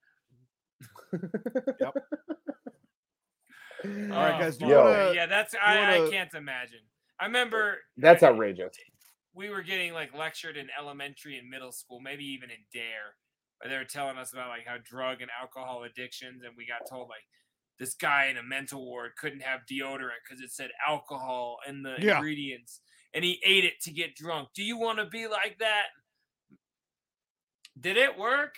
Yep. [laughs] All right, guys, do you wanna- Oh, yeah, that's I, I wanna- can't imagine. I remember That's outrageous. we were getting like lectured in elementary and middle school, maybe even in Dare, where they were telling us about like how drug and alcohol addictions, and we got told like this guy in a mental ward couldn't have deodorant because it said alcohol in the Yeah. ingredients, and he ate it to get drunk. Do you want to be like that? Did it work?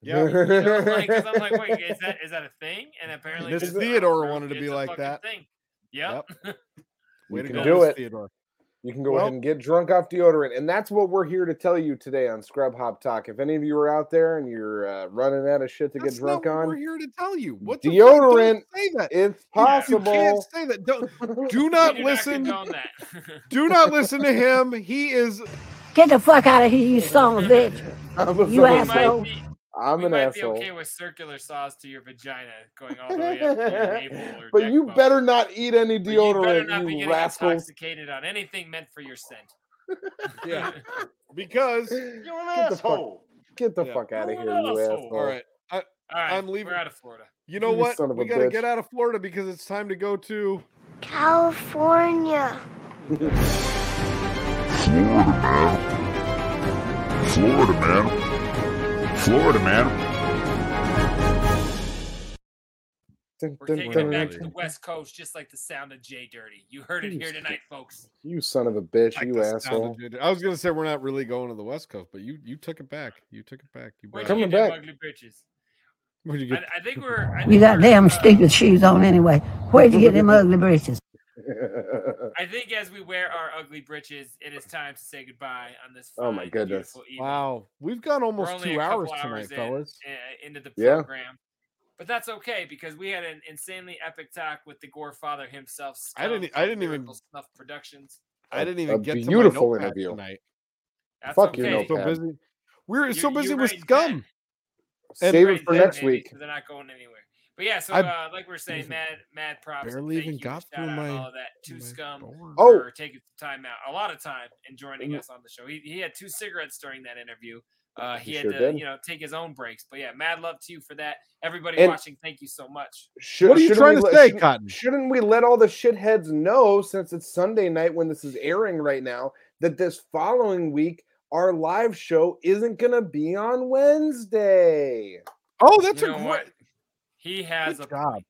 Yeah. You know, I'm like, wait, [laughs] is that is that a thing? And apparently, Miss. Theodore wanted to be like that. Thing. Yep. [laughs] Way You to can go, do it. Theodore. You can go Well- ahead and get drunk off deodorant, and that's what we're here to tell you today on Scrub Hop Talk. If any of you are out there and you're uh, running out of shit to get drunk not what we're here to tell you. What the deodorant say that. it's You- You possible. can't say that. Don't do [laughs] not do not listen. condone that. [laughs] Do not listen to him. He is Get the fuck out of here, you son of a bitch. [laughs] I'm, a You son we of asshole. Might be, I'm we an might asshole. be okay with circular saws to your vagina going all the way up to your navel [laughs] or but you bone. better not eat any But you better deodorant, not you, getting rascals. intoxicated on anything meant for your scent. yeah [laughs] because You're an Get the fuck- asshole. Get the Yeah. fuck out of here, an you asshole. asshole. all right. I, All right, I'm leaving. We're out of Florida. you know You what? son of We gotta bitch. get out of Florida because it's time to go to California. [laughs] Florida, man. Florida, man. Dun, We're taking dun, it back to the West Coast, just like the sound of Jay Dirty. You heard it here tonight, folks. You son of a bitch, like you the asshole. I was gonna say we're not really going to the West Coast, but you you took it back. You took it back. You Where'd brought you. Coming back. ugly bitches? Where'd you I, get? I think we're. I You think got we're, damn uh, stupid shoes on anyway. Where'd you get them ugly breeches? [laughs] I think as we wear our ugly britches, it is time to say goodbye on this. Oh my goodness. Wow, we've gone We're almost two hours couple tonight, hours in, fellas. uh, into the Yeah. program. But that's okay because we had an insanely epic talk with the Gore Father himself. I didn't- I didn't even- Miracle Snuff Productions. I didn't a even get beautiful to my interview. tonight. That's Fuck your okay. We were so notepad. busy. We were You're- so busy with right, scum. Ted. Save Right, it for next week. They're not going anywhere. But yeah, so I uh, like we are saying, mad, mad props. and barely thank even you, got through my- all of that to my Scum board. Oh. for taking some time out, a lot of time, and joining us on the show. He, he had two cigarettes during that interview. Uh, he, He had sure to, did. you know, take his own breaks. But yeah, mad love to you for that. Everybody And- watching, thank you so much. Should, What are you shouldn't trying we to let- say, shouldn't- Cotton? Shouldn't we let all the shitheads know, since it's Sunday night when this is airing right now, that this following week our live show isn't gonna be on Wednesday? Oh, that's You a great what? He has Good a job.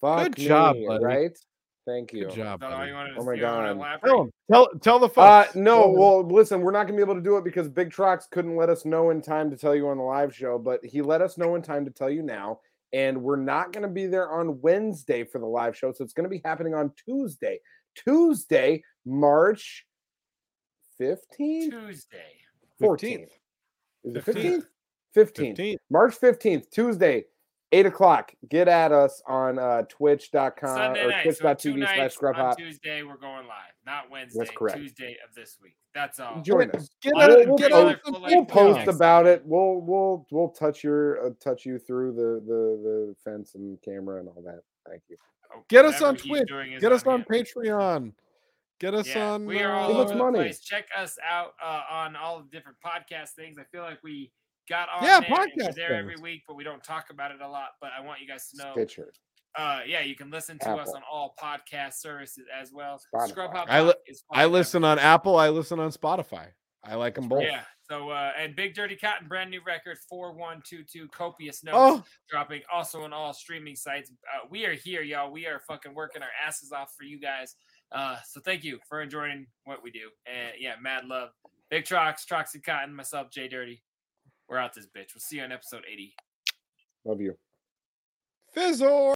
Fuck Good job, buddy. right? Thank you. Good job, Is that all buddy. you Oh my you wanted to God. elaborate? Tell 'em. Tell tell the Uh, no, well, listen, we're not gonna be able to do it because Big Trox couldn't let us know in time to tell you on the live show, but he let us know in time to tell you now. And we're not gonna be there on Wednesday for the live show, so it's gonna be happening on Tuesday. Tuesday, March 15th? Tuesday. 14th. Is it 15th? 15th. 15th. March 15th, Tuesday, 8 o'clock. Get at us on uh, twitch.com Sunday or night. So two twitch.tv slash nights scrub hop. Tuesday, we're going live. Not Wednesday. That's correct. Tuesday of this week. That's all. Join us. Get We'll- out- we'll get post- out we'll, We'll post about it. We'll we'll we'll touch your uh, touch you through the, the the fence and camera and all that. Thank you. Oh, Get us on he's Twitch. Get us on him. Patreon. Get us Yeah, on. we are all uh, Give over the money. place. Check us out uh, on all the different podcast things. I feel like we got on Yeah, there and podcast there every week, but we don't talk about it a lot. But I want you guys to know, Stitcher. uh, yeah, you can listen to us on all podcast services as well. Spotify. Scrub Hop I li- I listen on Apple. I listen on Spotify. I like them both. Yeah. So uh, and Big Dirty Cotton, brand new record, four one two two, copious notes Oh, dropping also on all streaming sites. Uh, we are here, y'all. We are fucking working our asses off for you guys. Uh, so thank you for enjoying what we do. And yeah, mad love. Big Trox, Troxy Cotton, myself, Jay Dirty. We're out this bitch. We'll see you on episode 80. Love you. Fizzle.